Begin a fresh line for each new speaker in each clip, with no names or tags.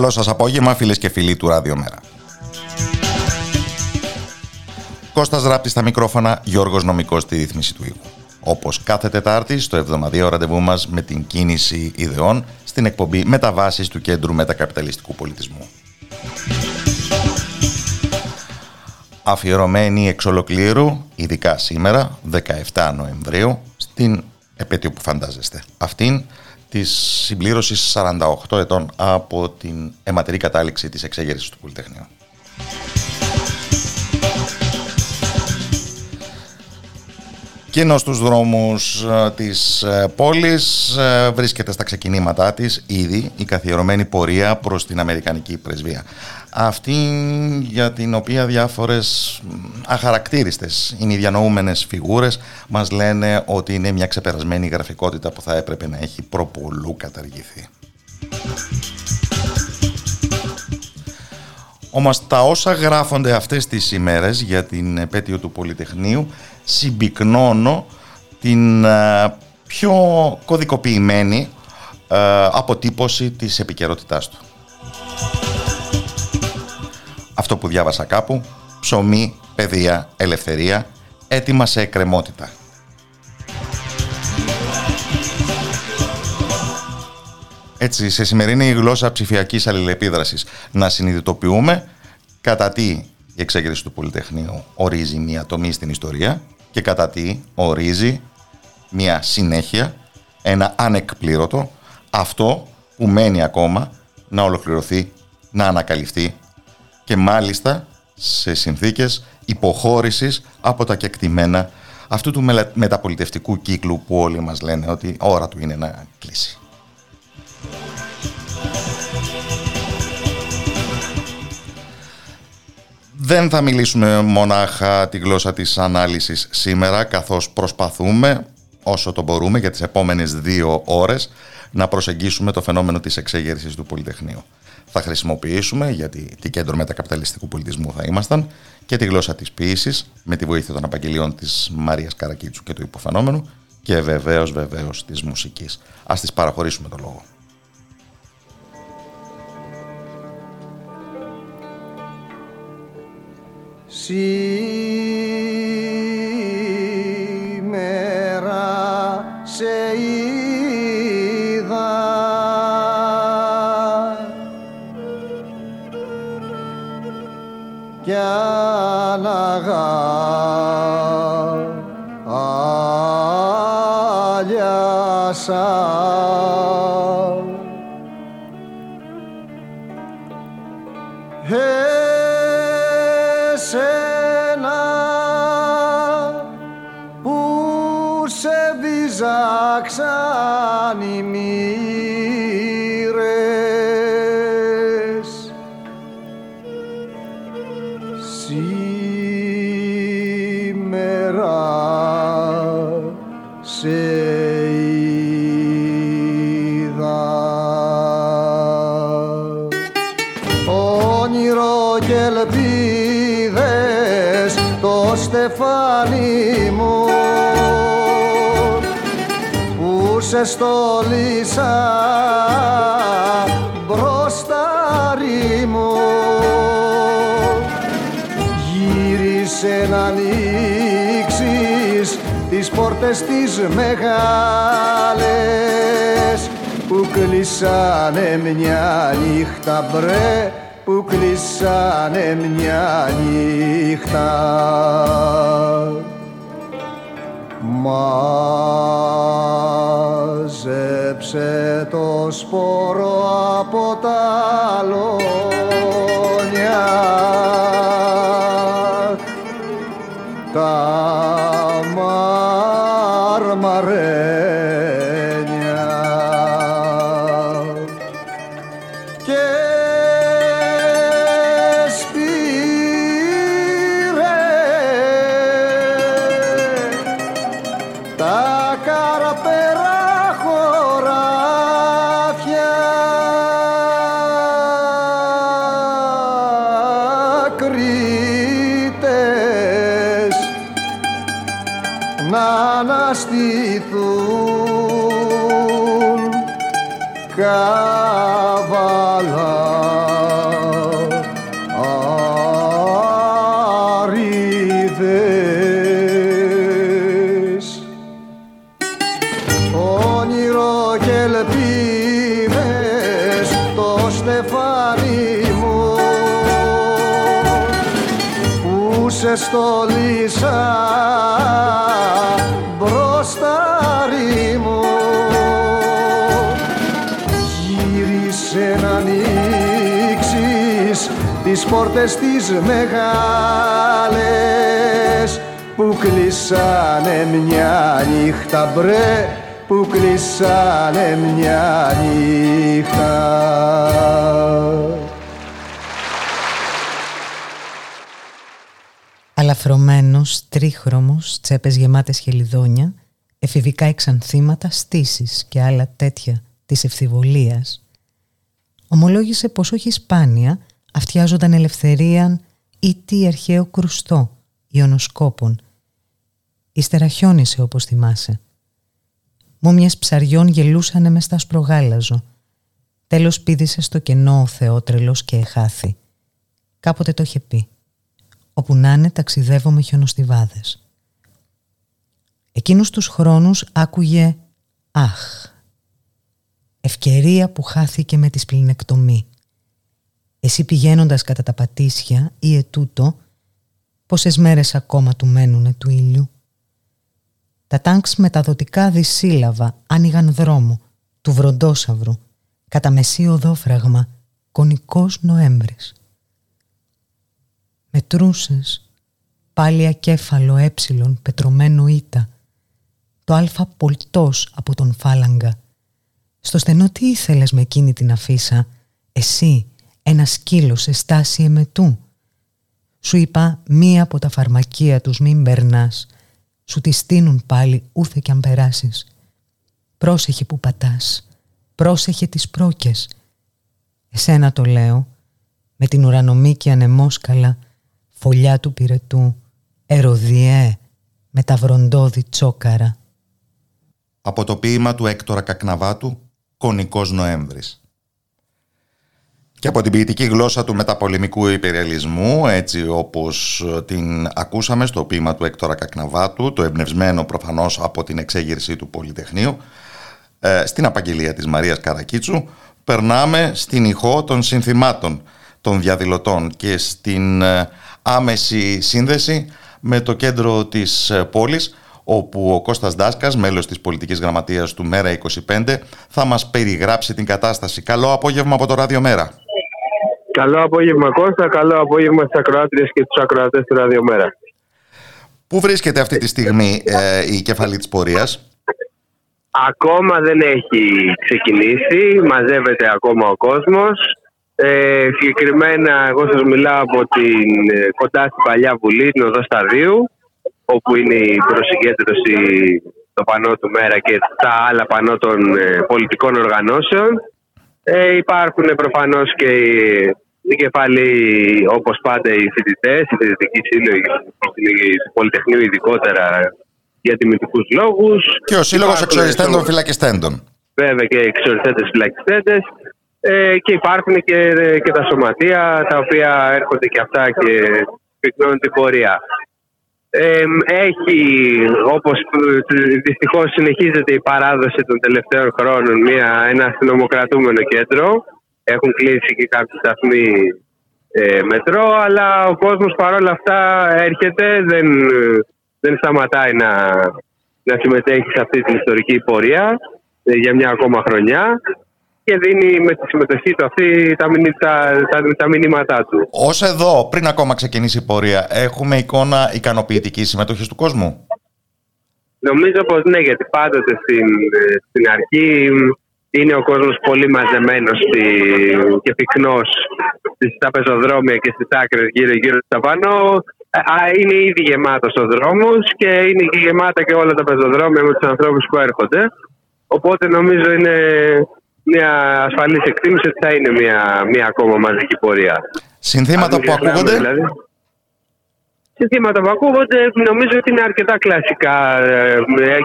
Καλό σας απόγευμα φίλες και φίλοι του Ράδιο Μέρα. Κώστας Ράπτης στα μικρόφωνα, Γιώργος Νομικός στη ρύθμιση του ήχου. Όπως κάθε Τετάρτη στο εβδομαδιαίο ραντεβού μας με την κίνηση ιδεών στην εκπομπή Μεταβάσεις του Κέντρου Μετακαπιταλιστικού Πολιτισμού. Αφιερωμένη εξ ολοκλήρου, ειδικά σήμερα, 17 Νοεμβρίου, στην επέτειο που φαντάζεστε. Αυτήν της συμπλήρωσης 48 ετών από την αιματηρή κατάληξη της εξέγερσης του Πολυτεχνείου. Κοινό στους δρόμους ε, της ε, πόλης ε, βρίσκεται στα ξεκινήματά της ήδη η καθιερωμένη πορεία προς την Αμερικανική πρεσβεία. Αυτή για την οποία διάφορες αχαρακτήριστες είναι οι διανοούμενες φιγούρες μας λένε ότι είναι μια ξεπερασμένη γραφικότητα που θα έπρεπε να έχει προπολού καταργηθεί. Όμως τα όσα γράφονται αυτές τις ημέρες για την επέτειο του Πολυτεχνείου συμπυκνώνω την ε, πιο κωδικοποιημένη ε, αποτύπωση της επικαιρότητάς του. Αυτό που διάβασα κάπου, ψωμί, παιδεία, ελευθερία, έτοιμα σε εκκρεμότητα. Έτσι, σε σημερινή γλώσσα ψηφιακής αλληλεπίδρασης να συνειδητοποιούμε κατά τι η εξέγερση του Πολυτεχνείου ορίζει μια τομή στην ιστορία και κατά τι ορίζει μια συνέχεια, ένα ανεκπλήρωτο, αυτό που μένει ακόμα να ολοκληρωθεί, να ανακαλυφθεί και μάλιστα σε συνθήκες υποχώρησης από τα κεκτημένα αυτού του μεταπολιτευτικού κύκλου που όλοι μας λένε ότι ώρα του είναι να κλείσει. Δεν θα μιλήσουμε μονάχα τη γλώσσα της ανάλυσης σήμερα, καθώς προσπαθούμε όσο το μπορούμε για τις επόμενες δύο ώρες να προσεγγίσουμε το φαινόμενο της εξέγερσης του Πολυτεχνείου. Θα χρησιμοποιήσουμε, γιατί τι κέντρο μετακαπιταλιστικού πολιτισμού θα ήμασταν, και τη γλώσσα της ποίησης, με τη βοήθεια των απαγγελιών της Μαρίας Καρακίτσου και του υποφαινόμενου, και βεβαίως βεβαίως της μουσικής. Ας τις παραχωρήσουμε το λόγο.
Σήμερα σε στολίσα μπροστάρι μου γύρισε να ανοίξεις τις πόρτες τις μεγάλες που κλείσανε μια νύχτα μπρε που κλείσανε μια νύχτα Μάζεψε το σπόρο από τα λόγια πόρτες τις μεγάλες που κλείσανε μια νύχτα μπρε που κλείσανε μια νύχτα.
Αλαφρωμένος, τρίχρωμος, τσέπες γεμάτες χελιδόνια, εφηβικά εξανθήματα, στήσεις και άλλα τέτοια της ευθυβολίας, ομολόγησε πως όχι σπάνια αυτιάζονταν ελευθερίαν ή τι αρχαίο κρουστό ιονοσκόπων. Ύστερα χιόνισε όπως θυμάσαι. Μούμιες ψαριών γελούσανε μες στα σπρογάλαζο. Τέλος πήδησε στο κενό ο θεότρελος και εχάθη. Κάποτε το είχε πει. Όπου να είναι ταξιδεύω με χιονοστιβάδες. Εκείνους τους χρόνους άκουγε «Αχ». Ευκαιρία που χάθηκε με τη σπληνεκτομή. Εσύ πηγαίνοντας κατά τα πατήσια ή ετούτο, πόσες μέρες ακόμα του μένουνε του ήλιου; Τα τάγκς μεταδοτικά δυσύλλαβα άνοιγαν δρόμο του βροντόσαυρου κατά μεσή οδόφραγμα κονικός Νοέμβρης μετρούσες πάλι ακέφαλο έψιλον πετρωμένο ήττα το αλφα πολτός από τον φάλαγγα στο στενό τι ήθελες με εκείνη την αφίσα εσύ ένα σκύλο σε στάση εμετού. Σου είπα μία από τα φαρμακεία τους μην περνάς. Σου τη στείνουν πάλι ούθε κι αν περάσεις. Πρόσεχε που πατάς. Πρόσεχε τις πρόκες. Εσένα το λέω με την ουρανομίκη ανεμόσκαλα φωλιά του πυρετού, ερωδιέ με τα βροντόδι τσόκαρα.
Από το ποίημα του Έκτορα Κακναβάτου, «Κονικός Νοέμβρης». Και από την ποιητική γλώσσα του μεταπολεμικού υπερελισμού, έτσι όπως την ακούσαμε στο ποίημα του Έκτορα Κακναβάτου, το εμπνευσμένο προφανώς από την εξέγερση του Πολυτεχνείου, ε, στην απαγγελία της Μαρίας Καρακίτσου, περνάμε στην ηχό των συνθημάτων των διαδηλωτών και στην ε, άμεση σύνδεση με το κέντρο της ε, πόλης όπου ο Κώστας Δάσκας, μέλος της πολιτικής γραμματείας του Μέρα 25, θα μας περιγράψει την κατάσταση. Καλό απόγευμα από το Ράδιο Μέρα.
Καλό απόγευμα Κώστα, καλό απόγευμα στις ακροάτριες και τους ακροατές του Ράδιο Μέρα.
Πού βρίσκεται αυτή τη στιγμή ε, η κεφαλή της πορείας;
Ακόμα δεν έχει ξεκινήσει, μαζεύεται ακόμα ο κόσμος. Ε, συγκεκριμένα, εγώ σας μιλάω από την ε, κοντά στην παλιά Βουλή, την Οδό Σταδίου, όπου είναι η προσυγκέντρωση το πανό του ΜΕΡΑ και τα άλλα πανό των ε, πολιτικών οργανώσεων. Ε, υπάρχουν προφανώς και οι κεφαλή, όπως πάντα, οι φοιτητές, οι φοιτητικοί σύλλογοι του Πολυτεχνείου ειδικότερα για τιμητικούς λόγους.
Και ο Σύλλογος Εξοριστέντων Φυλακιστέντων.
Βέβαια και εξοριστέντες φυλακιστέντες. Ε, και υπάρχουν και, και τα σωματεία τα οποία έρχονται και αυτά και πυκνώνουν την πορεία. Ε, έχει, όπως δυστυχώς συνεχίζεται η παράδοση των τελευταίων χρόνων, μια, ένα αστυνομοκρατούμενο κέντρο. Έχουν κλείσει και κάποιοι σταθμοί ε, μετρό, αλλά ο κόσμος παρόλα αυτά έρχεται, δεν, δεν σταματάει να, να συμμετέχει σε αυτή την ιστορική πορεία ε, για μια ακόμα χρονιά και δίνει με τη συμμετοχή του αυτή τα, τα, τα, τα μηνύματά του.
Ως εδώ, πριν ακόμα ξεκινήσει η πορεία, έχουμε εικόνα ικανοποιητική συμμετοχής του κόσμου;
Νομίζω πως ναι, γιατί πάντοτε στην, στην αρχή είναι ο κόσμος πολύ μαζεμένος στη, και πυκνός στα πεζοδρόμια και στις άκρες γύρω γύρω στα πάνω. Είναι ήδη γεμάτος ο δρόμος και είναι γεμάτα και όλα τα πεζοδρόμια με τους ανθρώπους που έρχονται. Οπότε νομίζω είναι μια ασφαλής εκτίμηση ότι θα είναι μια, μια ακόμα μαζική πορεία.
Συνθήματα που ακούγονται; Δηλαδή
συστήματα που ακούγονται νομίζω ότι είναι αρκετά κλασικά ε,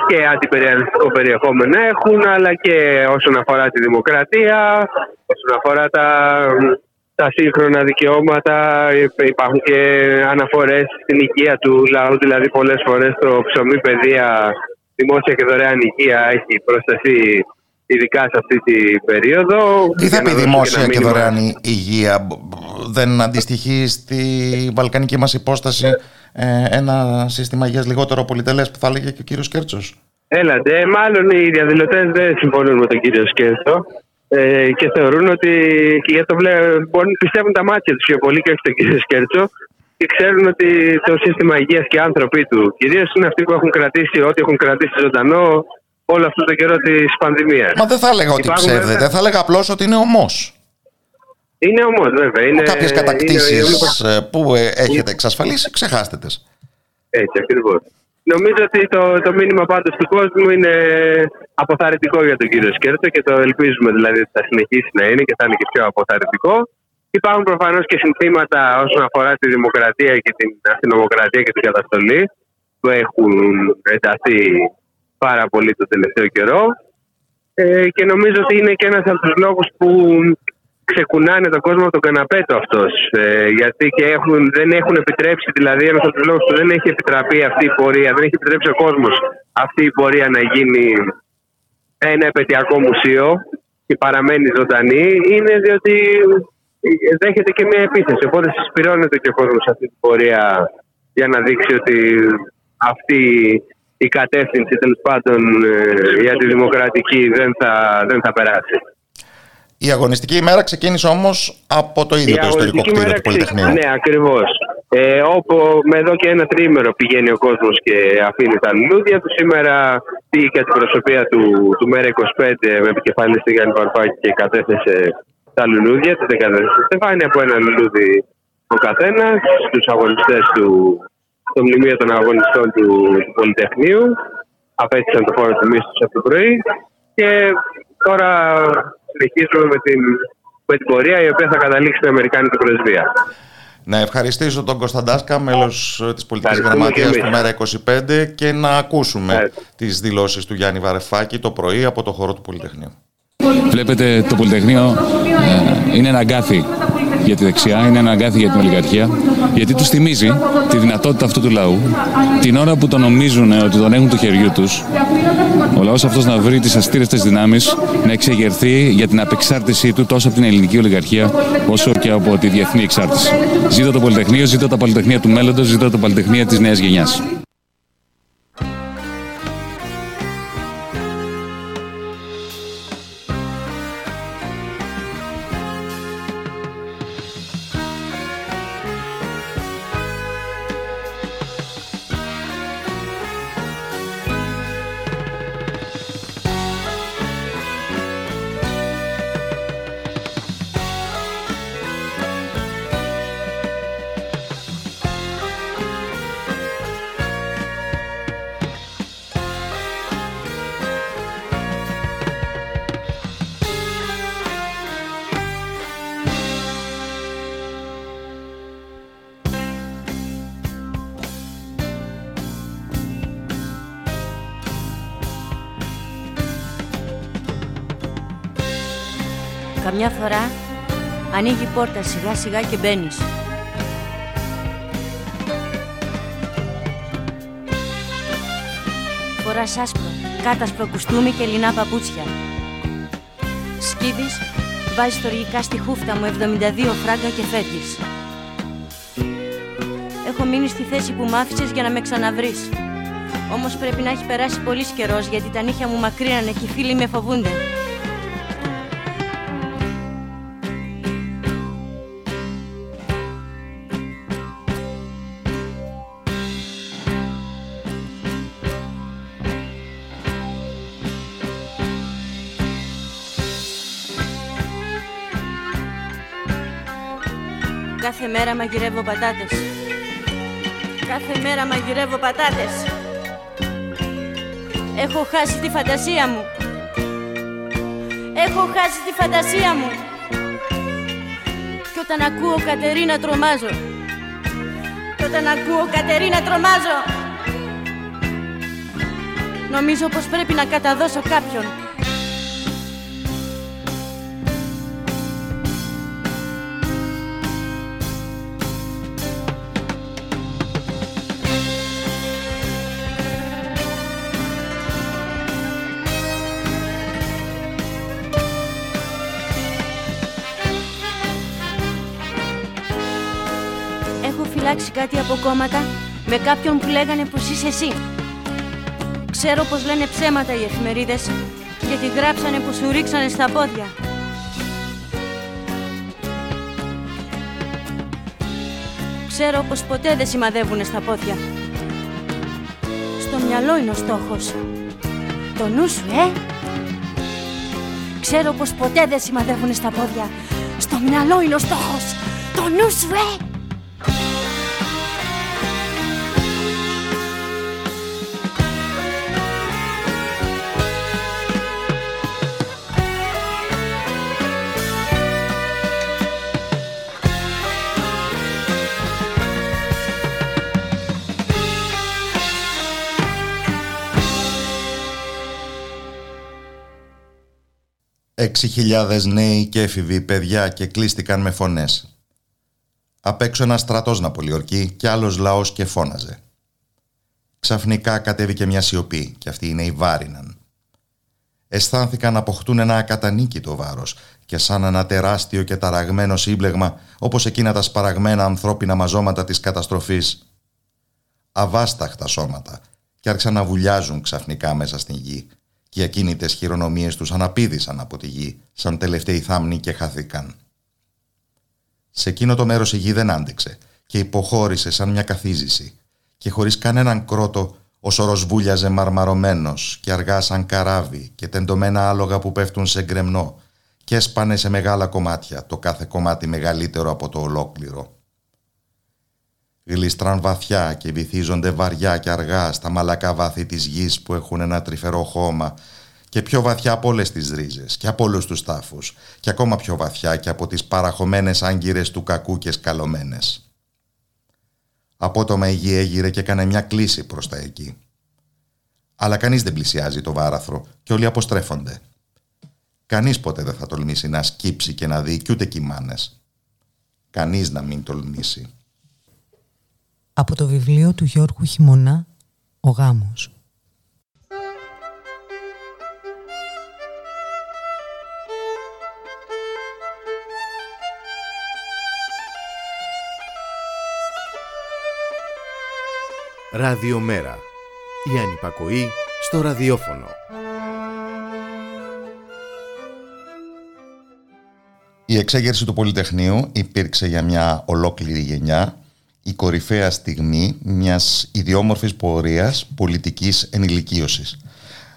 και αντιπεριαλιστικό περιεχόμενο έχουν αλλά και όσον αφορά τη δημοκρατία, όσον αφορά τα, τα σύγχρονα δικαιώματα υπάρχουν και αναφορές στην υγεία του λαού δηλαδή πολλές φορές το ψωμί παιδεία δημόσια και δωρεάν υγεία έχει προσταθεί ειδικά σε αυτή την περίοδο.
Τι θα πει δημόσια και δωρεάν υγεία, δεν αντιστοιχεί στη βαλκανική μας υπόσταση ε, ένα σύστημα υγείας λιγότερο πολυτελές που θα έλεγε και ο κύριος Κέρτσος;
Έλατε, μάλλον οι διαδηλωτές δεν συμφωνούν με τον κύριο Σκέρτσο ε, και θεωρούν ότι και για το μπορεί να πιστεύουν τα μάτια τους πιο πολύ και όχι τον κύριο Σκέρτσο και ξέρουν ότι το σύστημα υγείας και οι άνθρωποι του κυρίως είναι αυτοί που έχουν κρατήσει ό,τι έχουν κρατήσει ζωντανό όλο αυτό το καιρό της πανδημίας.
Μα δεν θα έλεγα ότι ψεύδεται, θα έλεγα απλώς ότι είναι ομός.
Είναι ομός, βέβαια. Είναι,
Κάποιες κατακτήσεις ε, που ε, έχετε εξασφαλίσει, ξεχάστε τις.
Έτσι, ακριβώς. Νομίζω ότι το, το μήνυμα πάντως του κόσμου είναι αποθαρρυντικό για τον κύριο Σκέρτο και το ελπίζουμε δηλαδή ότι θα συνεχίσει να είναι και θα είναι και πιο αποθαρρυντικό. Υπάρχουν προφανώς και συνθήματα όσον αφορά τη δημοκρατία και την αστυνομοκρατία και την καταστολή που έχουν ενταθεί πάρα πολύ το τελευταίο καιρό. Ε, και νομίζω ότι είναι και ένας από τους λόγους που ξεκουνάνε τον κόσμο από τον καναπέ του αυτός. Ε, γιατί και έχουν, δεν έχουν επιτρέψει δηλαδή ένας από τους λόγους που δεν έχει επιτραπεί αυτή η πορεία δεν έχει επιτρέψει ο κόσμος αυτή η πορεία να γίνει ένα επαιτειακό μουσείο και παραμένει ζωντανή είναι διότι δέχεται και μια επίθεση. Οπότε συσπηρώνεται και ο κόσμος αυτή την πορεία για να δείξει ότι αυτή η κατεύθυνση τέλος πάντων ε, για τη δημοκρατική δεν θα, δεν θα περάσει.
Η αγωνιστική ημέρα ξεκίνησε όμως από το ίδιο το ιστορικό κτίριο του Πολυτεχνείου.
Ναι, ακριβώς. Ε, όπου με εδώ και ένα τρίμερο πηγαίνει ο κόσμος και αφήνει τα λουλούδια του. Σήμερα πήγε και την προσωπία του, του ΜΕΡΑ 25 με επικεφαλής στη Γιάννη Παρπάκη και κατέθεσε τα λουλούδια, τι δεκαδέσεις Στεφάνη από ένα λουλούδι ο καθένας στου αγωνιστές του, στο μνημείο των αγωνιστών του, του Πολυτεχνείου. Απέστησαν το φόρο τιμή του από το πρωί και τώρα συνεχίζουμε με την, με την πορεία η οποία θα καταλήξει στην Αμερικάνικη Πρεσβεία.
Να ευχαριστήσω τον Κωνσταντάσκα, μέλος της πολιτικής γραμματείας του Μέρα 25 και να ακούσουμε τις δηλώσεις του Γιάννη Βαρεφάκη το πρωί από το χώρο του Πολυτεχνείου.
Βλέπετε το Πολυτεχνείο ε, είναι ένα αγκάθι για τη δεξιά, είναι ένα αγκάθι για την ολιγαρχία, γιατί τους θυμίζει τη δυνατότητα αυτού του λαού, την ώρα που το νομίζουν ότι τον έχουν του χεριού τους, ο λαός αυτός να βρει τις αστήρευτε δυνάμεις, να εξεγερθεί για την απεξάρτησή του τόσο από την ελληνική ολιγαρχία, όσο και από τη διεθνή εξάρτηση. Ζήτω το Πολυτεχνείο, ζήτω τα Πολυτεχνία του μέλλοντος, ζήτω τα Πολυτεχνία της νέας γενιάς.
Καμιά φορά ανοίγει η πόρτα σιγά σιγά και μπαίνεις. Φοράς άσπρο, κάτασπρο κουστούμι και λινά παπούτσια. Σκύβεις, βάζεις στοργικά στη χούφτα μου 72 φράγκα και φεύγεις. Έχω μείνει στη θέση που μ' άφησες για να με ξαναβρεις. Όμως πρέπει να έχει περάσει πολύς καιρός γιατί τα νύχια μου μακρύνανε και οι φίλοι με φοβούνται. Μέρα μαγειρεύω πατάτες. Κάθε μέρα μαγειρεύω πατάτες. Έχω χάσει τη φαντασία μου. Έχω χάσει τη φαντασία μου. Και όταν ακούω Κατερίνα τρομάζω. Και όταν ακούω Κατερίνα τρομάζω. Νομίζω πως πρέπει να καταδώσω κάποιον. Κάτι από κόμματα με κάποιον που λέγανε πως είσαι εσύ. Ξέρω πως λένε ψέματα οι εφημερίδες γιατί γράψανε πως σου ρίξανε στα πόδια. Ξέρω πως ποτέ δεν σημαδεύουνε στα πόδια. Στο μυαλό είναι ο στόχος. Το νου σου, ε! Ξέρω πως ποτέ δεν σημαδεύουνε στα πόδια. Στο μυαλό είναι ο στόχος. Το νου σου, ε!
Έξι χιλιάδες νέοι και έφηβοι παιδιά και κλείστηκαν με φωνές. Απ' έξω ένας στρατός να πολιορκεί και άλλος λαός και φώναζε. Ξαφνικά κατέβηκε μια σιωπή και αυτή είναι η βάριναν. Αισθάνθηκαν να αποκτούν ένα ακατανίκητο βάρος και σαν ένα τεράστιο και ταραγμένο σύμπλεγμα όπως εκείνα τα σπαραγμένα ανθρώπινα μαζώματα της καταστροφής. Αβάσταχτα σώματα και άρχισαν να βουλιάζουν ξαφνικά μέσα στην γη και οι ακίνητες χειρονομίες τους αναπήδησαν από τη γη σαν τελευταίοι θάμνοι και χάθηκαν. Σε εκείνο το μέρος η γη δεν άντεξε και υποχώρησε σαν μια καθίζηση και χωρίς κανέναν κρότο ο σωρός βούλιαζε μαρμαρωμένος και αργά σαν καράβι και τεντωμένα άλογα που πέφτουν σε γκρεμνό και έσπανε σε μεγάλα κομμάτια, το κάθε κομμάτι μεγαλύτερο από το ολόκληρο. Γλιστράν βαθιά και βυθίζονται βαριά και αργά στα μαλακά βάθη της γης που έχουν ένα τρυφερό χώμα και πιο βαθιά από όλες τις ρίζες και από όλους τους τάφους και ακόμα πιο βαθιά και από τις παραχωμένες άγκυρες του κακού και σκαλωμένες. Απότομα η γη έγειρε και έκανε μια κλίση προς τα εκεί. Αλλά κανείς δεν πλησιάζει το βάραθρο και όλοι αποστρέφονται. Κανείς ποτέ δεν θα τολμήσει να σκύψει και να δει κι ούτε κοιμάνες. Κανείς να μην τολμήσει.
Από το βιβλίο του Γιώργου Χιμωνά «Ο γάμος».
Ραδιομέρα. Η ανυπακοή στο ραδιόφωνο.
Η εξέγερση του Πολυτεχνείου υπήρξε για μια ολόκληρη γενιά η κορυφαία στιγμή μιας ιδιόμορφης πορείας πολιτικής ενηλικίωσης.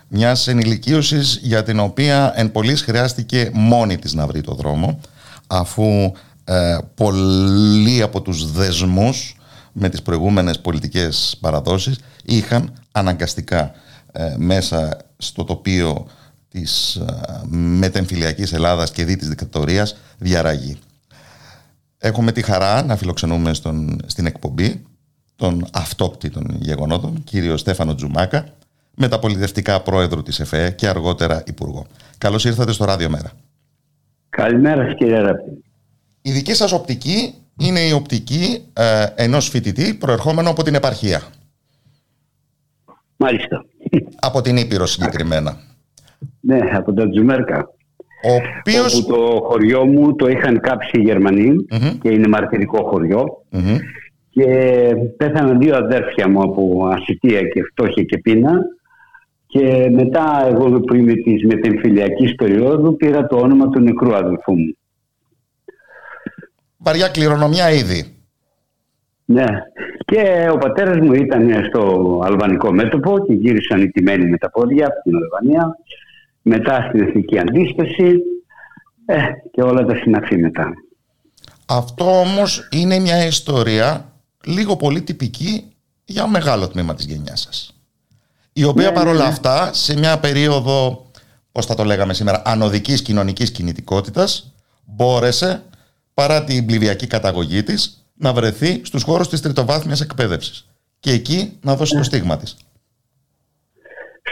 Μιας ενηλικίωσης για την οποία εν πολλής χρειάστηκε μόνη της να βρει το δρόμο, αφού ε, πολλοί από τους δεσμούς με τις προηγούμενες πολιτικές παραδόσεις είχαν αναγκαστικά ε, μέσα στο τοπίο της ε, μετεμφυλιακής Ελλάδας και δι της δικτατορίας διαραγεί. Έχουμε τη χαρά να φιλοξενούμε στον, στην εκπομπή των αυτόπτητων γεγονότων, κύριο Στέφανο Τζουμάκα, μεταπολιτευτικά πρόεδρο της ΕΦΕ και αργότερα υπουργό. Καλώς ήρθατε στο Ράδιο Μέρα.
Καλημέρα κύριε Ραπτή.
Η δική σας οπτική είναι η οπτική ε, ενός φοιτητή προερχόμενο από την επαρχία.
Μάλιστα.
Από την Ήπειρο συγκεκριμένα.
Ναι, από τα Τζουμέρκα.
Ο οποίος...
Όπου το χωριό μου το είχαν κάψει οι γερμανοι και είναι μαρτυρικό χωριό. Και και πέθαναν δύο αδέρφια μου από ασυτεία και φτώχεια και πείνα και μετά εγώ που είμαι της μετεμφυλιακής περίοδου πήρα το όνομα του νεκρού αδελφού μου.
Βαριά κληρονομιά ήδη.
Ναι. Και ο πατέρας μου ήταν στο αλβανικό μέτωπο και γύρισαν οι τιμένοι με τα πόδια από την Αλβανία. Μετά στην εθνική αντίσταση ε, και όλα τα συναφή μετά.
Αυτό όμως είναι μια ιστορία λίγο πολύ τυπική για μεγάλο τμήμα της γενιάς σας. Η οποία ναι, παρόλα ναι, ναι. αυτά σε μια περίοδο, πώς θα το λέγαμε σήμερα, ανωδικής κοινωνικής κινητικότητας μπόρεσε παρά την πληβιακή καταγωγή της να βρεθεί στους χώρους της τριτοβάθμιας εκπαίδευσης και εκεί να δώσει το στίγμα της.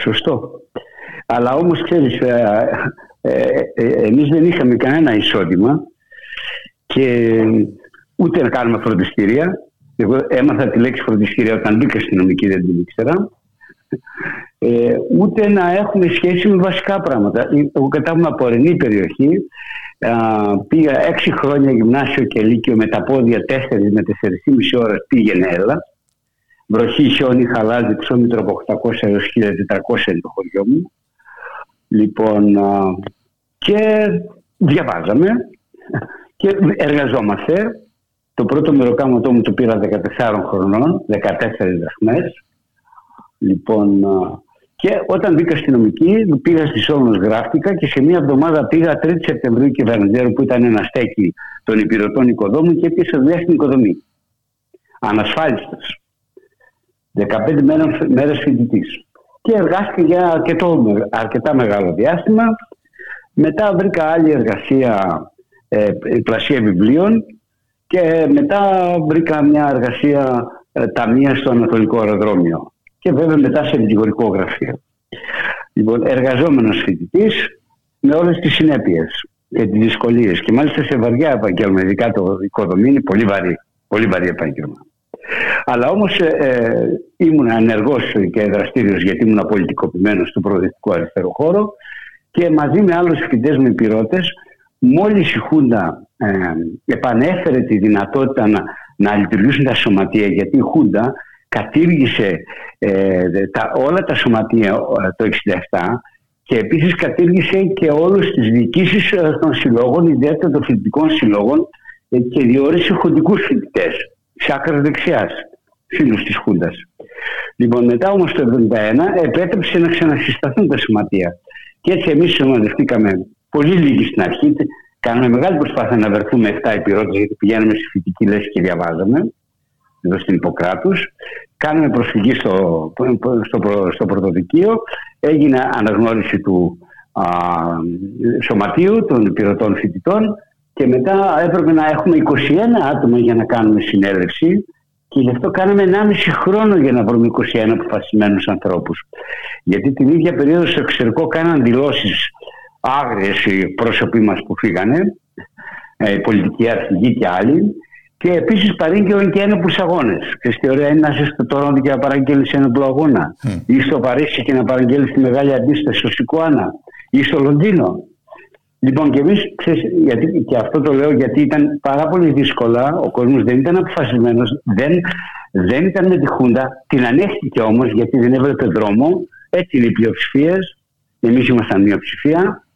Σωστό. Αλλά όμως ξέρεις, ε, ε, ε, εμείς δεν είχαμε κανένα εισόδημα και ούτε να κάνουμε φροντιστήρια. Εγώ έμαθα τη λέξη φροντιστήρια όταν μπήκα στην νομική, δεν την ήξερα. Ε, ούτε να έχουμε σχέση με βασικά πράγματα. Εγώ κατάγομαι από ορεινή περιοχή. Α, πήγα έξι χρόνια γυμνάσιο και λύκειο με τα πόδια τέσσερις με μισή ώρες πήγαινε έλα. Βροχή, χιόνι, χαλάζι, ψώμητρο από 800 έως 1400 είναι το χωριό μου. Λοιπόν, α, και διαβάζαμε και εργαζόμαστε. Το πρώτο μεροκάματό μου το πήρα 14 χρονών, 14 δραχμές. Λοιπόν, και όταν μπήκα στη νομική, πήγα στη Σόλωνος γράφτηκα και σε μία εβδομάδα πήγα 3 Σεπτεμβρίου και Βερντζέρου που ήταν ένα στέκι των υπηρετών οικοδόμων και έπιασα δουλειά στην οικοδομή. Ανασφάλιστος. 15 μέρες, μέρες φοιτητής. Και εργάστηκα για αρκετό, αρκετά μεγάλο διάστημα. Μετά βρήκα άλλη εργασία ε, πλασία βιβλίων και μετά βρήκα μια εργασία ε, ταμεία στο Ανατολικό Αεροδρόμιο και βέβαια μετά σε δικηγορικό γραφείο. Λοιπόν, εργαζόμενος φοιτητής με όλες τις συνέπειες και τις δυσκολίες. Και μάλιστα σε βαριά επαγγέλμα, ειδικά το οικοδομή είναι πολύ βαρύ, πολύ βαρύ επάγγελμα. Αλλά όμως ε, ε, ήμουν ενεργός και δραστήριος γιατί ήμουν πολιτικοποιημένο στο προοδευτικό αριστερό χώρο και μαζί με άλλους φοιτητές μου υπηρώτες, μόλις η Χούντα ε, επανέφερε τη δυνατότητα να, να λειτουργήσουν τα σωματεία, γιατί η Χούντα κατήργησε ε, τα, όλα τα σωματεία ε, το 1967 και επίσης κατήργησε και όλους τις διοικήσεις ε, των συλλόγων, ιδιαίτερα των φοιτητικών συλλόγων και διόρισε χοντικούς φοιτητές της άκρας δεξιάς, φίλους της Χούντας. Λοιπόν, μετά όμως το 1971 επέτρεψε να ξανασυσταθούν τα σωματεία. Και έτσι εμείς σωματευτήκαμε πολύ λίγοι στην αρχή. Κάναμε μεγάλη προσπάθεια να βρεθούμε 7 επιρρότες γιατί πηγαίναμε στη φοιτική λέση και διαβάζαμε εδώ στην Ιπποκράτους. Κάναμε προσφυγή στο, στο, στο πρωτοδικείο, έγινε αναγνώριση του α, σωματείου των υπηρετών φοιτητών και μετά έπρεπε να έχουμε 21 άτομα για να κάνουμε συνέλευση και γι' αυτό κάναμε 1,5 χρόνο για να βρούμε 21 αποφασισμένους ανθρώπους. Γιατί την ίδια περίοδο στο εξωτερικό κάναν δηλώσεις άγριες οι πρόσωποι μας που φύγανε, ε, οι πολιτικοί αρχηγοί και άλλοι, και επίσης παρήγγειλαν και ένοπλους αγώνες. Και στη ωραία είναι να είσαι στο Τωρόντι και να παραγγέλνεις ένοπλο αγώνα, mm. ή στο Παρίσι και να παραγγέλνεις τη μεγάλη αντίσταση στο Σικουάνα, ή στο Λονδίνο. Λοιπόν, και εμείς, και αυτό το λέω γιατί ήταν πάρα πολύ δύσκολα, ο κόσμος δεν ήταν αποφασισμένος, δεν, δεν ήταν με τη Χούντα, την ανέχτηκε όμως γιατί δεν έβλεπε δρόμο. Έτσι είναι οι πλειοψηφίες. Εμείς ήμασταν μειοψηφία.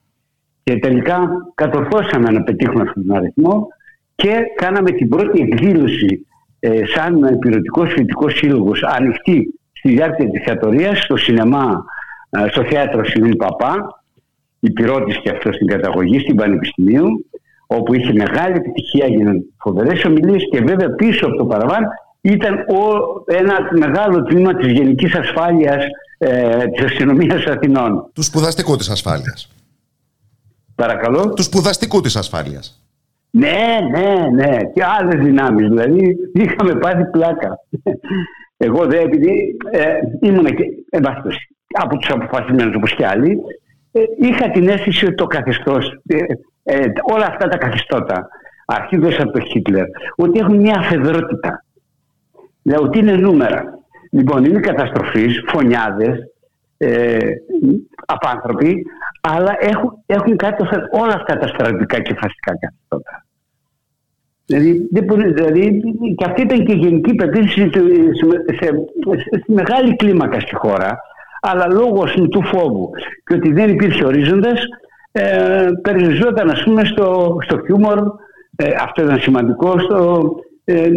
Και τελικά κατορθώσαμε να πετύχουμε αυτόν τον αριθμό και κάναμε την πρώτη εκδήλωση ε, σαν υπηρετικός φοιτητικός σύλλογος ανοιχτή στη διάρκεια της θεατορίας στο σινεμά, ε, στο θέατρο Σιμήν Παπά, υπηρώτης και αυτό στην καταγωγή στην Πανεπιστημίου, όπου είχε μεγάλη επιτυχία, έγιναν φοβερές ομιλίες και βέβαια πίσω από το παραβάν ήταν ο, ένα μεγάλο τμήμα της γενικής ασφάλειας ε, της αστυνομίας Αθηνών.
Του σπουδαστικού της ασφάλειας.
Παρακαλώ.
Του σπουδαστικού της ασφάλειας.
Ναι, ναι, ναι. Και άλλες δυνάμεις. Δηλαδή είχαμε πάθει πλάκα. Εγώ δεν, επειδή ε, ήμουν και από τους αποφασισμένους όπως και άλλοι, ε, είχα την αίσθηση ότι το καθεστώς, ε, ε, όλα αυτά τα καθεστώτα, αρχίζοντας από τον Χίτλερ, ότι έχουν μια αφεδρότητα. Δηλαδή ότι είναι νούμερα. Λοιπόν, είναι καταστροφής, φωνιάδες, ε, απάνθρωποι, αλλά έχουν, έχουν κάτι όλα αυτά τα στρατιωτικά και φασικά καθεστώτα. Δηλαδή, δηλαδή και αυτή ήταν και η γενική πεποίθηση στη μεγάλη κλίμακα στη χώρα αλλά λόγω του φόβου και ότι δεν υπήρχε ορίζοντας ε, περιοριζόταν ας πούμε στο, στο χιούμορ ε, αυτό ήταν σημαντικό στο, ε,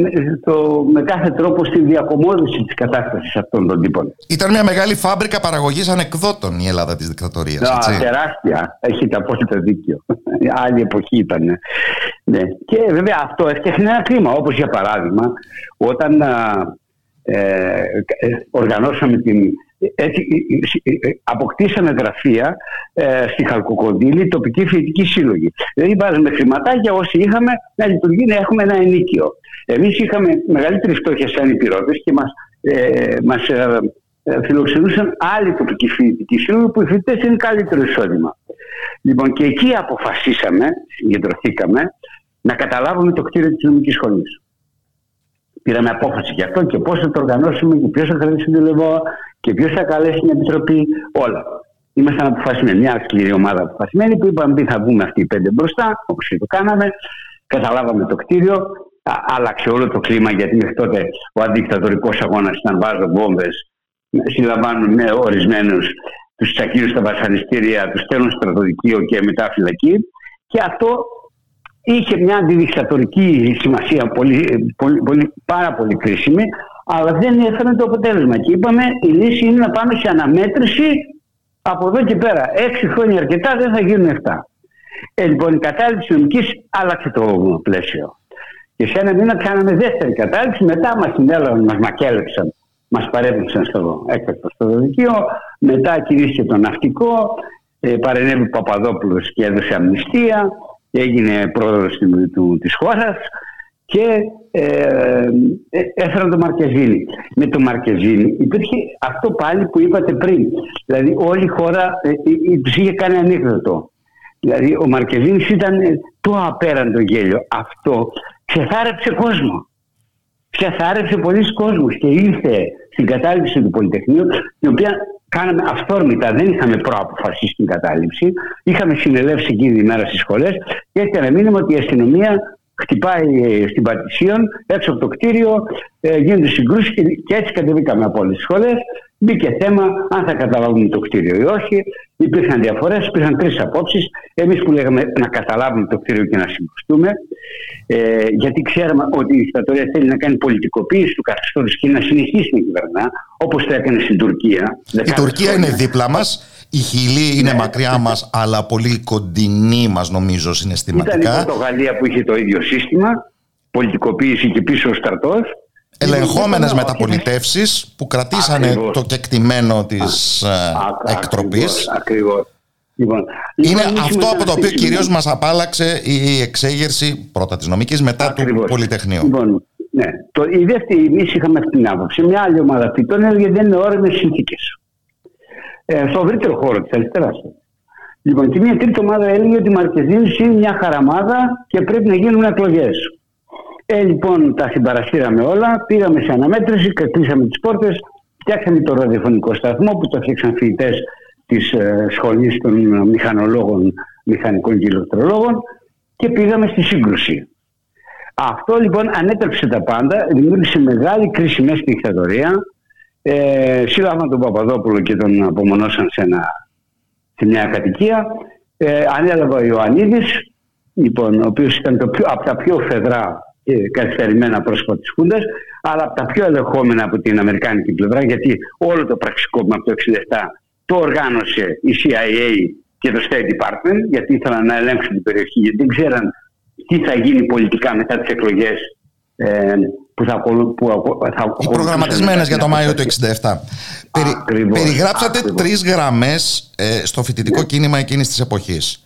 το, με κάθε τρόπο στη διακομόδηση της κατάστασης αυτών των τύπων.
Ήταν μια μεγάλη φάμπρικα παραγωγής ανεκδότων η Ελλάδα της δικτατορίας.
Α, τεράστια. Έχετε απόλυτα δίκιο. Άλλη εποχή ήταν. Ναι. Και βέβαια αυτό έφτιαχνε ένα κλίμα. Όπως για παράδειγμα όταν ε, ε, οργανώσαμε την έτσι, αποκτήσαμε γραφεία ε, στη Χαλκοκοντήλη, τοπική φοιτητική σύλλογη. Δηλαδή βάζουμε χρηματάκια όσοι είχαμε να λειτουργεί, να έχουμε ένα ενίκιο. Εμείς είχαμε μεγαλύτερη φτώχεια σαν υπηρώτε και μας ε, μας, ε, ε, φιλοξενούσαν άλλοι τοπικοί φοιτητικοί σύλλογοι που οι φοιτητές είναι καλύτερο εισόδημα. Λοιπόν, και εκεί αποφασίσαμε, συγκεντρωθήκαμε, να καταλάβουμε το κτίριο της νομική σχολής. Πήραμε απόφαση γι' αυτό και πώς θα το οργανώσουμε και ποιος θα κρατήσει την Λεβόα και ποιος θα καλέσει την επιτροπή, όλα. Ήμασταν αποφασισμένοι, μια σκληρή ομάδα αποφασισμένη που είπαμε τι θα βγούμε αυτοί οι πέντε μπροστά, όπως και το κάναμε. Καταλάβαμε το κτίριο, άλλαξε όλο το κλίμα γιατί μέχρι τότε ο αντικτατορικός αγώνας ήταν βάζω βόμβες, συλλαμβάνουν με ορισμένους, τους τσακίρου στα βασανιστήρια, τους στέλνουν στο στρατοδικείο και μετά φυλακή. Και αυτό είχε μια αντιδικτατορική σημασία πολύ, πολύ, πολύ, πάρα πολύ κρίσιμη, αλλά δεν έφερε το αποτέλεσμα. Και είπαμε η λύση είναι να πάμε σε αναμέτρηση από εδώ και πέρα. Έξι χρόνια αρκετά δεν θα γίνουν 7. Ε, λοιπόν, η κατάληψη νομικής άλλαξε το πλαίσιο. Και σε ένα μήνα κάναμε δεύτερη κατάληψη. Μετά μας συνέλαβαν, μας μακέλεψαν, μας παρέπεψαν στο έκτακτο στο δοδικείο. Μετά κηρύσσε το ναυτικό. Ε, παρενέβη ο Παπαδόπουλος και έδωσε αμνηστία. Έγινε πρόεδρος της χώρας και ε, ε, έφεραν το Μαρκεζίνη. Με το Μαρκεζίνη υπήρχε αυτό πάλι που είπατε πριν. Δηλαδή όλη η χώρα ε, ε, τους είχε κάνει ανέκδοτο. Δηλαδή ο Μαρκεζίνης ήταν το απέραντο γέλιο. Αυτό ξεθάρεψε κόσμο. Ξεθάρεψε πολλοί κόσμος και ήρθε στην κατάληψη του Πολυτεχνείου, την οποία κάναμε αυθόρμητα, δεν είχαμε προαποφασίσει την κατάληψη. Είχαμε συνελεύσει εκείνη τη μέρα στις σχολές και έκανε μήνυμα ότι η αστυνομία χτυπάει ε, στην Πατησίων, έξω από το κτίριο, ε, γίνονται συγκρούσεις και, έτσι κατεβήκαμε από όλες τις σχολές. Μπήκε θέμα αν θα καταλάβουμε το κτίριο ή όχι. Υπήρχαν διαφορές, υπήρχαν τρεις απόψεις. Εμείς που λέγαμε να καταλάβουμε το κτίριο και να συγκρουστούμε, ε, γιατί ξέραμε ότι η δικτατορία θέλει να κάνει πολιτικοποίηση του καθεστώτος και να συνεχίσει να κυβερνά, όπως το έκανε στην Τουρκία.
Η Τουρκία είναι δίπλα μας. Η Χιλή είναι ναι. μακριά μας, αλλά πολύ κοντινή μας, νομίζω, συναισθηματικά.
Ήταν η Πορτογαλία που είχε το ίδιο σύστημα, πολιτικοποίηση και πίσω ο στρατός.
Ελεγχόμενες μεταπολιτεύσεις που κρατήσανε το κεκτημένο της ε, εκτροπής.
Ακριβώς.
Λοιπόν, είναι αυτό από το οποίο κυρίως μας απάλαξε η εξέγερση πρώτα της νομικής, μετά του Πολυτεχνείου.
Λοιπόν, ναι. Το, η δεύτερη, εμείς είχαμε αυτή την άποψη. Μια άλλη ομάδα φοιτών έλεγε δεν είναι όριμε συνθήκες ε, στο ευρύτερο χώρο της αριστερά. Λοιπόν, και μια τρίτη ομάδα έλεγε ότι η Μαρκεζίνη είναι μια χαραμάδα και πρέπει να γίνουν εκλογές. Ε, λοιπόν, τα συμπαρασύραμε όλα, πήγαμε σε αναμέτρηση, κλείσαμε τις πόρτες, φτιάξαμε το ραδιοφωνικό σταθμό που το φτιάξαν φοιτητές της ε, σχολής των μηχανολόγων, μηχανικών και ηλεκτρολόγων και πήγαμε στη σύγκρουση. Αυτό λοιπόν ανέτρεψε τα πάντα, δημιούργησε μεγάλη κρίση μέσα στη δικτατορία, ε, σύλλαβαν τον Παπαδόπουλο και τον απομονώσαν σε, ένα, σε μια κατοικία. Ε, ανέλαβε ο Ιωαννίδης, λοιπόν, ο οποίος ήταν το πιο, από τα πιο φεδρά και καθυστερημένα πρόσωπα της Χούντας, αλλά από τα πιο ελεγχόμενα από την Αμερικάνικη πλευρά, γιατί όλο το πραξικόπημα από το 1967 το οργάνωσε η CIA και το State Department, γιατί ήθελαν να ελέγξουν την περιοχή, γιατί δεν ξέραν τι θα γίνει πολιτικά μετά τις εκλογές ε, που θα, που
θα Οι προγραμματισμένες για το Μάιο του 1967. Περι, περιγράψατε ακριβώς. τρεις γραμμές ε, στο φοιτητικό ναι. κίνημα εκείνης της εποχής.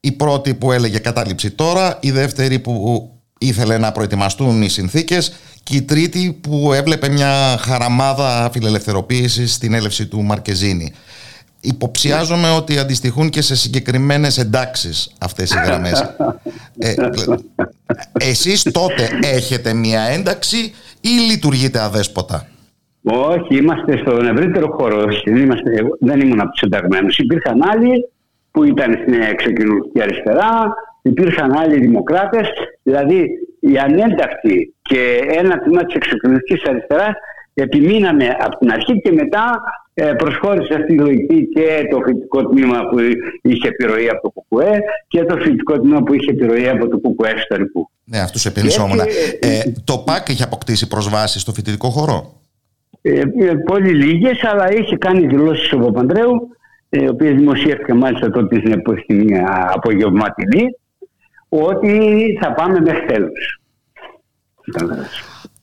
Η πρώτη που έλεγε κατάληψη τώρα, η δεύτερη που ήθελε να προετοιμαστούν οι συνθήκες και η τρίτη που έβλεπε μια χαραμάδα φιλελευθεροποίησης στην έλευση του Μαρκεζίνη. Υποψιάζομαι ότι αντιστοιχούν και σε συγκεκριμένες εντάξεις αυτές οι γραμμές. Ε, εσείς τότε έχετε μια ένταξη ή λειτουργείτε αδέσποτα;
Όχι, είμαστε στον ευρύτερο χώρο. Είμαστε, δεν ήμουν από τους ενταγμένους. Υπήρχαν άλλοι που ήταν στην εξωκοινωνική αριστερά, υπήρχαν άλλοι δημοκράτες. Δηλαδή, οι ανένταυτοι και ένα τμήμα της εξωτερικής αριστεράς επιμείναμε από την αρχή και μετά ε, προσχώρησε αυτή η λογική και το φοιτητικό τμήμα που είχε επιρροή από το ΚΚΕ και το φοιτητικό τμήμα που είχε επιρροή από το ΚΚΕ εσωτερικού.
Ναι, αυτούς επενδυσόμουν. Ε, το ΠΑΚ είχε αποκτήσει προσβάσεις στο φοιτητικό χώρο;
Ε, ε, πολύ λίγες, αλλά είχε κάνει δηλώσεις ο Παπανδρέου, οι οποίες δημοσιεύτηκαν μάλιστα τότε στην εποχή απογευματινή, ότι θα πάμε μέχρι τέλου.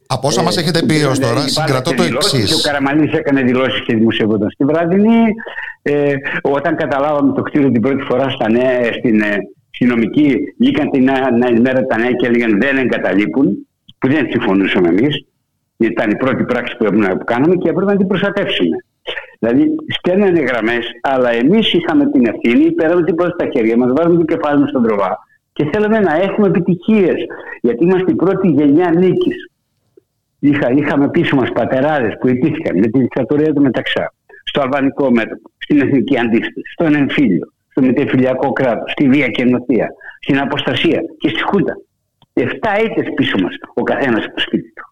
Από όσα μας έχετε πει έω τώρα, συγκρατώ το εξής.
Ο Καραμαλής έκανε δηλώσεις και δημοσιεύονταν στη βραδινή. Ε, όταν καταλάβαμε το κτίριο την πρώτη φορά στα νέα, στην, ε, νομική, βγήκαν την ημέρα τα νέα και έλεγαν δεν εγκαταλείπουν, που δεν συμφωνούσαμε εμείς. Γιατί ήταν η πρώτη πράξη που, που κάναμε και έπρεπε να την προστατεύσουμε. Δηλαδή, στέλνανε γραμμές, αλλά εμείς είχαμε την ευθύνη, πέραμε την πρώτη στα χέρια μας, βάζουμε το κεφάλι μας στον τροβά και θέλαμε να έχουμε επιτυχίες. Γιατί είμαστε η πρώτη γενιά νίκης. Είχα, είχαμε πίσω μας πατεράδες που ιτήθηκαν με τη δικτατορία του Μεταξά, στο αλβανικό μέτωπο, στην εθνική αντίσταση, στον εμφύλιο, στο μετεφυλιακό κράτος, στη βία και ενωθεία, στην αποστασία και στη Χούντα. Εφτά ήττες πίσω μας, ο καθένας από το σπίτι του.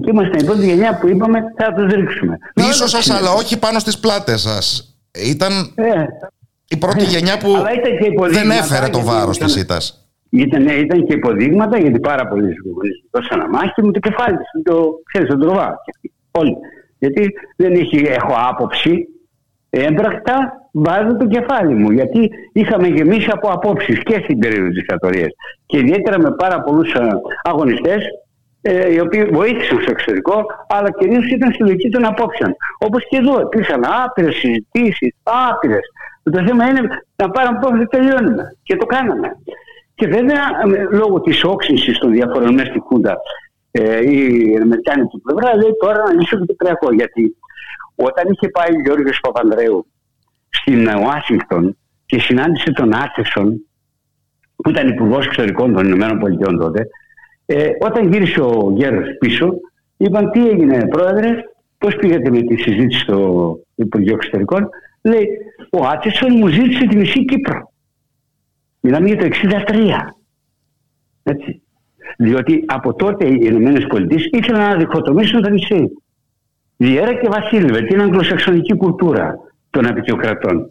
Και είμαστε η πρώτη γενιά που είπαμε θα τους ρίξουμε.
Πίσω σας, αλλά όχι πάνω στις πλάτες σας. Ήταν ε, η πρώτη γενιά που δεν έφερε το βάρος της ήττας.
Ήταν, ήταν και υποδείγματα γιατί πάρα πολλοί γονεί δώσαν μάχη μου το κεφάλι τους. Το ξέρεις, τον τροβά. Όλοι. Γιατί δεν έχει, έχω άποψη. Έμπρακτα βάζω το κεφάλι μου. Γιατί είχαμε γεμίσει από απόψεις και στην περίοδο της δικτατορία. Και ιδιαίτερα με πάρα πολλούς ε, αγωνιστές ε, οι οποίοι βοήθησαν στο εξωτερικό, αλλά κυρίως ήταν στη λογική των απόψεων. Όπως και εδώ, υπήρχαν άπειρες συζητήσεις, άπειρες. Το θέμα είναι να πάρουμε απόψη και τελειώνουμε. Και το κάναμε. Και βέβαια λόγω της όξυνσης των διαφορών μέσα στη Χούντα ε, η Αμερικάνικη πλευρά λέει τώρα να λύσω το Κυπριακό. Γιατί όταν είχε πάει ο Γιώργος Παπανδρέου στην Ουάσιγκτον και συνάντησε τον Άστερσον που ήταν υπουργός εξωτερικών των Ηνωμένων Πολιτειών τότε, ε, όταν γύρισε ο Γέρος πίσω, είπαν τι έγινε πρόεδρε, πώς πήγατε με τη συζήτηση στο Υπουργείο Εξωτερικών; Λέει, ο Άτσεσον μου ζήτησε τη μισή Κύπρο. Μιλάμε για το 63. Έτσι. Διότι από τότε οι Ηνωμένες Πολιτείες ήθελαν να διχοτομήσουν το νησί. Διέρα και Βασίλευε, την αγγλοσαξονική κουλτούρα των απεικιοκρατών.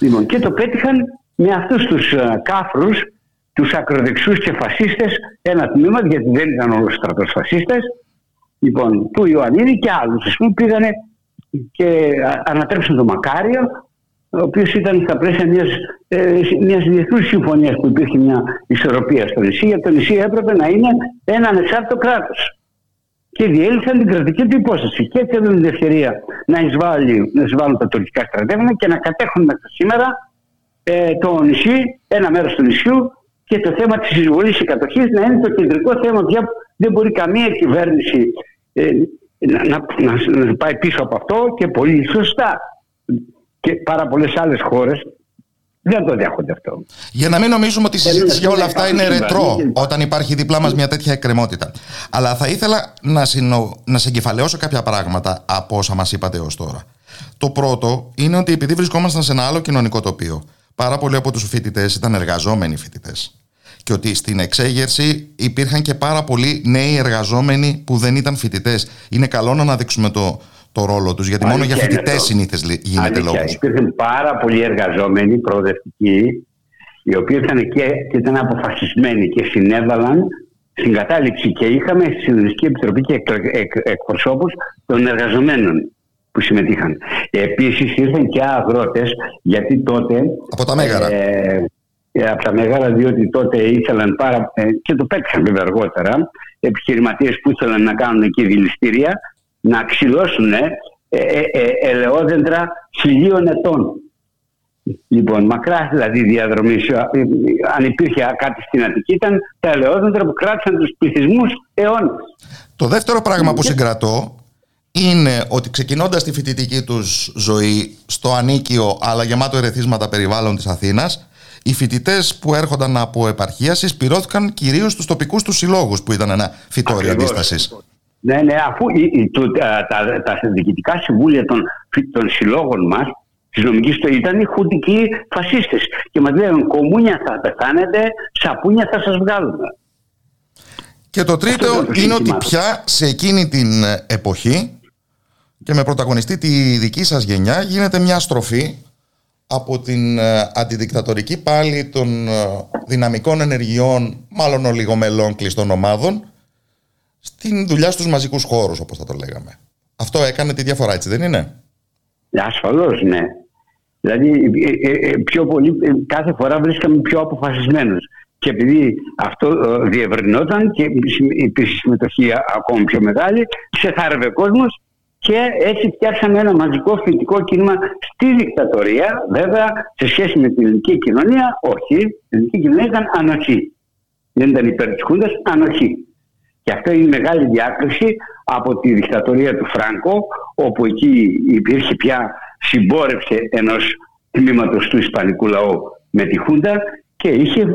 Λοιπόν, και το πέτυχαν με αυτούς τους uh, κάφρους, τους ακροδεξιούς και φασίστες, ένα τμήμα, γιατί δεν ήταν όλος στρατός φασίστες, λοιπόν, του Ιωαννίδη και άλλους, ας πούμε, πήγανε και ανατρέψαν το Μακάριο, ο οποίος ήταν στα πλαίσια μιας, ε, μιας διεθνούς συμφωνίας που υπήρχε μια ισορροπία στο νησί. Γιατί το νησί έπρεπε να είναι ένα ανεξάρτητο κράτος. Και διέλυσαν την κρατική του υπόσταση. Και έτσι έδωσαν την ευκαιρία να, εισβάλλει, να εισβάλλουν τα τουρκικά στρατεύματα και να κατέχουν μέχρι σήμερα ε, το νησί, ένα μέρος του νησιού και το θέμα της εισβολής και κατοχής να είναι το κεντρικό θέμα πια που δεν μπορεί καμία κυβέρνηση ε, να, να, να, να πάει πίσω από αυτό και πολύ σωστά και πάρα πολλές άλλες χώρες δεν το δέχονται αυτό.
Για να μην νομίζουμε ότι η συζήτηση για όλα αυτά είναι ρετρό όταν υπάρχει δίπλα μας μια τέτοια εκκρεμότητα. Αλλά θα ήθελα να, συνο... να συγκεφαλαιώσω κάποια πράγματα από όσα μας είπατε έως τώρα. Το πρώτο είναι ότι επειδή βρισκόμασταν σε ένα άλλο κοινωνικό τοπίο, πάρα πολλοί από τους φοιτητές ήταν εργαζόμενοι φοιτητές. Και ότι στην εξέγερση υπήρχαν και πάρα πολλοί νέοι εργαζόμενοι που δεν ήταν φοιτητές. Είναι καλό να αναδείξουμε το, το ρόλο τους, γιατί μόνο για φοιτητές συνήθως γίνεται λόγος.
Υπήρχαν πάρα πολλοί εργαζόμενοι προοδευτικοί, οι οποίοι ήταν και, και ήταν αποφασισμένοι και συνέβαλαν στην κατάληξη και είχαμε στη Συνοδευτική Επιτροπή και εκπροσώπους των εργαζομένων που συμμετείχαν. Επίσης ήρθαν και αγρότες γιατί τότε...
Από τα Μέγαρα. Ε,
ε από τα Μέγαρα διότι τότε ήθελαν πάρα... Ε, και το πέτυχαν βέβαια αργότερα επιχειρηματίες που ήθελαν να κάνουν εκεί δηληστήρια να ξυλώσουν ε, ε, ε, ελαιόδεντρα χιλίων ετών. Λοιπόν, μακρά δηλαδή διαδρομή. Ε, αν υπήρχε κάτι στην Αττική, ήταν τα ελαιόδεντρα που κράτησαν τους πληθυσμούς αιώνε.
Το δεύτερο πράγμα που συγκρατώ είναι ότι ξεκινώντας τη φοιτητική τους ζωή στο ανίκιο αλλά γεμάτο ερεθίσματα περιβάλλον της Αθήνας, οι φοιτητές που έρχονταν από επαρχία συσπηρώθηκαν κυρίως στους τοπικούς τους συλλόγους που ήταν ένα φυτόριο αντίστασης.
Ναι, ναι, αφού η, η, το, τα, τα, τα διοικητικά συμβούλια των, των συλλόγων μας της νομικής το ήταν οι χουντικοί φασίστες. Και μας λένε κομμούνια θα πεθάνετε, σαπούνια θα σας βγάλουμε.
Και το τρίτο είναι ότι πια σε εκείνη την εποχή και με πρωταγωνιστή τη δική σας γενιά γίνεται μια στροφή από την ε, αντιδικτατορική πάλι των ε, δυναμικών ενεργειών, μάλλον ολιγομελών κλειστών ομάδων, στην δουλειά στους μαζικούς χώρους, όπως θα το λέγαμε. Αυτό έκανε τη διαφορά, έτσι δεν είναι;
Ασφαλώς, ναι. Δηλαδή, πιο πολύ, κάθε φορά βρίσκαμε πιο αποφασισμένους. Και επειδή αυτό διευρυνόταν και υπήρχε συμμετοχή ακόμη πιο μεγάλη, ξεθάρευε κόσμος και έτσι φτιάξαμε ένα μαζικό φοιτητικό κίνημα στη δικτατορία. Βέβαια, σε σχέση με την ελληνική κοινωνία, όχι. Η ελληνική κοινωνία ήταν ανοχή. Δεν ήταν υπέρ τη Χούντα, ανοχή. Και αυτό είναι η μεγάλη διάκριση από τη δικτατορία του Φράγκο, όπου εκεί υπήρχε πια συμπόρευση ενός τμήματος του Ισπανικού λαού με τη Χούντα και είχε,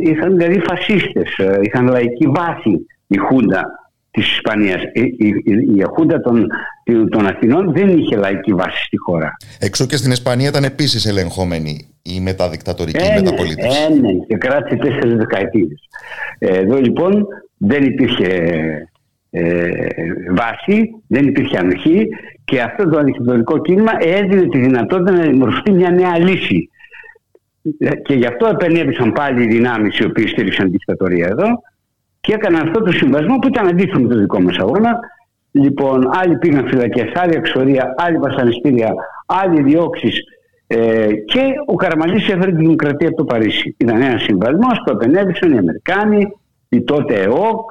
είχαν δηλαδή φασίστες, ε, είχαν λαϊκή βάση η Χούντα Της Ισπανίας. Η, η, η Αχούντα των, των Αθηνών δεν είχε λαϊκή βάση στη χώρα.
Εξού και στην Ισπανία ήταν επίσης ελεγχόμενη η μεταδικτατορική ε, μεταπολίτευση.
Ε, ναι, και κράτησε τέσσερις δεκαετίες. Εδώ λοιπόν δεν υπήρχε ε, βάση, δεν υπήρχε ανοχή και αυτό το αντικτατορικό κίνημα έδινε τη δυνατότητα να δημιουργηθεί μια νέα λύση. Και γι' αυτό επενέβησαν πάλι οι δυνάμεις οι οποίε στήριξαν τη δικτατορία εδώ και έκαναν αυτό το συμβασμό που ήταν αντίθετο με το δικό μας αγώνα. Λοιπόν, άλλοι πήγαν φυλακές, άλλοι εξορία, άλλοι βασανιστήρια, άλλοι διώξεις. Ε, και ο Καραμαλής έφερε τη δημοκρατία από το Παρίσι. Ήταν ένας συμβασμός που επενέβησαν οι Αμερικάνοι, οι τότε ΕΟΚ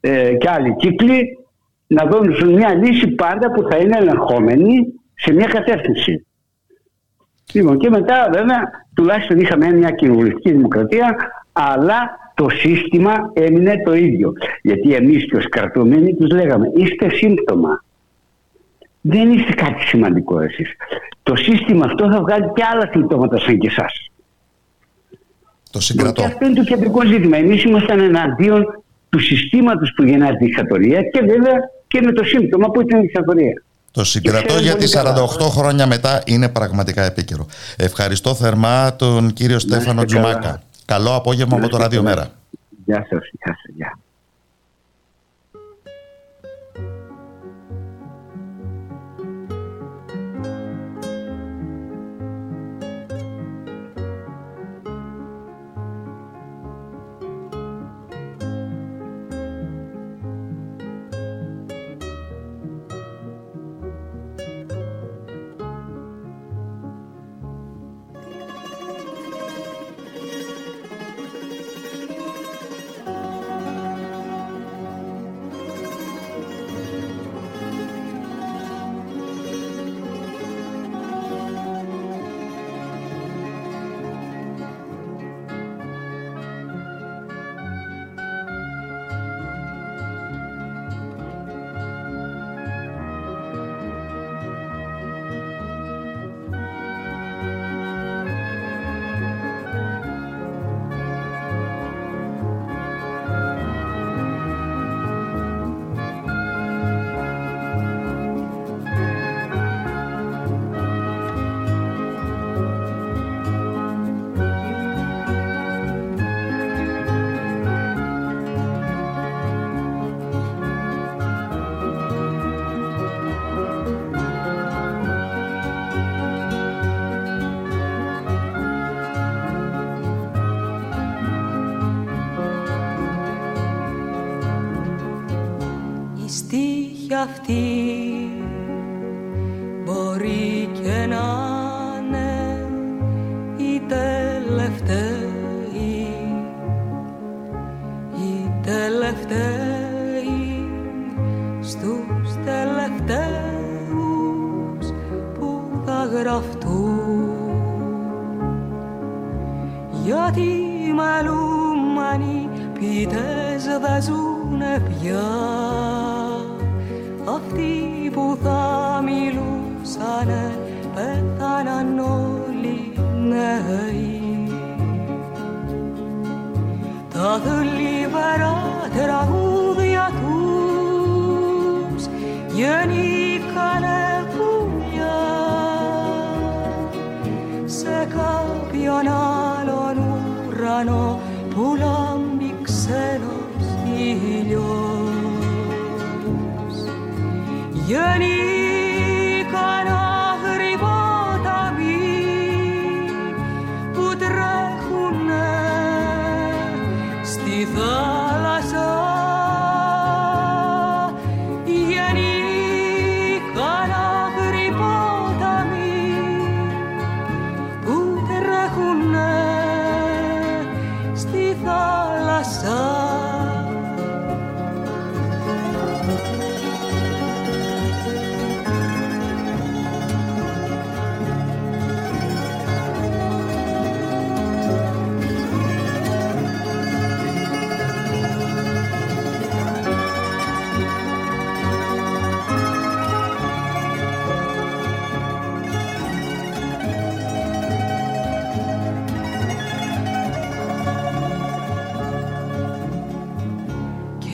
ε, και άλλοι κύκλοι να δώσουν μια λύση πάντα που θα είναι ελεγχόμενη σε μια κατεύθυνση. Λοιπόν, και μετά βέβαια τουλάχιστον είχαμε μια κοινοβουλευτική δημοκρατία αλλά το σύστημα έμεινε το ίδιο. Γιατί εμείς και ως κρατούμενοι τους λέγαμε είστε σύμπτωμα. Δεν είστε κάτι σημαντικό εσείς. Το σύστημα αυτό θα βγάλει και άλλα συμπτώματα σαν και εσάς.
Το συγκρατώ.
Και αυτό είναι το κεντρικό ζήτημα. Εμείς ήμασταν εναντίον του συστήματος που γεννά τη δικτατορία και βέβαια και με το σύμπτωμα που ήταν η δικτατορία.
Το συγκρατώ γιατί 48 χρόνια μετά είναι πραγματικά επίκαιρο. Ευχαριστώ θερμά τον κύριο Στέφανο Τζουμάκα. Καλό απόγευμα από το Ράδιο Μέρα.
Γεια σας. Γεια σας. Γεια.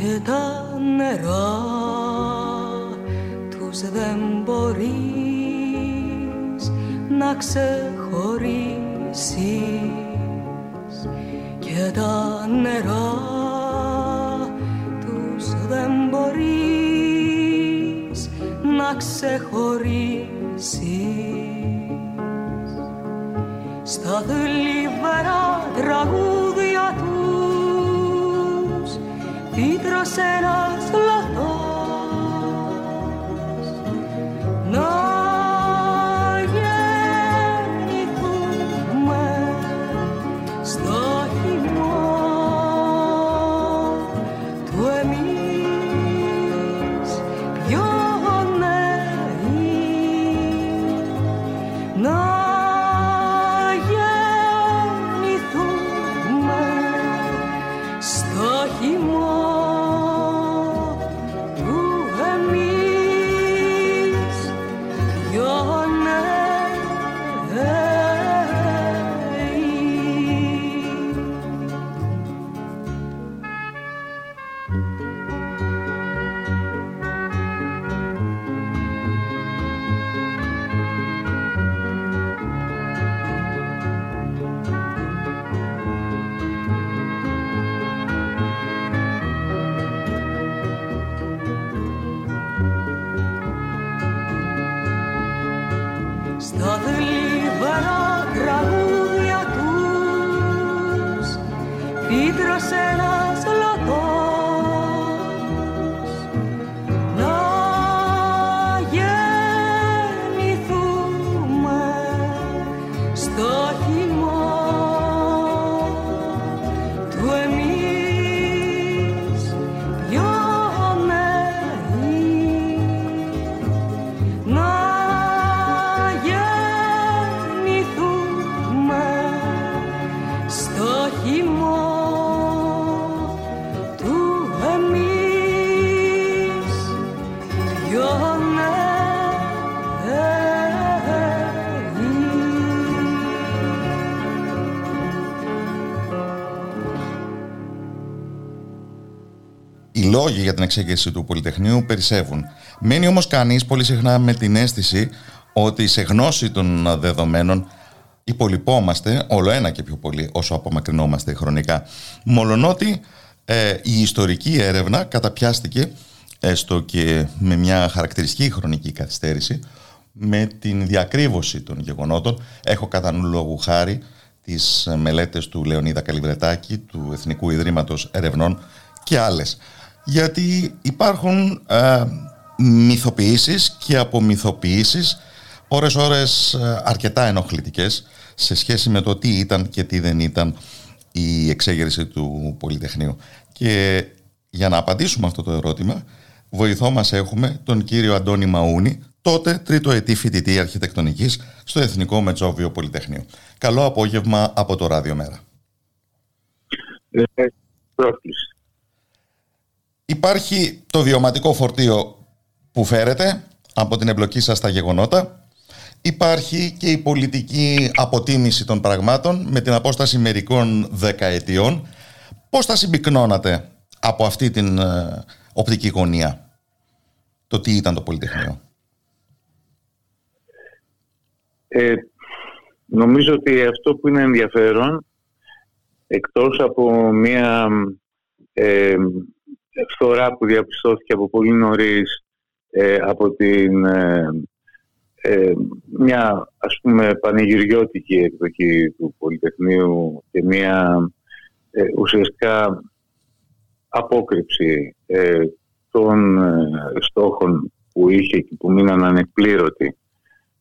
και τα νερά τους δεν μπορείς
να ξεχωρίσεις. Και τα νερά τους δεν μπορείς να ξεχωρίσεις. Στα θλιβερά τραγούδια crossing all
λόγοι για την εξέγερση του Πολυτεχνείου περισσεύουν. Μένει όμως κανείς πολύ συχνά με την αίσθηση ότι σε γνώση των δεδομένων υπολοιπόμαστε όλο ένα και πιο πολύ όσο απομακρυνόμαστε χρονικά. Μολονότι ε, η ιστορική έρευνα καταπιάστηκε έστω και με μια χαρακτηριστική χρονική καθυστέρηση με την διακρύβωση των γεγονότων. Έχω κατά νου λόγου χάρη τις μελέτες του Λεωνίδα Καλυβρετάκη, του Εθνικού Ιδρύματος Ερευνών και άλλες γιατί υπάρχουν ε, μυθοποιήσεις και απομυθοποιήσεις ώρες ώρες ε, αρκετά ενοχλητικές σε σχέση με το τι ήταν και τι δεν ήταν η εξέγερση του Πολυτεχνείου. Και για να απαντήσουμε αυτό το ερώτημα, βοηθό μας έχουμε τον κύριο Αντώνη Μαούνη, τότε τρίτο ετή φοιτητή αρχιτεκτονικής στο Εθνικό Μετσόβιο Πολυτεχνείο. Καλό απόγευμα από το Ράδιο Μέρα.
Ε,
Υπάρχει το βιωματικό φορτίο που φέρετε από την εμπλοκή σας στα γεγονότα. Υπάρχει και η πολιτική αποτίμηση των πραγμάτων με την απόσταση μερικών δεκαετιών. Πώς θα συμπυκνώνατε από αυτή την ε, οπτική γωνία; Το τι ήταν το Πολυτεχνείο;
Ε, νομίζω ότι αυτό που είναι ενδιαφέρον εκτός από μια ε, φθορά που διαπιστώθηκε από πολύ νωρίς ε, από την ε, μια ας πούμε πανηγυριώτικη εκδοχή του Πολυτεχνείου και μια ε, ουσιαστικά απόκρυψη ε, των στόχων που είχε και που μείναν ανεκπλήρωτοι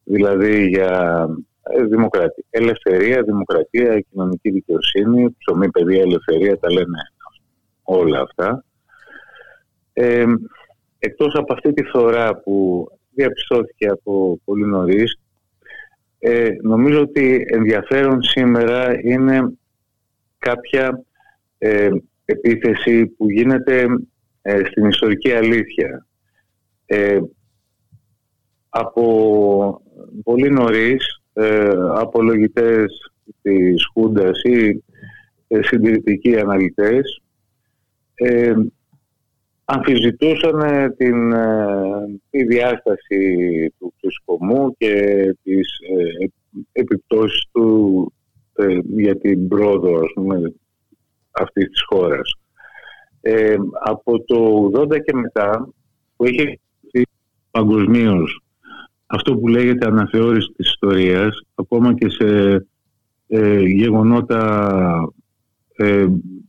δηλαδή για δημοκρατία, ελευθερία, δημοκρατία, κοινωνική δικαιοσύνη, ψωμί, παιδεία, ελευθερία, τα λένε όλα αυτά. Ε, εκτός από αυτή τη φορά που διαπιστώθηκε από πολύ νωρίς. Ε, νομίζω ότι ενδιαφέρον σήμερα είναι κάποια ε, επίθεση που γίνεται ε, στην ιστορική αλήθεια. Ε, από πολύ νωρίς ε, απολογητές της Χούντας ή ε, συντηρητικοί αναλυτές ε, αμφιζητούσαν ε, την, ε, τη διάσταση του φυσικομού και τις ε, επιπτώσεις του για την πρόοδο ας πούμε, αυτής της χώρας. από το 80 και μετά που είχε παγκοσμίως αυτό που λέγεται αναθεώρηση της ιστορίας ακόμα και σε γεγονότα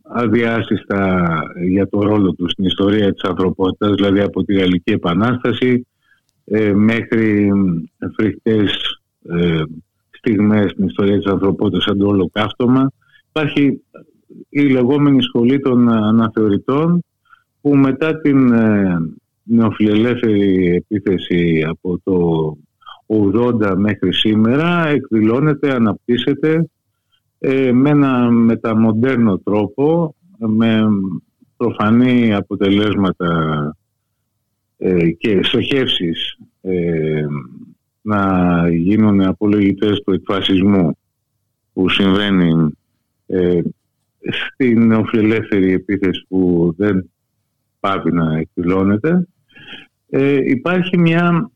αδιάσυστα για το ρόλο του στην ιστορία της ανθρωπότητας, δηλαδή από τη Γαλλική Επανάσταση ε, μέχρι φρικτές ε, στιγμές στην ιστορία της ανθρωπότητας σαν το ολοκαύτωμα. Υπάρχει η λεγόμενη σχολή των αναθεωρητών που μετά την ε, νεοφιλελεύθερη επίθεση από το 80 μέχρι σήμερα εκδηλώνεται, αναπτύσσεται ε, με ένα μεταμοντέρνο τρόπο, με προφανή αποτελέσματα ε, και στοχεύσεις ε, να γίνουν απολογητές του εκφασισμού που συμβαίνει ε, στην νεοφιλελεύθερη επίθεση που δεν πάβει να εκδηλώνεται. Ε, υπάρχει μια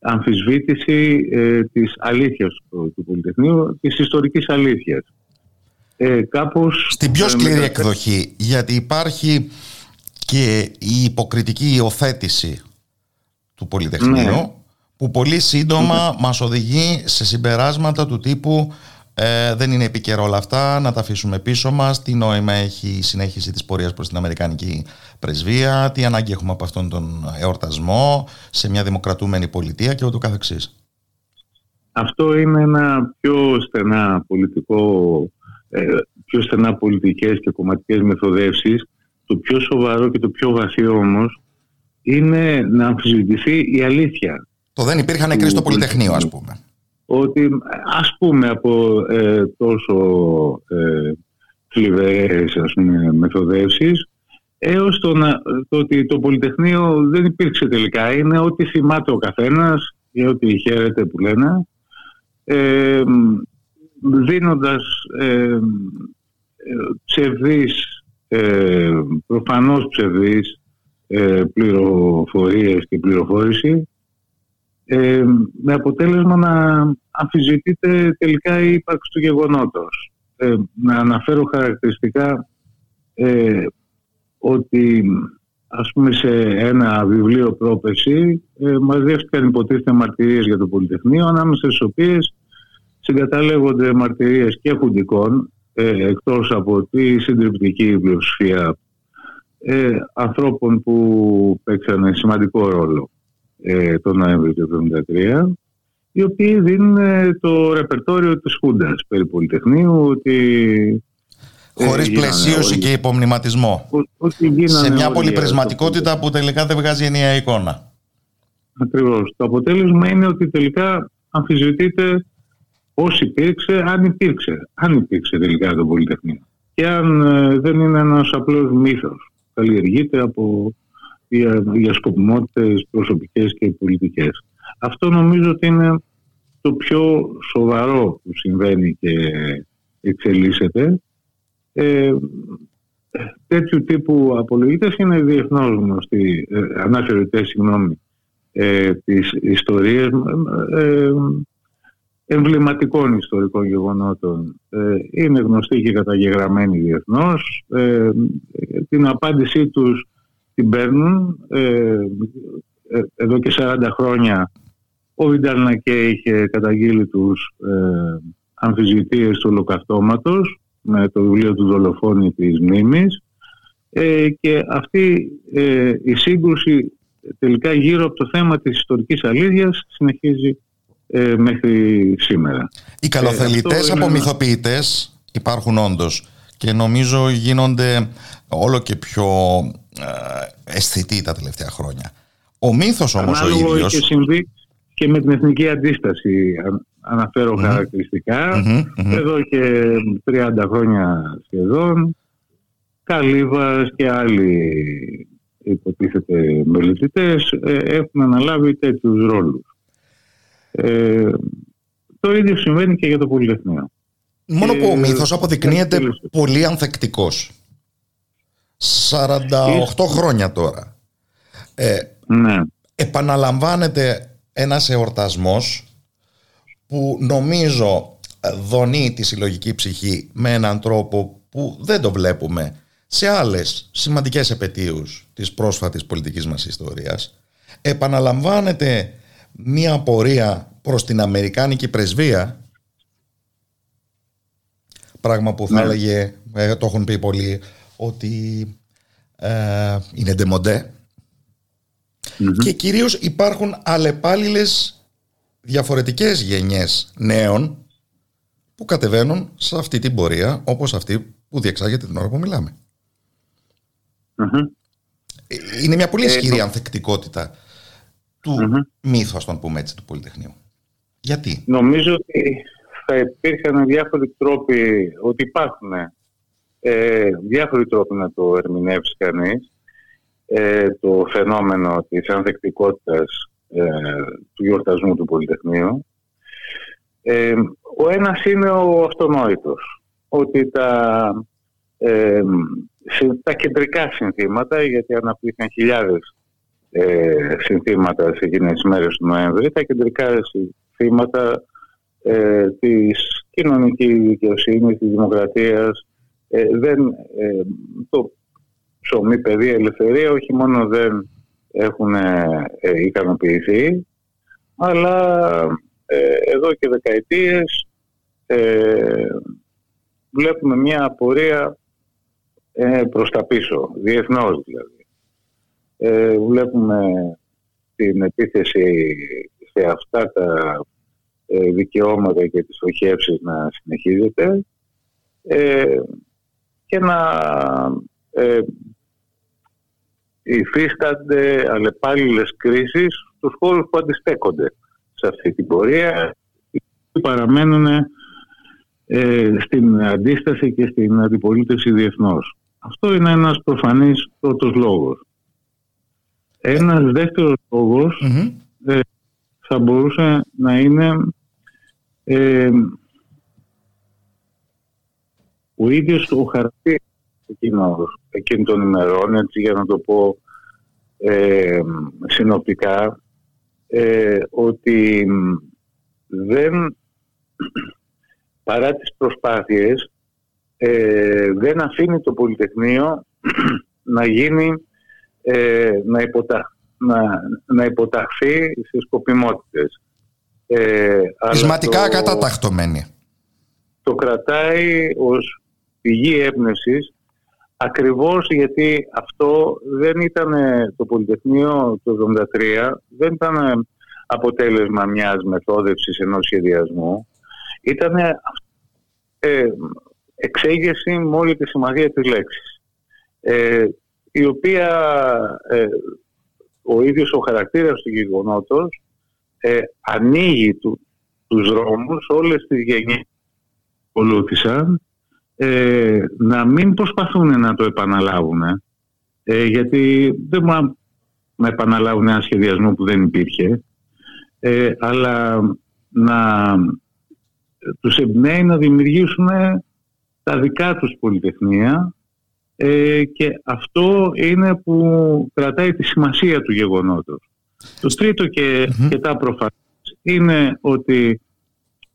αμφισβήτηση ε, της αλήθειας του, του Πολυτεχνείου, της ιστορικής αλήθειας
ε, κάπως... Στην πιο ε, σκληρή εκδοχή, γιατί υπάρχει και η υποκριτική υιοθέτηση του Πολυτεχνείου, ναι. που πολύ σύντομα mm. μας οδηγεί σε συμπεράσματα του τύπου ε, δεν είναι επικαιρό όλα αυτά, να τα αφήσουμε πίσω μας, τι νόημα έχει η συνέχιση της πορείας προς την Αμερικανική πρεσβεία, τι ανάγκη έχουμε από αυτόν τον εορτασμό σε μια δημοκρατούμενη πολιτεία και ούτω καθεξής.
Αυτό είναι ένα πιο στενά πολιτικό ε, πιο στενά πολιτικές και κομματικές μεθοδεύσεις. Το πιο σοβαρό και το πιο βαθύ όμως είναι να αμφισβητηθεί η αλήθεια.
Το δεν υπήρχαν νεκροί στο Πολυτεχνείο ας πούμε.
Ότι ας πούμε από ε, τόσο ε, θλιβερές ας πούμε, μεθοδεύσεις έως το, το ότι το Πολυτεχνείο δεν υπήρξε τελικά. Είναι ό,τι θυμάται ο καθένας ή ό,τι χαίρεται που λένε. Ε, δίνοντας ε, ε, ψευδείς, ε, προφανώς ψευδείς ε, πληροφορίες και πληροφόρηση ε, με αποτέλεσμα να αμφισβητείται τελικά η ύπαρξη του γεγονότος. Ε, να αναφέρω χαρακτηριστικά ε, ότι ας πούμε σε ένα βιβλίο πρόπεση ε, μαζεύτηκαν υποτίθεται μαρτυρίες για το Πολυτεχνείο ανάμεσα στις οποίες συγκαταλέγονται μαρτυρίες και χουντικών ε, εκτός από τη συντριπτική πλειοψηφία ε, ανθρώπων που παίξαν σημαντικό ρόλο ε, τον Νοέμβριο του 1973 οι οποίοι δίνουν ε, το ρεπερτόριο της Χούντας περί Πολυτεχνείου ότι
ε, Χωρίς πλαισίωση και υπομνηματισμό. σε μια πολυπρισματικότητα που τελικά δεν βγάζει ενιαία εικόνα.
Ακριβώς. Το αποτέλεσμα είναι ότι τελικά αμφισβητείται πώς υπήρξε, αν υπήρξε, αν υπήρξε τελικά το Πολυτεχνείο. Και αν ε, δεν είναι ένας απλός μύθος, καλλιεργείται από για σκοπιμότητες προσωπικές και πολιτικές. Αυτό νομίζω ότι είναι το πιο σοβαρό που συμβαίνει και εξελίσσεται. Ε, τέτοιου τύπου απολογητές είναι διεθνώς γνωστοί, ε, ανάφερετές, συγγνώμη, ε, τις ιστορίες ε, εμβληματικών ιστορικών γεγονότων ε, είναι γνωστοί και καταγεγραμμένοι διεθνώς. Ε, την απάντησή τους την παίρνουν. Ε, εδώ και 40 χρόνια ο Βινταλνακέ είχε καταγγείλει τους ε, αμφισβητείες του ολοκαυτώματος με το βιβλίο του δολοφόνη της μνήμης ε, και αυτή ε, η σύγκρουση τελικά γύρω από το θέμα της ιστορικής αλήθειας συνεχίζει ε, μέχρι σήμερα.
Οι καλοθελητές ε, απομυθοποιητές υπάρχουν όντως και νομίζω γίνονται όλο και πιο ε, αισθητοί τα τελευταία χρόνια. Ο μύθος όμως ο ίδιος...
Έχει συμβεί και με την εθνική αντίσταση αναφέρω χαρακτηριστικα Εδώ και 30 χρόνια σχεδόν Καλύβας και άλλοι υποτίθεται μελετητές ε, έχουν αναλάβει τέτοιους ρόλους. Ε, το ίδιο συμβαίνει και για το Πολυτεχνείο.
Μόνο που ο μύθος αποδεικνύεται πολύ ανθεκτικός. 48 χρόνια τώρα. Ε,
ναι.
Επαναλαμβάνεται ένας εορτασμός που νομίζω δονεί τη συλλογική ψυχή με έναν τρόπο που δεν το βλέπουμε σε άλλες σημαντικές επαιτίους της πρόσφατης πολιτικής μας ιστορίας. Επαναλαμβάνεται μία πορεία προς την Αμερικάνικη πρεσβεία πράγμα που θα ναι. έλεγε, ε, το έχουν πει πολλοί ότι ε, είναι ντεμοντε και κυρίως υπάρχουν αλλεπάλληλες διαφορετικές γενιές νέων που κατεβαίνουν σε αυτή την πορεία όπως αυτή που διεξάγεται την ώρα που μιλάμε. Είναι μια πολύ ε, ισχυρή ανθεκτικότητα του mm μύθου, ας τον πούμε έτσι, του Πολυτεχνείου. Γιατί;
Νομίζω ότι θα υπήρχαν διάφοροι τρόποι, ότι υπάρχουν ε, διάφοροι τρόποι να το ερμηνεύσει κανείς ε, το φαινόμενο της ανθεκτικότητας ε, του γιορτασμού του Πολυτεχνείου. Ε, ο ένας είναι ο αυτονόητος, ότι τα, ε, τα κεντρικά συνθήματα, γιατί αναπτύχθηκαν χιλιάδες ε, συνθήματα σε εκείνες τις μέρες του Νοέμβρη, τα κεντρικά συνθήματα ε, της κοινωνικής δικαιοσύνης, της δημοκρατίας, ε, δεν, ε, το ψωμί, παιδεία, ελευθερία όχι μόνο δεν έχουν ε, ικανοποιηθεί, αλλά εδώ και δεκαετίες βλέπουμε μια απορία προς τα πίσω, διεθνώς δηλαδή. Βλέπουμε την επίθεση σε αυτά τα δικαιώματα και τις οχεύσεις να συνεχίζεται και να ε, υφίστανται αλλεπάλληλες κρίσεις στους χώρους που αντιστέκονται σε αυτή την πορεία και παραμένουν ε, στην αντίσταση και στην αντιπολίτευση διεθνώς. Αυτό είναι ένας προφανής πρώτος λόγος. Ένας δεύτερος ε, θα μπορούσε να είναι ε, ο ίδιος ο χαρακτήρας εκείνων των ημερών, έτσι για να το πω ε, συνοπτικά, ε, ότι δεν, παρά τις προσπάθειες, ε, δεν αφήνει το Πολυτεχνείο να γίνει, ε, να, υποταχ, να, να υποταχθεί στις σκοπιμότητες.
Ε, Ισματικά καταταχτωμένη.
Το κρατάει ως πηγή έμπνευσης ακριβώς γιατί αυτό δεν ήταν το Πολυτεχνείο το 1973, δεν ήταν αποτέλεσμα μιας μεθόδευσης ενός σχεδιασμού, ήταν ε, εξέγερση με όλη τη σημασία της λέξης. Ε, η οποία ε, ο ίδιος ο χαρακτήρας του γεγονότος ε, ανοίγει του, τους δρόμους όλες τις γενιές που ακολούθησαν ε, να μην προσπαθούν να το επαναλάβουν. Ε, γιατί δεν μπορούν να επαναλάβουν ένα σχεδιασμό που δεν υπήρχε, ε, αλλά να τους εμπνέει να δημιουργήσουν τα δικά τους πολυτεχνία ε, και αυτό είναι που κρατάει τη σημασία του γεγονότος. Το τρίτο και, και τα προφανές είναι ότι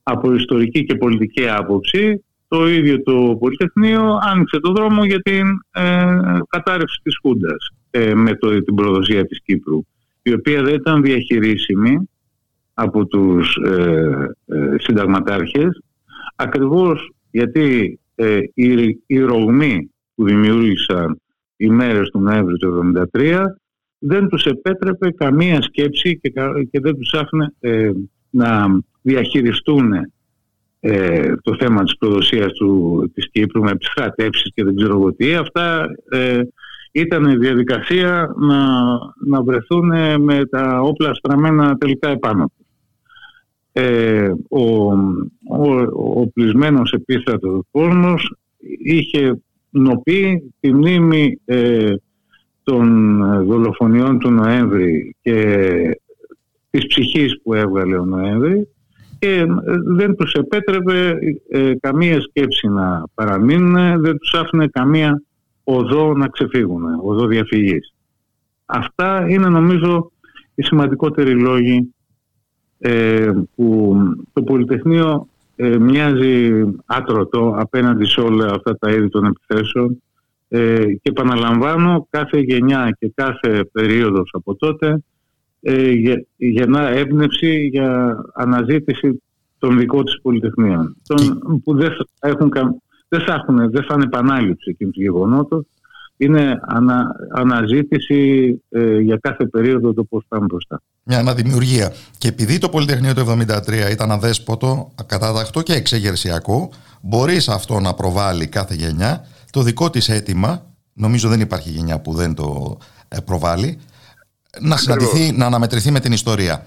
από ιστορική και πολιτική άποψη το ίδιο το Πολυτεχνείο άνοιξε το δρόμο για την ε, κατάρρευση της Χούντας ε, με το, την προδοσία της Κύπρου η οποία δεν ήταν διαχειρίσιμη από τους ε, ε, συνταγματάρχες ακριβώς γιατί ε, οι, οι ρογμοί που δημιούργησαν οι μέρες του Νοέμβρη του 1973 δεν τους επέτρεπε καμία σκέψη και, και δεν τους άφηνε ε, να διαχειριστούν ε, το θέμα της προδοσίας του, της Κύπρου με επιστρατεύσεις και δεν ξέρω εγώ τι. Αυτά ε, ήταν διαδικασία να, να βρεθούν με τα όπλα στραμμένα τελικά επάνω τους. Ε, ο, ο, ο πλησμένος επίστρατος κόσμος είχε νοπεί τη μνήμη ε, των δολοφονιών του Νοέμβρη και της ψυχής που έβγαλε ο Νοέμβρη και ε, δεν τους επέτρεπε ε, καμία σκέψη να παραμείνουν, δεν τους άφηνε καμία οδό να ξεφύγουν, οδό διαφυγής. Αυτά είναι νομίζω οι σημαντικότεροι λόγοι ε, που το Πολυτεχνείο ε, μοιάζει άτρωτο απέναντι σε όλα αυτά τα είδη των επιθέσεων ε, και επαναλαμβάνω κάθε γενιά και κάθε περίοδος από τότε ε, γεννά έμπνευση για αναζήτηση των δικών της πολυτεχνείων των, που δεν, έχουν, δεν, θα έχουν, δεν θα είναι επανάληψη εκείνου του γεγονότος είναι ανα, αναζήτηση ε, για κάθε περίοδο το πώς πάμε μπροστά.
Μια αναδημιουργία. Και επειδή το Πολυτεχνείο του 1973 ήταν αδέσποτο, ακατάταχτο και εξεγερσιακό, μπορείς αυτό να προβάλλει κάθε γενιά το δικό της αίτημα, νομίζω δεν υπάρχει γενιά που δεν το ε, προβάλλει, να συναντηθεί, να αναμετρηθεί με την ιστορία.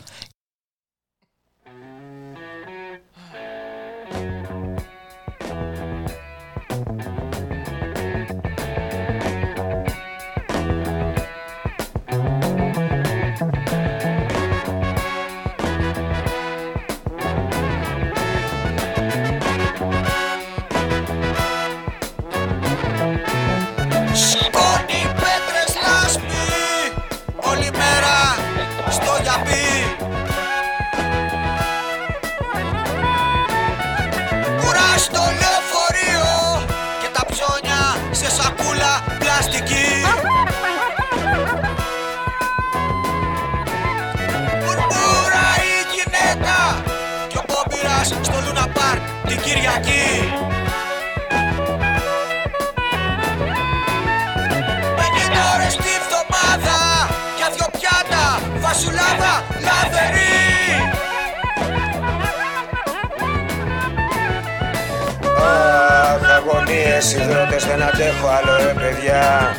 Αγωνίες υδρότες δεν αντέχω άλλο ρε παιδιά.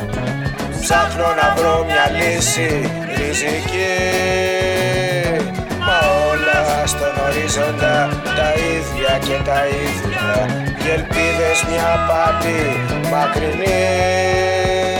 Ψάχνω να βρω μια λύση. Ριζική. Μα όλα στον ορίζοντα τα ίδια και τα ίδια. Και ελπίδες μια πάτη μακρινή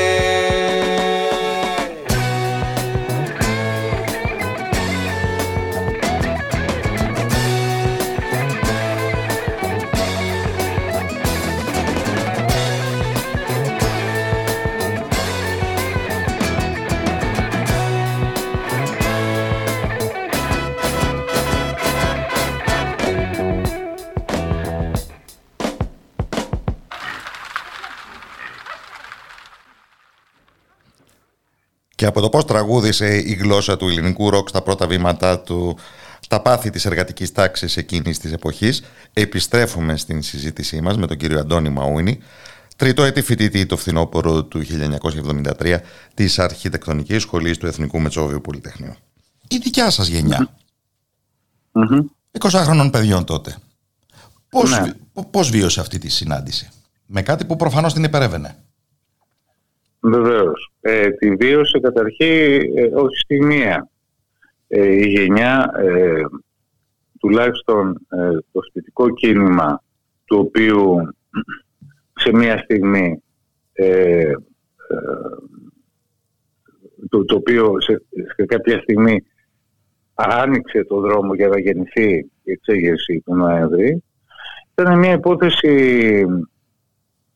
από το πώς τραγούδισε η γλώσσα του ελληνικού ροκ στα πρώτα βήματά του τα πάθη της εργατικής τάξης εκείνης της εποχής, επιστρέφουμε στην συζήτησή μας με τον κύριο Αντώνη Μαούνι, τρίτο έτη φοιτητή το φθινόπωρο του 1973 της Αρχιτεκτονικής Σχολής του Εθνικού Μετσόβιου Πολυτεχνείου. Η δικιά σας γενιά, 20 χρονών παιδιών τότε, πώς, ναι. πώς βίωσε αυτή τη συνάντηση, με κάτι που προφανώς την υπερεύαινε.
Βεβαίως. Ε, τη βίωσε καταρχήν ε, όχι στη μία. Ε, η γενιά, ε, τουλάχιστον ε, το σπιτικό κίνημα, του οποίου σε μία στιγμή το, το οποίο σε, σε κάποια στιγμή άνοιξε το δρόμο για να γεννηθεί η εξέγερση του Νοέμβρη ήταν μια υπόθεση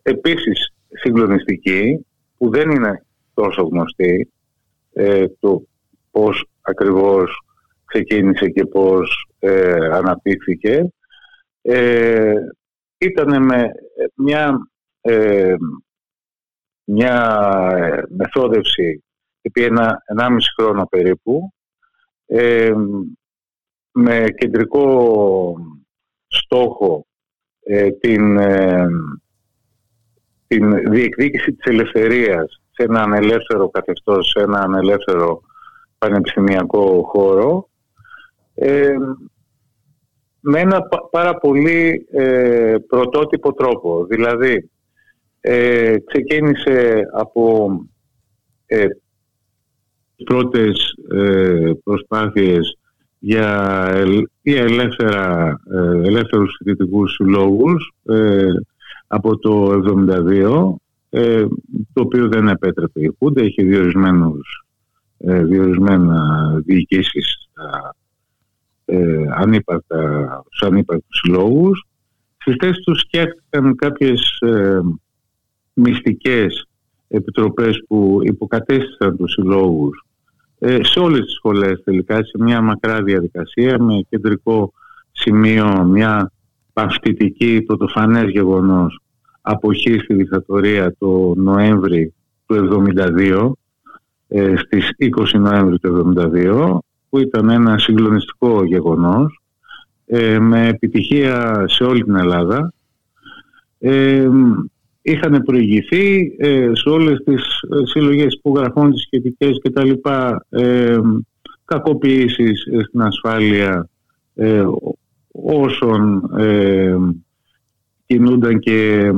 επίσης συγκλονιστική που δεν είναι τόσο γνωστή ε, το πώς ακριβώς ξεκίνησε και πώς ε, αναπτύχθηκε. Ε, ήταν με μια, ε, μια μεθόδευση επί ένα, ενάμιση χρόνο περίπου ε, με κεντρικό στόχο την την διεκδίκηση της ελευθερίας σε έναν ελεύθερο καθεστώς, σε έναν ελεύθερο πανεπιστημιακό χώρο ε, με ένα πάρα πολύ ε, πρωτότυπο τρόπο. Δηλαδή, ε, ξεκίνησε από ε, πρώτες ε, προσπάθειες για, για ελεύθερα, ε, ελεύθερους φοιτητικούς συλλόγους από το 1972 ε, το οποίο δεν επέτρεπε η Χούντα, είχε διορισμένους, ε, διορισμένα διοικήσεις στα ε, ανύπαρτα, στους ανύπαρτους συλλόγους. Στις θέσεις τους φτιάχτηκαν κάποιες ε, μυστικές επιτροπές που υποκατέστησαν τους συλλόγους ε, σε όλες τις σχολές τελικά σε μια μακρά διαδικασία με κεντρικό σημείο μια παυστητική το το φανές γεγονός αποχή στη δικτατορία το Νοέμβρη του 1972 ε, στις 20 Νοέμβρη του 1972 που ήταν ένα συγκλονιστικό γεγονός ε, με επιτυχία σε όλη την Ελλάδα. Ε, είχαν προηγηθεί ε, σε όλες τις ε, συλλογές υπογραφών τις σχετικές και τα λοιπά ε, κακοποιήσεις στην ασφάλεια όσων κινούνταν και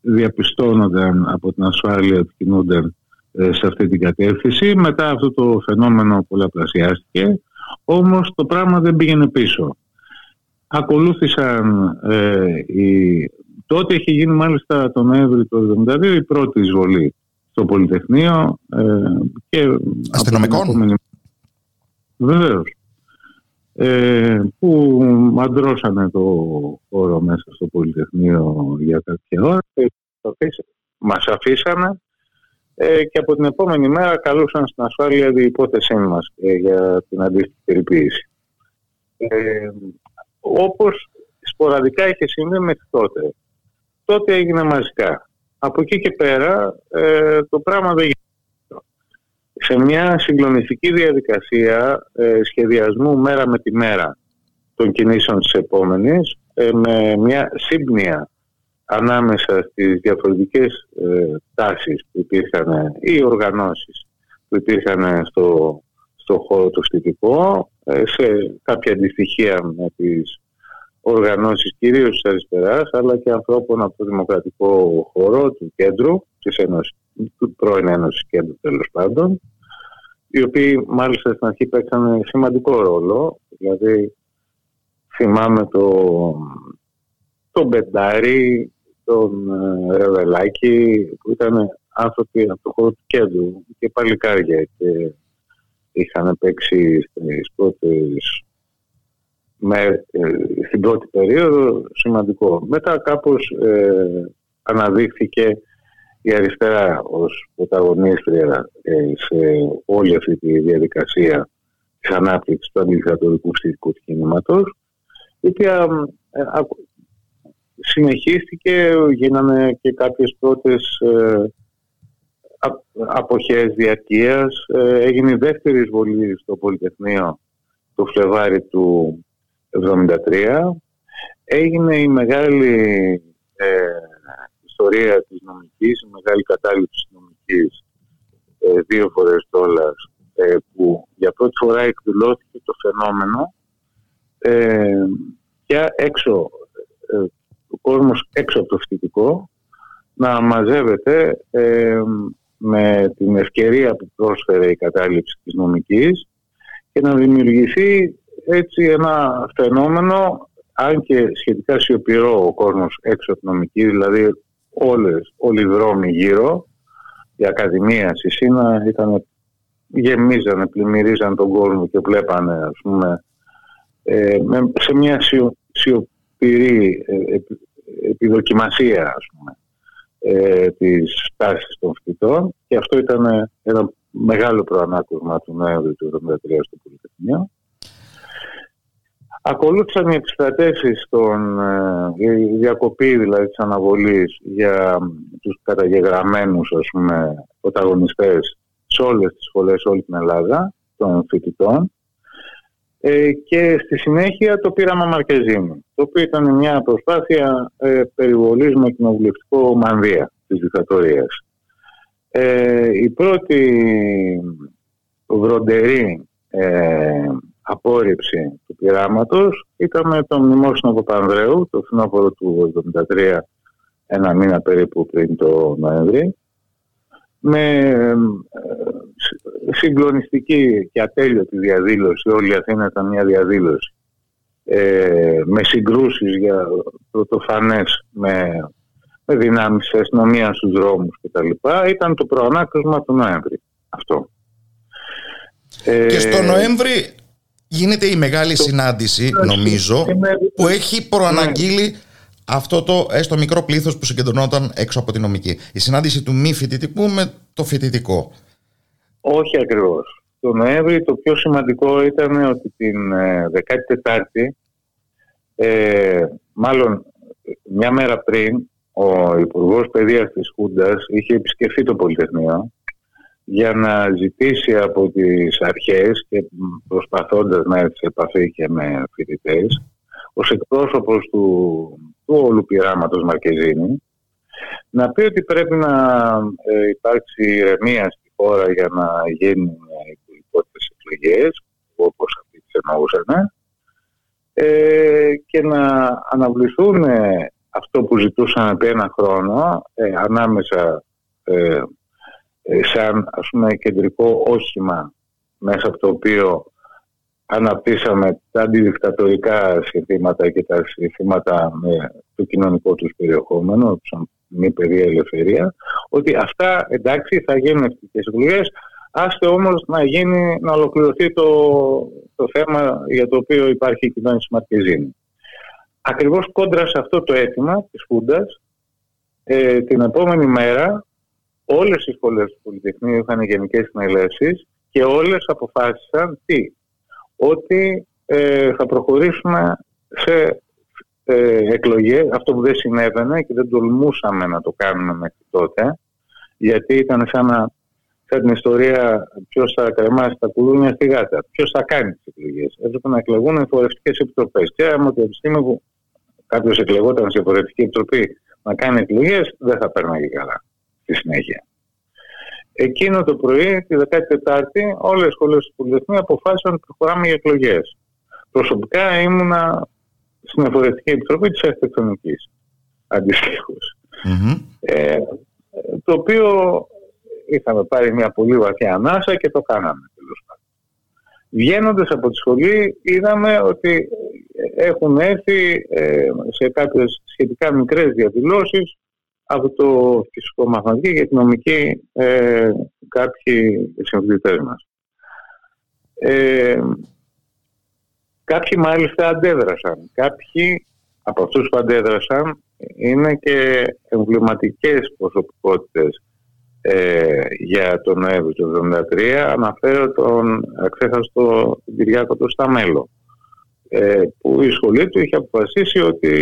διαπιστώνονταν από την ασφάλεια ότι κινούνταν ε, σε αυτή την κατεύθυνση. Μετά αυτό το φαινόμενο πολλαπλασιάστηκε, όμως το πράγμα δεν πήγαινε πίσω. Ακολούθησαν ε, οι... Τότε είχε γίνει μάλιστα τον Νοέμβρη του 1972 η πρώτη εισβολή στο Πολυτεχνείο ε, και
Αστυνομικών;
Βεβαίως ε, που αντρώσανε το χώρο μέσα στο Πολυτεχνείο για κάποια ώρα και μας αφήσανε ε, και από την επόμενη μέρα καλούσαν στην ασφάλεια την υπόθεσή μας ε, για την αντίστοιχη περιποίηση. Ε, όπως σποραδικά είχε συμβεί μέχρι τότε. Τότε έγινε μαζικά. Από εκεί και πέρα ε, το πράγμα δεν σε μια συγκλονιστική διαδικασία ε, σχεδιασμού μέρα με τη μέρα των κινήσεων της επόμενης ε, με μια σύμπνοια ανάμεσα στις διαφορετικές ε, τάσεις που υπήρχαν ή οργανώσεις που υπήρχαν στο, στο χώρο του στοιχικό ε, σε κάποια αντιστοιχεία με τις οργανώσεις κυρίως της αριστεράς αλλά και ανθρώπων από το δημοκρατικό χώρο του κέντρου της Ένωσης, του πρώην Ένωσης Κέντρου τέλος πάντων οι οποίοι μάλιστα στην αρχή παίξαν σημαντικό ρόλο. Δηλαδή θυμάμαι το, το Μπεντάρι, τον ε, Ρεβελάκη που ήταν άνθρωποι από το χώρο του κέντρου και παλικάρια και είχαν παίξει στις πρώτες με, στην πρώτη περίοδο σημαντικό. Μετά κάπως ε, αναδείχθηκε η αριστερά ως πρωταγωνίστρια σε όλη αυτή τη διαδικασία της ανάπτυξης του αντιδικτατορικού στοιχικού κινήματος η οποία συνεχίστηκε, γίνανε και κάποιες πρώτες ε, αποχές διαρκείας. Ε, έγινε η δεύτερη εισβολή στο Πολυτεχνείο το Φλεβάρι του 1973. Έγινε η μεγάλη ε, ιστορία της νομικής, η μεγάλη κατάληψη νομικής ε, δύο φορές τώρα ε, που για πρώτη φορά εκδηλώθηκε το φαινόμενο ε, και έξω, ε, ο κόσμος έξω από το φοιτητικό να μαζεύεται ε, με την ευκαιρία που πρόσφερε η κατάληψη της νομικής και να δημιουργηθεί έτσι ένα φαινόμενο αν και σχετικά σιωπηρό ο κόσμος έξω από την νομική, δηλαδή όλες, όλοι οι δρόμοι γύρω, η Ακαδημία στη Σίνα ήταν, γεμίζανε, πλημμυρίζαν τον κόσμο και βλέπανε ας πούμε ε, σε μια σιωπηρή ε, επιδοκιμασία ας πούμε ε, της τάσης των φοιτητών και αυτό ήταν ένα μεγάλο προανάκουσμα του Νοέμβρη του 1973 στο Πολυτεχνείο. Ακολούθησαν οι επιστρατεύσεις των, ε, η διακοπή δηλαδή της αναβολής για τους καταγεγραμμένους ας πούμε πρωταγωνιστές σε όλες τις σχολές, όλη την Ελλάδα των φοιτητών ε, και στη συνέχεια το πείραμα Μαρκεζίνη, το οποίο ήταν μια προσπάθεια ε, περιβολής με κοινοβουλευτικό μανδύα της δικτατορίας. Ε, η πρώτη βροντερή ε, απόρριψη του πειράματος ήταν με τον μνημόσυνο Παπανδρέου το φθινόπωρο του 1973, ένα μήνα περίπου πριν το Νοέμβρη, με ε, συγκλονιστική και ατέλειωτη διαδήλωση. Όλη η Αθήνα ήταν μια διαδήλωση. Ε, με συγκρούσεις για πρωτοφανές με, με δυνάμεις της αστυνομίας στους δρόμους κτλ. Ήταν το προανάκρισμα του Νοέμβρη αυτό.
Ε, και στο Νοέμβρη γίνεται η μεγάλη συνάντηση, νομίζω, που έχει προαναγγείλει αυτό το έστω μικρό πλήθος που συγκεντρωνόταν έξω από την νομική. Η συνάντηση του μη φοιτητικού με το φοιτητικό.
Όχι ακριβώς. Το Νοέμβρη το πιο σημαντικό ήταν ότι την 14η, ε, μάλλον μια μέρα πριν, ο Υπουργός Παιδείας της Χούντας είχε επισκεφθεί το Πολυτεχνείο για να ζητήσει από τις αρχές και προσπαθώντας να έρθει σε επαφή και με φοιτητές ως εκπρόσωπος του, του όλου πειράματος Μαρκεζίνη να πει ότι πρέπει να ε, υπάρξει ηρεμία στη χώρα για να γίνουν οι υπόλοιπες εκλογές όπως αυτοί τις εννοούσαν ε, και να αναβληθούν αυτό που ζητούσαν επί ένα χρόνο ε, ανάμεσα ε, σαν ας πούμε κεντρικό όχημα μέσα από το οποίο αναπτύσσαμε τα αντιδικτατορικά συνθήματα και τα συνθήματα με το κοινωνικό τους περιεχόμενο, σαν μη παιδεία ελευθερία, ότι αυτά εντάξει θα γίνουν ευτυχές εκλογές, άστε όμως να, γίνει, να ολοκληρωθεί το, το θέμα για το οποίο υπάρχει η κοινωνική Μαρκεζίνη. Ακριβώς κόντρα σε αυτό το αίτημα της Φούντας, ε, την επόμενη μέρα όλες οι σχολές του Πολυτεχνείου είχαν γενικές συνελεύσεις και όλες αποφάσισαν τι, ότι ε, θα προχωρήσουμε σε ε, εκλογές, αυτό που δεν συνέβαινε και δεν τολμούσαμε να το κάνουμε μέχρι τότε, γιατί ήταν σαν, να, σαν την ιστορία ποιος θα κρεμάσει τα κουδούνια στη γάτα, ποιος θα κάνει τις εκλογές. Έπρεπε να εκλεγούν οι φορευτικέ επιτροπές. Και άμα από τη στιγμή που κάποιος εκλεγόταν σε φορευτική επιτροπή να κάνει εκλογές, δεν θα παίρναγε καλά στη συνέχεια. Εκείνο το πρωί, τη 14η, όλες οι σχολές του Πολυτεχνείου αποφάσισαν ότι προχωράμε για εκλογές. Προσωπικά ήμουνα στην Εφορετική Επιτροπή της Αρχιτεκτονικής. Ε, το οποίο είχαμε πάρει μια πολύ βαθιά ανάσα και το κάναμε τέλος πάντων. Βγαίνοντας από τη σχολή, είδαμε ότι έχουν έρθει ε, σε κάποιες σχετικά μικρές διαδηλώσεις από το φυσικό μαθηματική και την νομική ε, κάποιοι συμφιλητές μας. Ε, κάποιοι μάλιστα αντέδρασαν. Κάποιοι από αυτούς που αντέδρασαν είναι και εμβληματικές προσωπικότητες ε, για τον Νοέμβριο του 1973. Αναφέρω τον αξέχαστο Κυριάκο του Σταμέλο ε, που η σχολή του είχε αποφασίσει ότι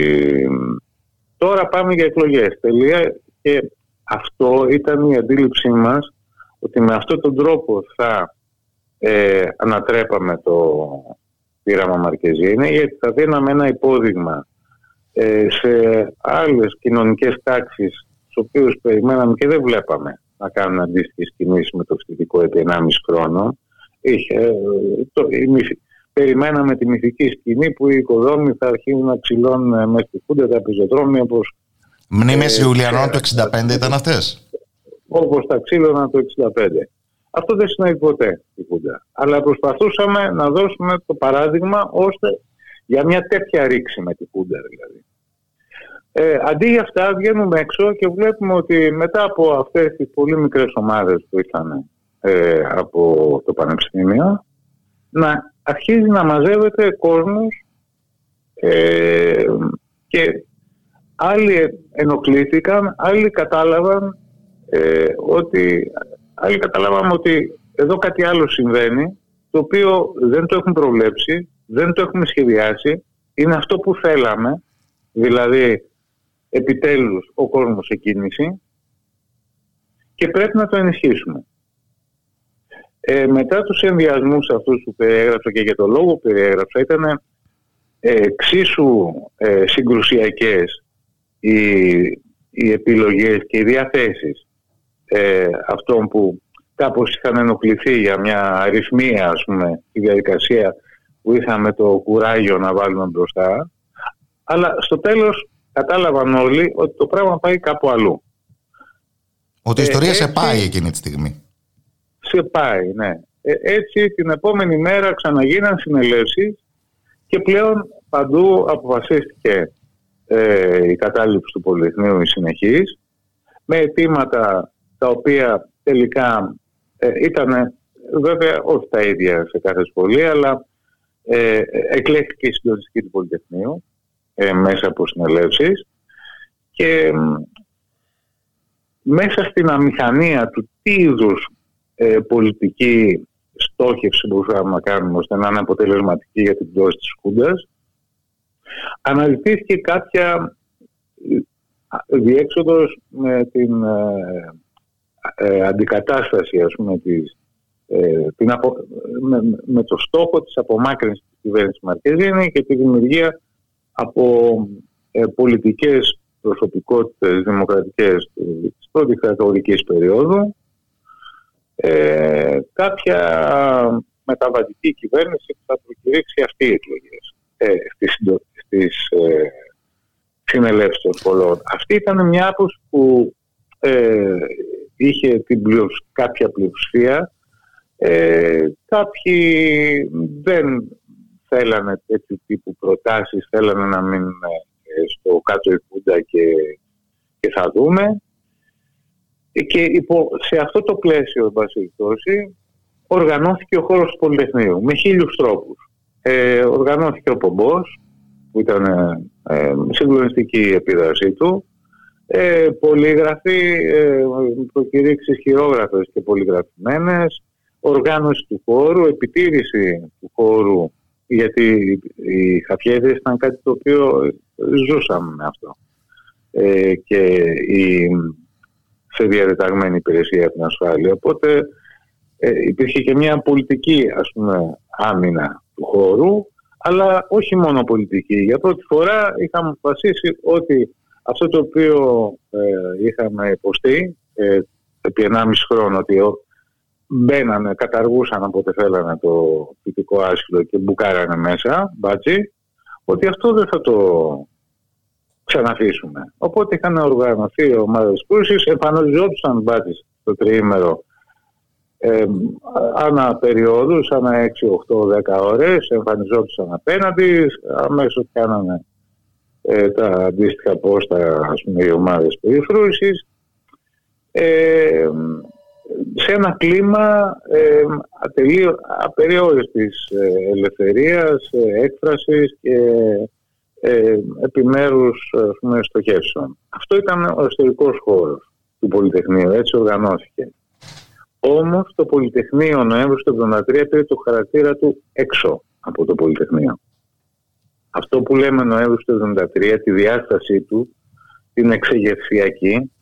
τώρα πάμε για εκλογές. Τελεία. Και αυτό ήταν η αντίληψή μας ότι με αυτόν τον τρόπο θα ε, ανατρέπαμε το πείραμα Μαρκεζίνη γιατί θα δίναμε ένα υπόδειγμα ε, σε άλλες κοινωνικές τάξεις τις οποίες περιμέναμε και δεν βλέπαμε να κάνουν αντίστοιχες κινήσεις με το φοιτητικό επί 1,5 χρόνο. Είχε, ε, το, η, περιμέναμε τη μυθική σκηνή που οι οικοδόμοι θα αρχίσουν να ψηλώνουν μέσα στη φούντα τα πεζοδρόμια όπως
Μνήμες ε, Ιουλιανών του 65 ήταν αυτές;
Όπως τα ξύλωνα το 65. Αυτό δεν συνέβη ποτέ η Φούντα. Αλλά προσπαθούσαμε να δώσουμε το παράδειγμα ώστε για μια τέτοια ρήξη με τη Φούντα δηλαδή. Ε, αντί για αυτά βγαίνουμε έξω και βλέπουμε ότι μετά από αυτές τις πολύ μικρές ομάδες που ήρθαν ε, από το Πανεπιστήμιο να αρχίζει να μαζεύεται κόσμος ε, και άλλοι ενοχλήθηκαν, άλλοι κατάλαβαν ε, ότι άλλοι καταλάβαμε ότι εδώ κάτι άλλο συμβαίνει το οποίο δεν το έχουν προβλέψει, δεν το έχουμε σχεδιάσει είναι αυτό που θέλαμε δηλαδή επιτέλους ο κόσμος σε κίνηση και πρέπει να το ενισχύσουμε. Ε, μετά τους ενδιασμούς αυτούς που περιέγραψα και για το λόγο που περιέγραψα ήταν ε, εξίσου ε, συγκρουσιακές οι, οι επιλογές και οι διαθέσεις ε, αυτών που κάπως είχαν ενοχληθεί για μια αριθμία ας πούμε τη διαδικασία που είχαμε το κουράγιο να βάλουμε μπροστά αλλά στο τέλος κατάλαβαν όλοι ότι το πράγμα πάει κάπου αλλού.
Ότι η ιστορία σε πάει εκείνη τη στιγμή.
Σε πάει, ναι. Ε, έτσι την επόμενη μέρα ξαναγίναν συνελεύσεις και πλέον παντού αποφασίστηκε ε, η κατάληψη του Πολυτεχνείου η συνεχής με αιτήματα τα οποία τελικά ε, ήταν βέβαια όχι τα ίδια σε κάθε σχολή αλλά ε, εκλέχθηκε η συντονιστική του Πολυτεχνείου ε, μέσα από συνελεύσεις και μέσα στην αμηχανία του τι είδους ε, πολιτική στόχευση μπορούσαμε να κάνουμε ώστε να είναι αποτελεσματική για την πτώση της Χούντας. Αναλυθήθηκε κάποια ε, διέξοδος με την ε, ε, αντικατάσταση ας πούμε της, την με, με, το στόχο της απομάκρυνσης της κυβέρνησης Μαρκεζίνη και τη δημιουργία από ε, πολιτικές προσωπικότητες δημοκρατικές της πρώτης κρατορικής περίοδου ε, κάποια μεταβατική κυβέρνηση που θα προκηρύξει αυτή οι εκλογές ε, στις, στις ε, συνελεύσεις των σχολών. Αυτή ήταν μια άποψη που ε, είχε την κάποια πλειοψηφία. Ε, κάποιοι δεν θέλανε τέτοιου τύπου προτάσεις, θέλανε να μείνουν στο κάτω η και, και θα δούμε. Και υπό, σε αυτό το πλαίσιο, εν οργανώθηκε ο χώρος του Πολυτεχνείου με χίλιους τρόπους. Ε, οργανώθηκε ο Πομπός, που ήταν ε, συγκλονιστική η επίδρασή του, ε, πολύγραφοι, ε, προκηρύξεις χειρόγραφες και πολυγραφημένες, οργάνωση του χώρου, επιτήρηση του χώρου γιατί οι χαφιέδες ήταν κάτι το οποίο ζούσαμε με αυτό. Ε, και η, σε διαδεταγμένη υπηρεσία για την ασφάλεια. Οπότε ε, υπήρχε και μια πολιτική ας πούμε άμυνα του χώρου, αλλά όχι μόνο πολιτική. Για πρώτη φορά είχαμε αποφασίσει ότι αυτό το οποίο ε, είχαμε υποστεί ε, επί 1,5 χρόνο ότι μπαίνανε, καταργούσαν όποτε θέλανε το φυτικό άσυλο και μπουκάρανε μέσα, μπάτσι, ότι αυτό δεν θα το ξαναφήσουμε. Οπότε είχαν οργανωθεί ομάδες κούρσης, εμφανιζόντουσαν μπάτσι στο τριήμερο ε, ανά περιόδους, ανά 6, 8, 10 ώρες, εμφανιζόντουσαν απέναντι, αμέσως κάνανε ε, τα αντίστοιχα πόστα, ας πούμε, οι ομάδες περιφρούησης, ε, σε ένα κλίμα ε, ατελείω, απεριόριστης ε, ελευθερίας, ε, έκφρασης και ε, επιμέρους ας πούμε, στοχεύσεων. Αυτό ήταν ο ιστορικός χώρος του Πολυτεχνείου, έτσι οργανώθηκε. Όμως το Πολυτεχνείο Νοέμβριο του 1973 πήρε το χαρακτήρα του έξω από το Πολυτεχνείο. Αυτό που λέμε Νοέμβριο του 1973, τη διάστασή του, την εξεγερσιακή,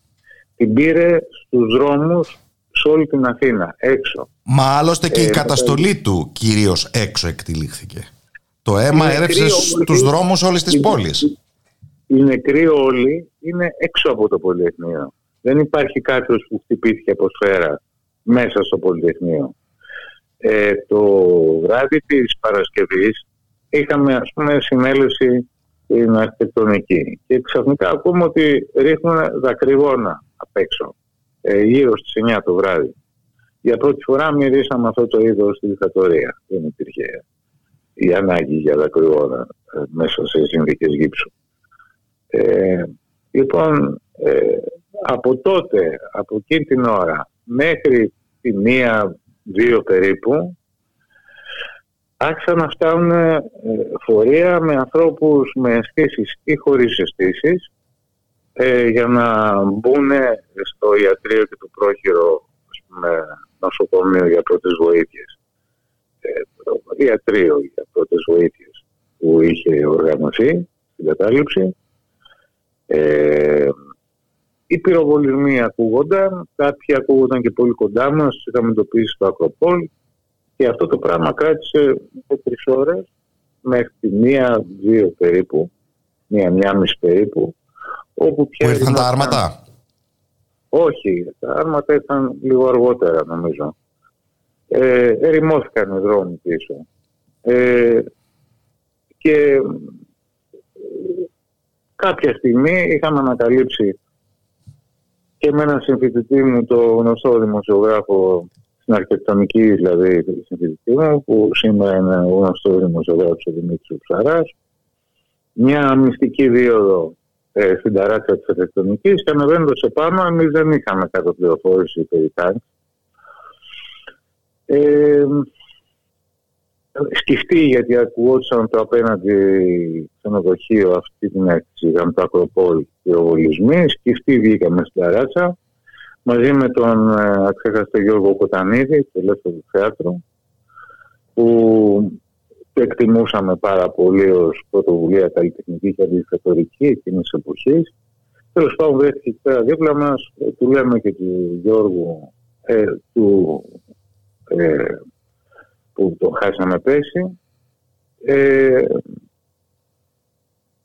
την πήρε στους δρόμους σε όλη την Αθήνα, έξω.
Μα άλλωστε και η
Ε,
καταστολή του κυρίως έξω εκτελήχθηκε. Το αίμα
Είναι
έρευσε
κρύο,
στους
όλοι-
δρόμους όλης της
είναι-
πόλης.
Οι νεκροί όλοι είναι έξω από το Πολυτεχνείο. Δεν υπάρχει κάποιος που χτυπήθηκε από σφαίρα μέσα στο Πολυτεχνείο. Ε, το βράδυ της Παρασκευής είχαμε ας πούμε συνέλευση στην αρχιτεκτονική και ξαφνικά ακούμε ότι ρίχνουν δακρυγόνα απ' έξω ε, γύρω στις 9 το βράδυ. Για πρώτη φορά μυρίσαμε αυτό το είδος στη δικτατορία. Δεν υπήρχε η ανάγκη για δακρυγόνα ε, μέσα σε συνθήκες γύψου. Ε, λοιπόν, ε, από τότε, από εκείνη την ώρα μέχρι τη μία, δύο περίπου, άρχισαν να φτάνουν ε, φορεία με ανθρώπους με αισθήσεις ή χωρίς αισθήσεις ε, για να μπουν στο ιατρείο και το πρόχειρο ας πούμε, νοσοκομείο για πρώτες βοήθειες. Ε, το ιατρείο για πρώτες βοήθειες που είχε οργανωθεί στην κατάληψη. Ε, οι πυροβολισμοί ακούγονταν, κάποιοι ακούγονταν και πολύ κοντά μας, είχαμε εντοπίσει στο Ακροπόλ και αυτό το πράγμα κράτησε τρεις ώρες μέχρι τη μία-δύο περίπου, μία-μία μισή περίπου, όπου πια
Που ήρθαν τα
ερημώθηκαν-
άρματα;
όχι, τα άρματα ήταν λίγο αργότερα νομίζω. Ε, ερημώθηκαν οι δρόμοι πίσω. Ε, και ε, κάποια στιγμή είχαμε ανακαλύψει και με έναν συμφιτητή μου, το γνωστό δημοσιογράφο στην αρχιτεκτονική, δηλαδή συμφιτητή μου, που σήμερα είναι ο γνωστός δημοσιογράφος ο Δημήτρης Ψαράς, μια μυστική δίωδο ε, στην ταράτσα της αρχιτεκτονικής και ανεβαίνοντας επάνω εμείς δεν είχαμε κάτω πληροφόρηση περί τάγκ. Ε, σκεφτεί γιατί ακουγόντουσαν το απέναντι ξενοδοχείο αυτή την έκθεση, είχαμε το Ακροπόλ πυροβολισμοί, σκεφτεί βγήκαμε στην ταράτσα μαζί με τον ε, αξέχαστο Γιώργο Κοτανίδη, του ελεύθερου θεάτρου, που το εκτιμούσαμε πάρα πολύ ως πρωτοβουλία καλλιτεχνική και αντιδικτατορική εκείνης της εποχής. Τέλος πάντων βρέθηκε εκεί πέρα δίπλα μας, ε, του λέμε και του Γιώργου ε, του, ε, που το χάσαμε πέσει. Ε,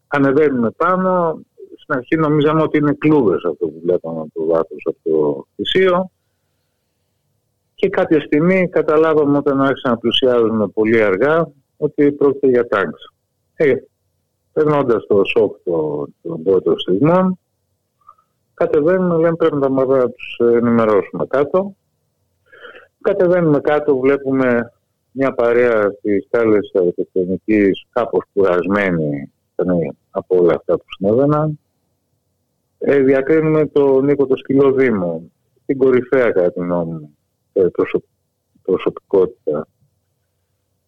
ανεβαίνουμε πάνω, στην αρχή νομίζαμε ότι είναι κλούβες αυτό που βλέπαμε από το βάθος από το θυσίο και κάποια στιγμή καταλάβαμε όταν άρχισαν να πλησιάζουν πολύ αργά ότι πρόκειται για τάγκς. Ε, περνώντας το σοκ των το πρώτων στιγμών, κατεβαίνουμε, λέμε πρέπει να τα τους ενημερώσουμε κάτω. Κατεβαίνουμε κάτω, βλέπουμε μια παρέα στις σκάλες της αρχιτεκτονικής κάπως κουρασμένη ήταν από όλα αυτά που συνέβαιναν. Ε, διακρίνουμε τον Νίκο το Σκυλό Δήμο, την κορυφαία κατά την γνώμη μου ε, προσω- προσωπικότητα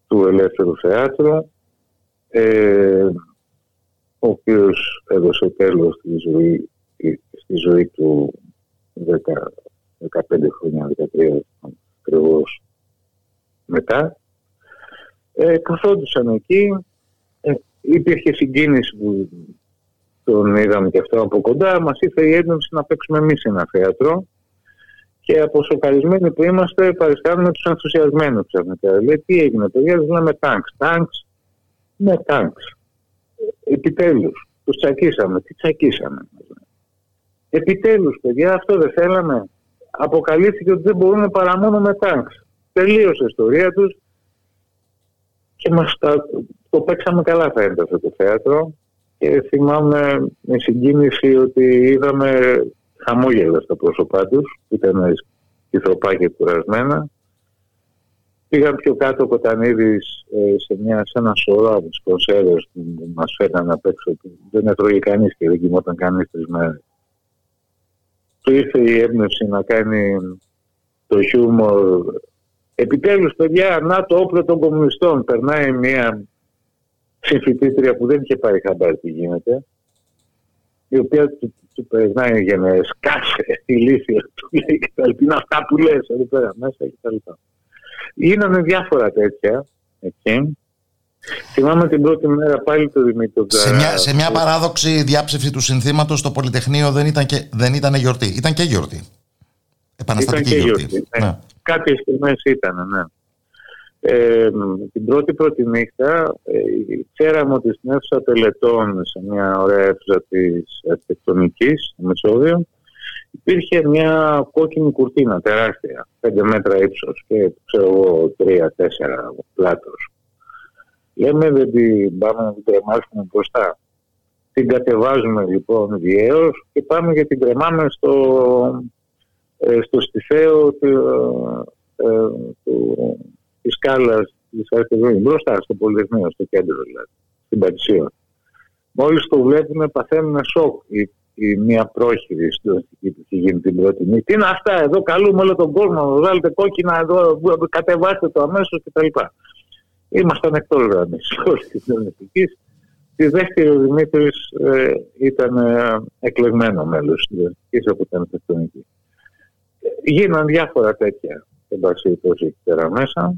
του ελεύθερου θεάτρου, ε, ο οποίος έδωσε τέλος στη ζωή, στη ζωή του 10, 15 χρόνια, 13 ακριβώς μετά. Ε, καθόντουσαν εκεί, ε, υπήρχε συγκίνηση που τον είδαμε και αυτό από κοντά, μας ήρθε η έντονση να παίξουμε εμείς ένα θέατρο και από σοκαρισμένοι που είμαστε παριστάνουμε τους ενθουσιασμένους ξαφνικά. Λέει τι έγινε παιδιά, τους λέμε τάγκς. Τάγκς, ναι τάγκς. Επιτέλους, τους τσακίσαμε. Τις τσακίσαμε. Επιτέλους παιδιά, αυτό δεν θέλαμε. Αποκαλύφθηκε ότι δεν μπορούν παρά μόνο με τάγκς. Τελείωσε η ιστορία τους και μας τα, το παίξαμε καλά φαίνεται αυτό το θέατρο και θυμάμαι με συγκίνηση ότι είδαμε χαμόγελα στα πρόσωπά τους που ήταν κυθροπάκια κουρασμένα Πήγαν πιο κάτω ο Κοτανίδης ε, σε, μια, σε ένα σωρό από τις κονσέρβες που μας φέρναν απ' έξω. Δεν έτρωγε κανείς και δεν κοιμόταν κανείς τρεις μέρες. Του ήρθε η έμπνευση να κάνει το χιούμορ. Επιτέλους, παιδιά, να το όπλο των κομμουνιστών. Περνάει μια συμφιτήτρια που δεν είχε πάρει χαμπάρι τι γίνεται, η οποία του, του περνάει για να σκάσει ηλίθεια του λέει και τα λοιπά. Είναι αυτά που λες εδώ πέρα μέσα και τα λοιπά. Γίνανε διάφορα τέτοια εκεί. Θυμάμαι την πρώτη μέρα πάλι το Δημήτρη
σε μια, σε μια παράδοξη διάψευση του συνθήματος στο Πολυτεχνείο δεν ήταν, και, δεν ήταν γιορτή. Ήταν και γιορτή. Επαναστατική
ήταν και
γιορτή.
γιορτή. Ναι. Ναι. Κάποιες στιγμές ήταν, ναι. Ε, την πρώτη πρώτη νύχτα ε, ξέραμε ότι στην αίθουσα τελετών σε μια ωραία αίθουσα της αρχιτεκτονικής στο Μεσόβιο υπήρχε μια κόκκινη κουρτίνα τεράστια, 5 μέτρα ύψος και ξέρω εγώ 3-4 πλάτος. Λέμε δεν την πάμε να την τρεμάσουμε μπροστά. Την κατεβάζουμε λοιπόν διαίως και πάμε και την τρεμάμε στο, ε, στο στιθέο του, ε, του, της σκάλας της Αρχαιολογίας, μπροστά στο Πολυτεχνείο, στο κέντρο δηλαδή, στην Πατησία. Μόλις το βλέπουμε παθαίνουμε σοκ η, η μία πρόχειρη στην που έχει γίνει την πρώτη νύχτα. Τι είναι αυτά εδώ, καλούμε όλο τον κόσμο, βγάλετε κόκκινα εδώ, κατεβάστε το αμέσως κτλ. Ήμασταν εκτός γραμμής όλη της Ελληνικής. Τη δεύτερη ο Δημήτρης ε, ήταν ε, εκλεγμένο μέλος της Ελληνικής από την Αρχιτεκτονική. Γίναν διάφορα τέτοια, εν πάση εκεί πέρα μέσα.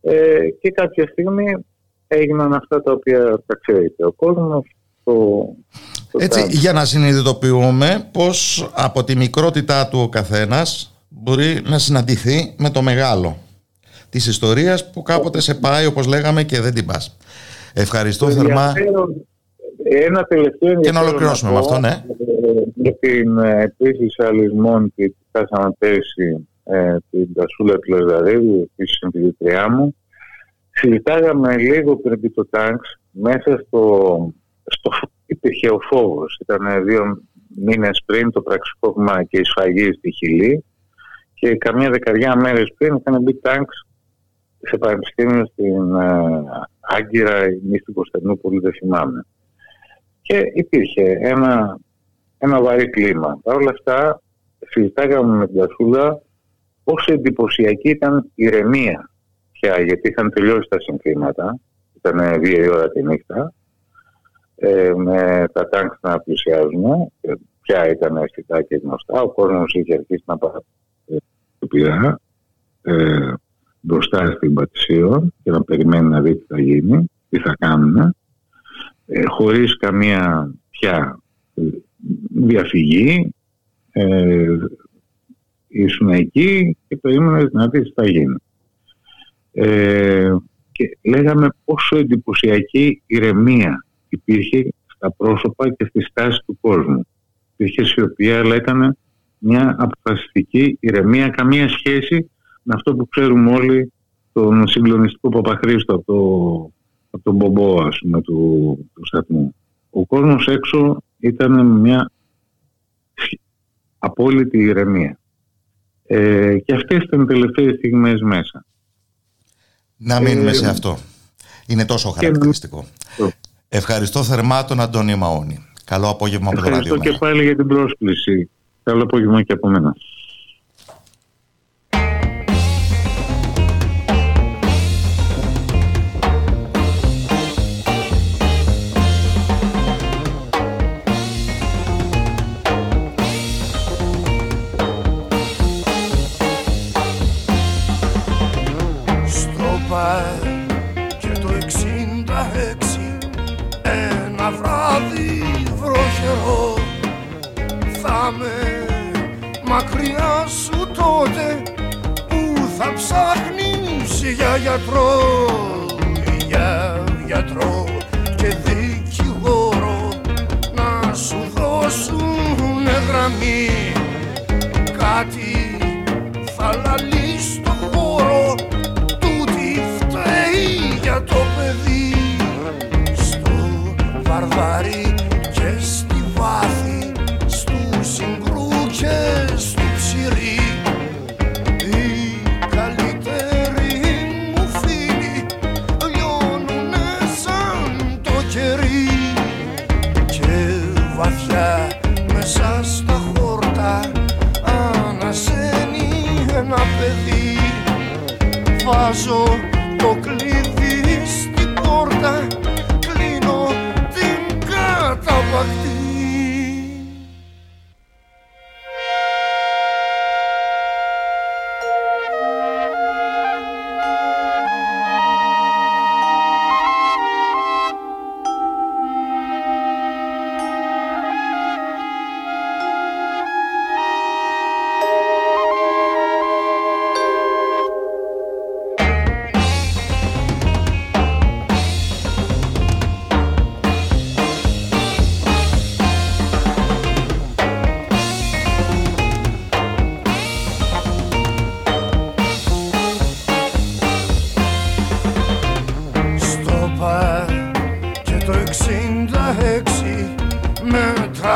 Ε, και κάποια στιγμή έγιναν αυτά τα οποία τα ξέρετε ο κόσμος. Το,
το Έτσι, για να συνειδητοποιούμε πως από τη μικρότητά του ο καθένας μπορεί να συναντηθεί με το μεγάλο της ιστορίας που κάποτε σε πάει όπως λέγαμε και δεν την πας. Ευχαριστώ θερμά.
Ένα τελευταίο
Και να ολοκληρώσουμε με αυτό, ναι.
Για την επίσης αλυσμών που φτάσαμε πέρσι ε, την Τασούλα του Λαζαρίδου, η συμφιλητριά μου, συζητάγαμε λίγο πριν το τάγκς μέσα στο, στο υπήρχε ο φόβος. Ήταν δύο μήνες πριν το πραξικόπημα και η σφαγή στη Χιλή και καμιά δεκαριά μέρες πριν είχαν μπει τάγκς σε πανεπιστήμιο στην ε, Άγκυρα ή στην Κωνσταντινούπολη, δεν θυμάμαι. Και υπήρχε ένα, ένα βαρύ κλίμα. Παρ' όλα αυτά συζητάγαμε με την Τασούλα πόσο εντυπωσιακή ήταν η ηρεμία πια, γιατί είχαν τελειώσει τα συνθήματα, ήταν δύο η ώρα τη νύχτα, ε, με τα τάγκ να πλησιάζουν, πια ήταν αισθητά και γνωστά, ο κόσμος είχε αρχίσει να πάει ε, μπροστά στην Πατησίων και να περιμένει να δει τι θα γίνει, τι θα κάνουν, ε, χωρίς καμία πια διαφυγή, ε, ήσουν εκεί και περίμενε να δεις τι θα γίνει. Ε, και λέγαμε πόσο εντυπωσιακή ηρεμία υπήρχε στα πρόσωπα και στη στάση του κόσμου. Υπήρχε σιωπή, αλλά ήταν μια αποφασιστική ηρεμία, καμία σχέση με αυτό που ξέρουμε όλοι τον συγκλονιστικό Παπαχρήστο από, το, από τον Μπομπό, ας πούμε, του, του σταθμού. Ο κόσμος έξω ήταν μια απόλυτη ηρεμία. Ε, και αυτές ήταν οι τελευταίες στιγμές μέσα.
Να μείνουμε ε, σε αυτό. Είναι τόσο χαρακτηριστικό. Ευχαριστώ θερμά τον Αντώνη Μαόνι. Καλό απόγευμα από το
Ευχαριστώ και πάλι για την πρόσκληση. Καλό απόγευμα και από μένα.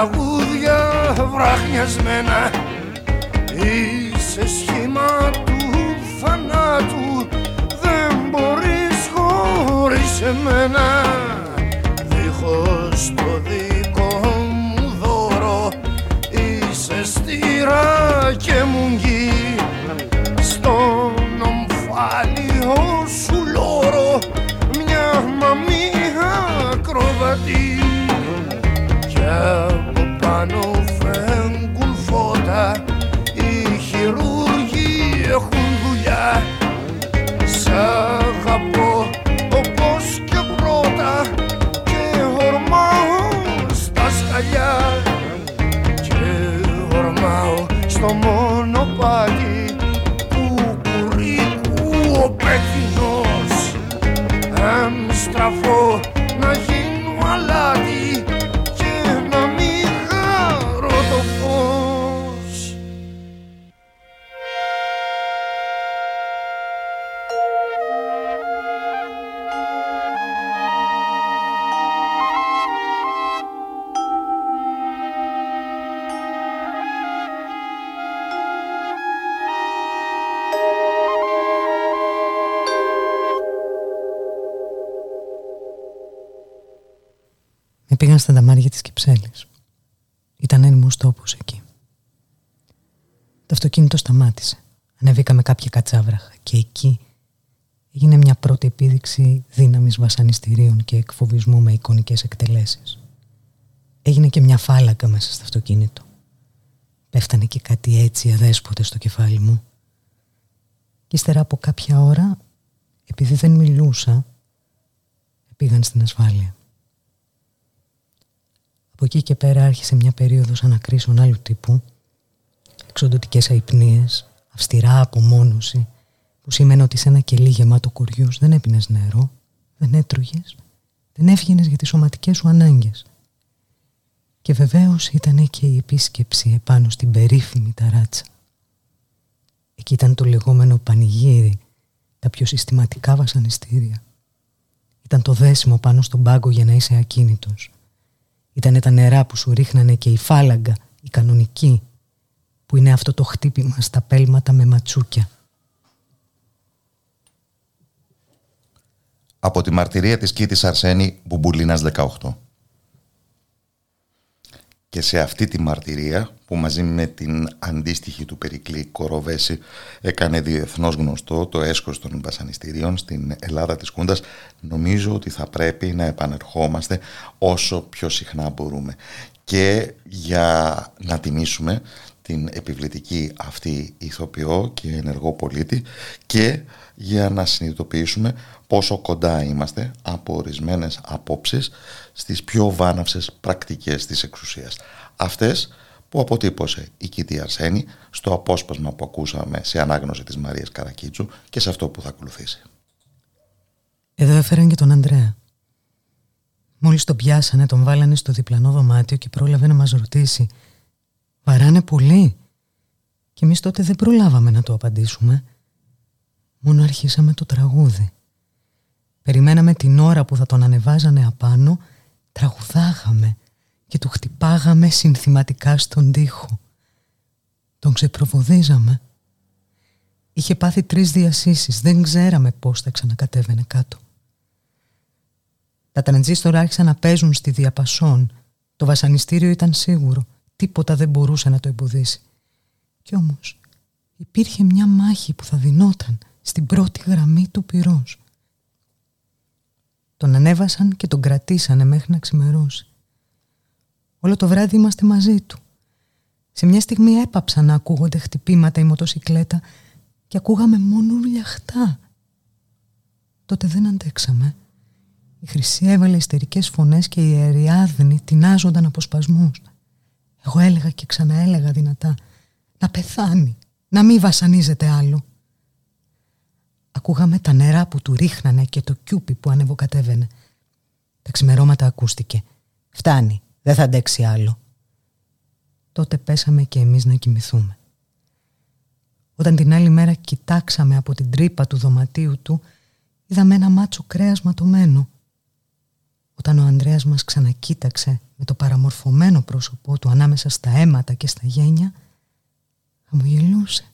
τραγούδια βραχνιασμένα Είσαι σχήμα του θανάτου. Δεν μπορείς χωρίς εμένα. Δίχως το δικό μου δώρο. Είσαι στήρα και μουγγί Στον ομφάλιο σου λόρο. Μια μαμία ακροβατή.
Πήγαν της Κυψέλης. Ήταν ένιμος τόπος εκεί. Το αυτοκίνητο σταμάτησε. Ανεβήκαμε κάποια κατσάβραχα και εκεί έγινε μια πρώτη επίδειξη δύναμης βασανιστήριων και εκφοβισμού με εικονικές εκτελέσεις. Έγινε και μια φάλακα μέσα στο αυτοκίνητο. Πέφτανε και κάτι έτσι αδέσποτε στο κεφάλι μου. Και ύστερα από κάποια ώρα, επειδή δεν μιλούσα, πήγαν στην ασφάλεια. Από εκεί και πέρα άρχισε μια περίοδος ανακρίσεων άλλου τύπου, εξοντοτικές αϊπνίες, αυστηρά απομόνωση, που σημαίνει ότι σε ένα κελί γεμάτο κουριούς δεν έπινες νερό, δεν έτρωγες, δεν έβγαινες για τις σωματικές σου ανάγκες. Και βεβαίως ήταν και η επίσκεψη επάνω στην περίφημη ταράτσα. Εκεί ήταν το λεγόμενο πανηγύρι, τα πιο συστηματικά βασανιστήρια. Ήταν το δέσιμο πάνω στον πάγκο για να είσαι ακίνητος. Ήτανε τα νερά που σου ρίχνανε και η φάλαγγα, η κανονική, που είναι αυτό το χτύπημα στα πέλματα με ματσούκια.
Από τη μαρτυρία της Κίτης Αρσένη Μπουμπουλίνας 18. Και σε αυτή τη μαρτυρία που μαζί με την αντίστοιχη του Περικλή Κοροβέση έκανε διεθνώς γνωστό το έσχος των βασανιστήριων στην Ελλάδα της Κούντας νομίζω ότι θα πρέπει να επανερχόμαστε όσο πιο συχνά μπορούμε και για να τιμήσουμε την επιβλητική αυτή ηθοποιό και ενεργό πολίτη και για να συνειδητοποιήσουμε πόσο κοντά είμαστε από ορισμένες απόψεις στις πιο βάναυσες πρακτικές της εξουσίας. Αυτές που αποτύπωσε η Κίτη Αρσένη στο απόσπασμα που ακούσαμε σε ανάγνωση της Μαρίας Καρακίτσου και σε αυτό που θα ακολουθήσει.
Εδώ έφεραν και τον Ανδρέα. Μόλις τον πιάσανε, τον βάλανε στο διπλανό δωμάτιο και πρόλαβε να μας ρωτήσει «Βαράνε πολύ» και εμείς τότε δεν προλάβαμε να το απαντήσουμε. Μόνο αρχίσαμε το τραγούδι. Περιμέναμε την ώρα που θα τον ανεβάζανε απάνω, τραγουδάγαμε και του χτυπάγαμε συνθηματικά στον τοίχο. Τον ξεπροβοδίζαμε. Είχε πάθει τρεις διασύσεις, δεν ξέραμε πώς θα ξανακατέβαινε κάτω. Τα τραντζίστορα άρχισαν να παίζουν στη διαπασόν. Το βασανιστήριο ήταν σίγουρο. Τίποτα δεν μπορούσε να το εμποδίσει. Κι όμως υπήρχε μια μάχη που θα δινόταν στην πρώτη γραμμή του πυρός. Τον ανέβασαν και τον κρατήσανε μέχρι να ξημερώσει. Όλο το βράδυ είμαστε μαζί του. Σε μια στιγμή έπαψαν να ακούγονται χτυπήματα η μοτοσυκλέτα και ακούγαμε μόνο ουλιαχτά. Τότε δεν αντέξαμε. Η Χρυσή έβαλε ιστερικές φωνές και οι Αριάδνοι τεινάζονταν από σπασμούς. Εγώ έλεγα και ξαναέλεγα δυνατά να πεθάνει, να μην βασανίζεται άλλο. Ακούγαμε τα νερά που του ρίχνανε και το κιούπι που ανεβοκατέβαινε. Τα ξημερώματα ακούστηκε. Φτάνει, δεν θα αντέξει άλλο. Τότε πέσαμε και εμείς να κοιμηθούμε. Όταν την άλλη μέρα κοιτάξαμε από την τρύπα του δωματίου του, είδαμε ένα μάτσο κρέας ματωμένο. Όταν ο Ανδρέας μας ξανακοίταξε με το παραμορφωμένο πρόσωπό του ανάμεσα στα αίματα και στα γένια, χαμογελούσε.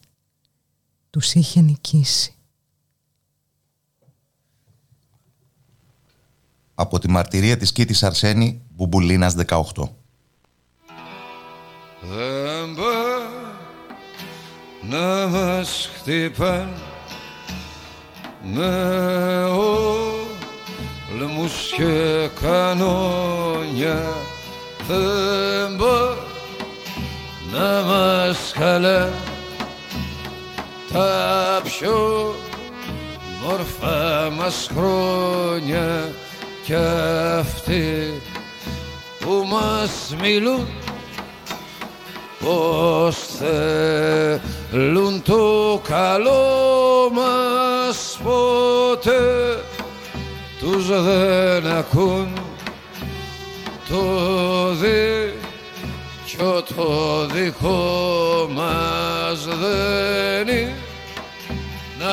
Τους είχε νικήσει.
Από τη μαρτυρία της Κίτης Αρσένη, Μπουμπουλίνας 18.
Δεν να μας χτυπάν με όλμους και κανόνια δεν να μας χαλά τα πιο μορφά μας χρόνια κι αυτοί που μας μιλούν πως θέλουν το καλό μας ποτέ. Τους δεν ακούν το δίκιο το δικό μας δεν είναι.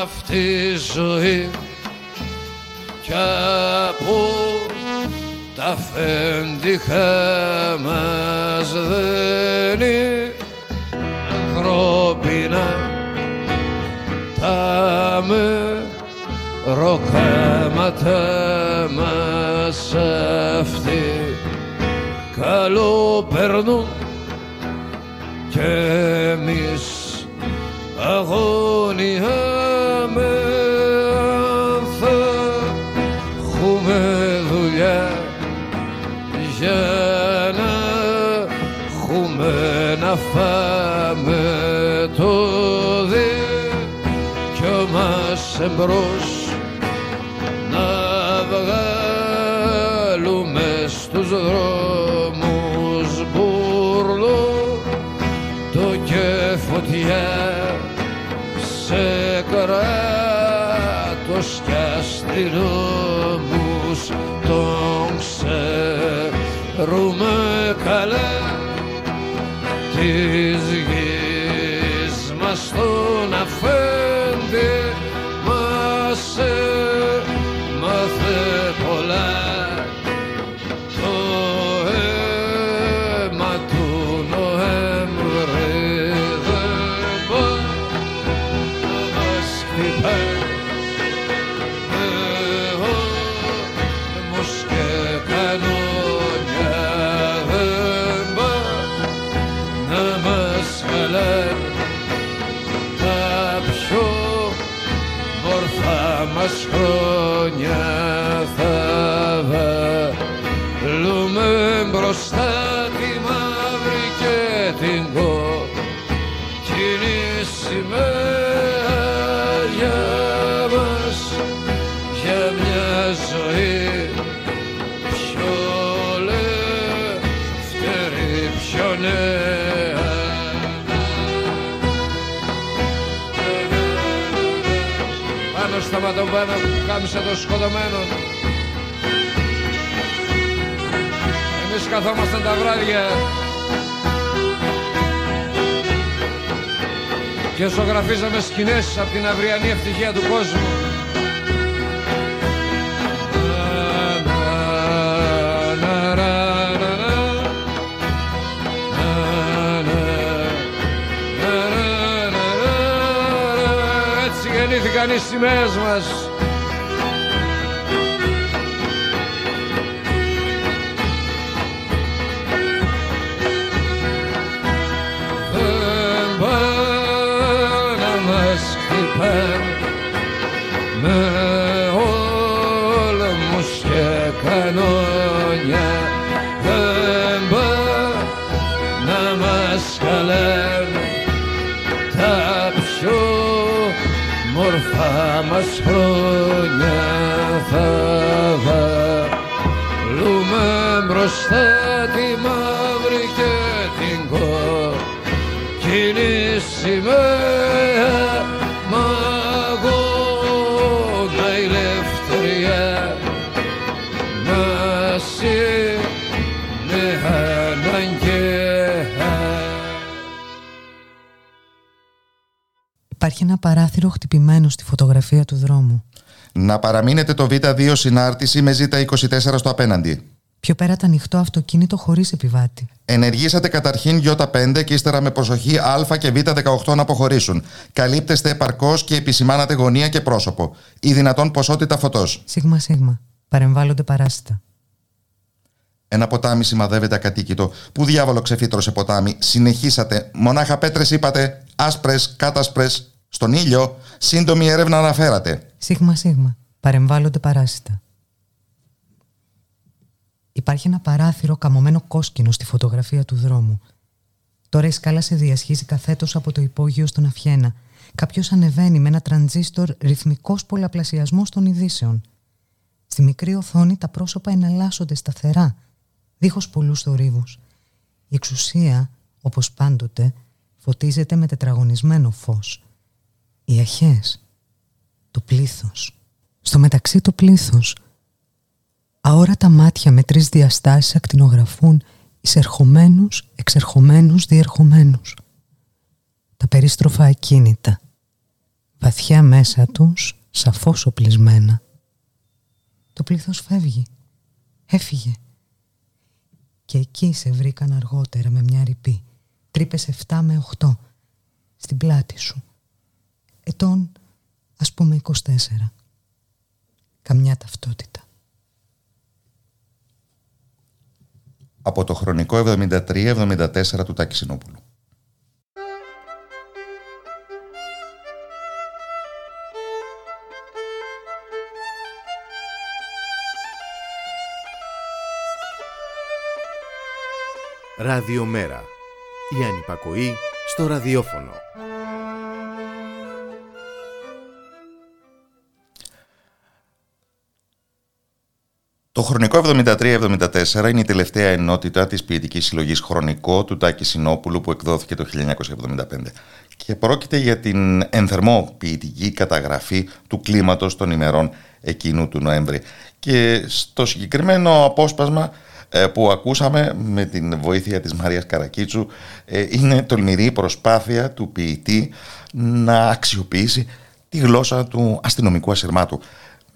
Αυτή η ζωή κι από τα αφεντικά μας δεν είναι ανθρώπινα τα με ροκάματα μας αυτοί καλό περνούν και εμείς αγωνιάμε να φάμε το δίκιο μας εμπρός να βγάλουμε στους δρόμους μπουρλό το και φωτιά σε κράτος κι αστυνόμους τον ξέρουμε καλά της γης μας τον αφέντη πάνω στα ματωμένα που κάμισε το σκοτωμένο. Εμείς καθόμασταν τα βράδια. Και ζωγραφίζαμε σκηνές από την αυριανή ευτυχία του κόσμου
carnes mesmas. Χτυπημένος στη φωτογραφία του δρόμου.
Να παραμείνετε το Β2 συνάρτηση με Z24 στο απέναντι.
Πιο πέρα τα ανοιχτό αυτοκίνητο χωρίς επιβάτη.
Ενεργήσατε καταρχήν Ι5 και ύστερα με προσοχή Α και Β18 να αποχωρήσουν. Καλύπτεστε επαρκώς και επισημάνατε γωνία και πρόσωπο. Ή δυνατόν ποσότητα φωτός.
Σίγμα σίγμα. Παρεμβάλλονται παράσιτα.
Ένα ποτάμι σημαδεύεται ακατοίκητο. Πού διάβολο ξεφύτρωσε ποτάμι. Συνεχίσατε. Μονάχα πέτρες είπατε. Άσπρες, κάτασπρες. Στον ήλιο. Σύντομη έρευνα αναφέρατε.
Σίγμα σίγμα. Παρεμβάλλονται παράσιτα. Υπάρχει ένα παράθυρο καμωμένο κόσκινο στη φωτογραφία του δρόμου. Τώρα η σκάλα σε διασχίζει καθέτος από το υπόγειο στον Αφιένα. Κάποιος ανεβαίνει με ένα τραντζίστορ ρυθμικός πολλαπλασιασμός των ειδήσεων. Στη μικρή οθόνη τα πρόσωπα εναλλάσσονται σταθερά, δίχως πολλούς θορύβους. Η εξουσία, όπως πάντοτε, φωτίζεται με τετραγωνισμένο φως. Οι αρχές, το πλήθος. Στο μεταξύ το πλήθος. Αόρατα μάτια με τρεις διαστάσεις ακτινογραφούν εισερχομένους, εξερχομένους, διερχομένους. Τα περίστροφα ακίνητα. Βαθιά μέσα τους, σαφώς οπλισμένα. Το πλήθος φεύγει. Έφυγε. Και εκεί σε βρήκαν αργότερα με μια ρηπή. Τρύπες 7 με 8. Στην πλάτη σου. Ετών, ας πούμε 24. Καμιά ταυτότητα.
Από το χρονικό 73-74 του Τάκη Συνόπουλου.
Ραδιομέρα. Η ανυπακοή στο ραδιόφωνο.
Το χρονικό 73-74 είναι η τελευταία ενότητα της ποιητικής συλλογής Χρονικό του Τάκη Συνόπουλου που εκδόθηκε το 1975 και πρόκειται για την ενθερμό ποιητική καταγραφή του κλίματος των ημερών εκείνου του Νοέμβρη. Και στο συγκεκριμένο απόσπασμα ε, που ακούσαμε με την βοήθεια της Μαρίας Καρακίτσου ε, είναι τολμηρή προσπάθεια του ποιητή να αξιοποιήσει τη γλώσσα του αστυνομικού ασυρμάτου.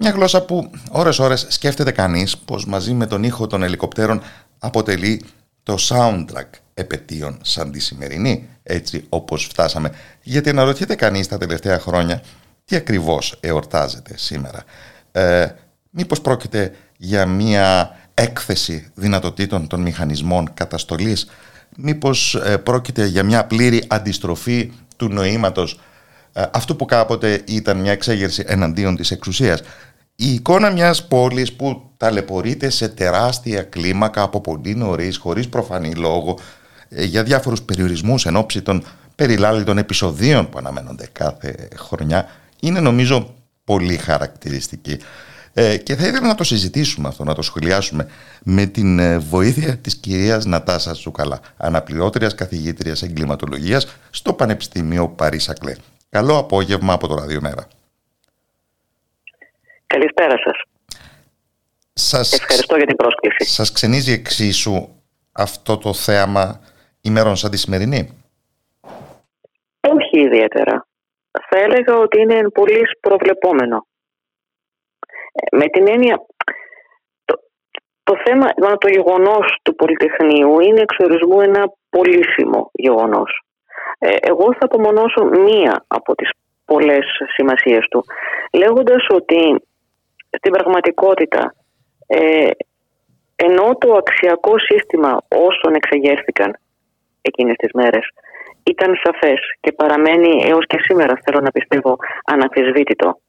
Μια γλώσσα που ώρες-ώρες σκέφτεται κανείς πως μαζί με τον ήχο των ελικοπτέρων αποτελεί το soundtrack επαιτίων σαν τη σημερινή, έτσι όπως φτάσαμε. Γιατί αναρωτιέται κανείς τα τελευταία χρόνια τι ακριβώς εορτάζεται σήμερα. Ε, μήπως πρόκειται για μια έκθεση δυνατοτήτων των μηχανισμών καταστολής, μήπως ε, πρόκειται για μια πλήρη αντιστροφή του νοήματος; Ε, αυτού που κάποτε ήταν μια εξέγερση εναντίον της εξουσίας. Η εικόνα μιας πόλης που ταλαιπωρείται σε τεράστια κλίμακα από πολύ νωρίς, χωρίς προφανή λόγο, ε, για διάφορους περιορισμούς εν ώψη των περιλάλητων επεισοδίων που αναμένονται κάθε χρονιά, είναι νομίζω πολύ χαρακτηριστική. Ε, και θα ήθελα να το συζητήσουμε αυτό, να το σχολιάσουμε με την ε, βοήθεια της κυρίας Νατάσα Τσουκαλά, αναπληρώτριας καθηγήτριας εγκληματολογίας στο Πανεπιστήμιο Παρίσα Κλέ. Καλό απόγευμα από το Ραδιομέρα.
Καλησπέρα σας.
Σας...
Ευχαριστώ για την πρόσκληση.
Σας ξενίζει εξίσου αυτό το θέαμα ημέρων σαν τη σημερινή;
Όχι ιδιαίτερα. Θα έλεγα ότι είναι πολύ προβλεπόμενο. Ε, Με την έννοια, το, το θέμα, μάλλον το γεγονός του Πολυτεχνείου είναι εξορισμού ένα πολύσιμο γεγονός. Ε, εγώ θα απομονώσω μία από τις πολλές σημασίες του, λέγοντας ότι στην πραγματικότητα ε, ενώ το αξιακό σύστημα όσων εξεγέρθηκαν εκείνες τις μέρες ήταν σαφές και παραμένει έως και σήμερα θέλω να πιστεύω αναφυσβήτητο.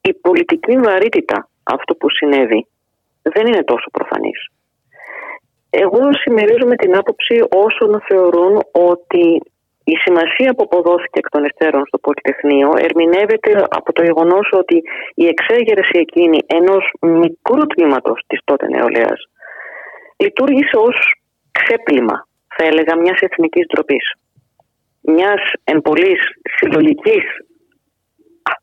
Η πολιτική βαρύτητα αυτού που συνέβη δεν είναι τόσο προφανής. Εγώ συμμερίζομαι την άποψη όσων θεωρούν ότι η σημασία που αποδόθηκε εκ των υστέρων στο Πολυτεχνείο ερμηνεύεται από το γεγονός ότι η εξέγερση εκείνη ενός μικρού τμήματος της τότε νεολαίας λειτουργήσε ως ξέπλυμα, θα έλεγα, μιας εθνικής ντροπής. Μιας εμπολή συλλογικής,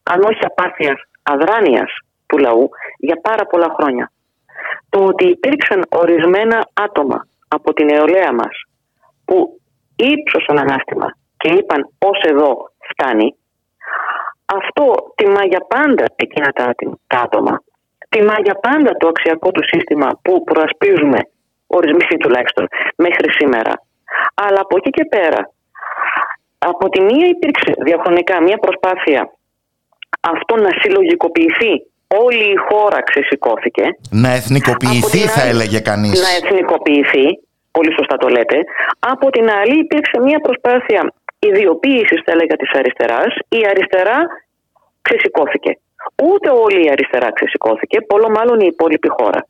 αν όχι απάθειας, αδράνειας του λαού για πάρα πολλά χρόνια. Το ότι υπήρξαν ορισμένα άτομα από την νεολαία μας που ύψωσαν ανάστημα και είπαν ως εδώ φτάνει, αυτό τιμά για πάντα εκείνα τα, τα άτομα. Τιμά για πάντα το αξιακό του σύστημα που προασπίζουμε, ορισμένοι τουλάχιστον, μέχρι σήμερα. Αλλά από εκεί και πέρα, από τη μία υπήρξε διαχρονικά μια προσπάθεια αυτό να συλλογικοποιηθεί όλη η χώρα ξεσηκώθηκε.
Να εθνικοποιηθεί θα έλεγε κανείς.
Να εθνικοποιηθεί πολύ σωστά το λέτε. Από την άλλη υπήρξε μια προσπάθεια ιδιοποίησης, θα έλεγα, της αριστεράς. Η αριστερά ξεσηκώθηκε. Ούτε όλη η αριστερά ξεσηκώθηκε, πολλό μάλλον η υπόλοιπη χώρα.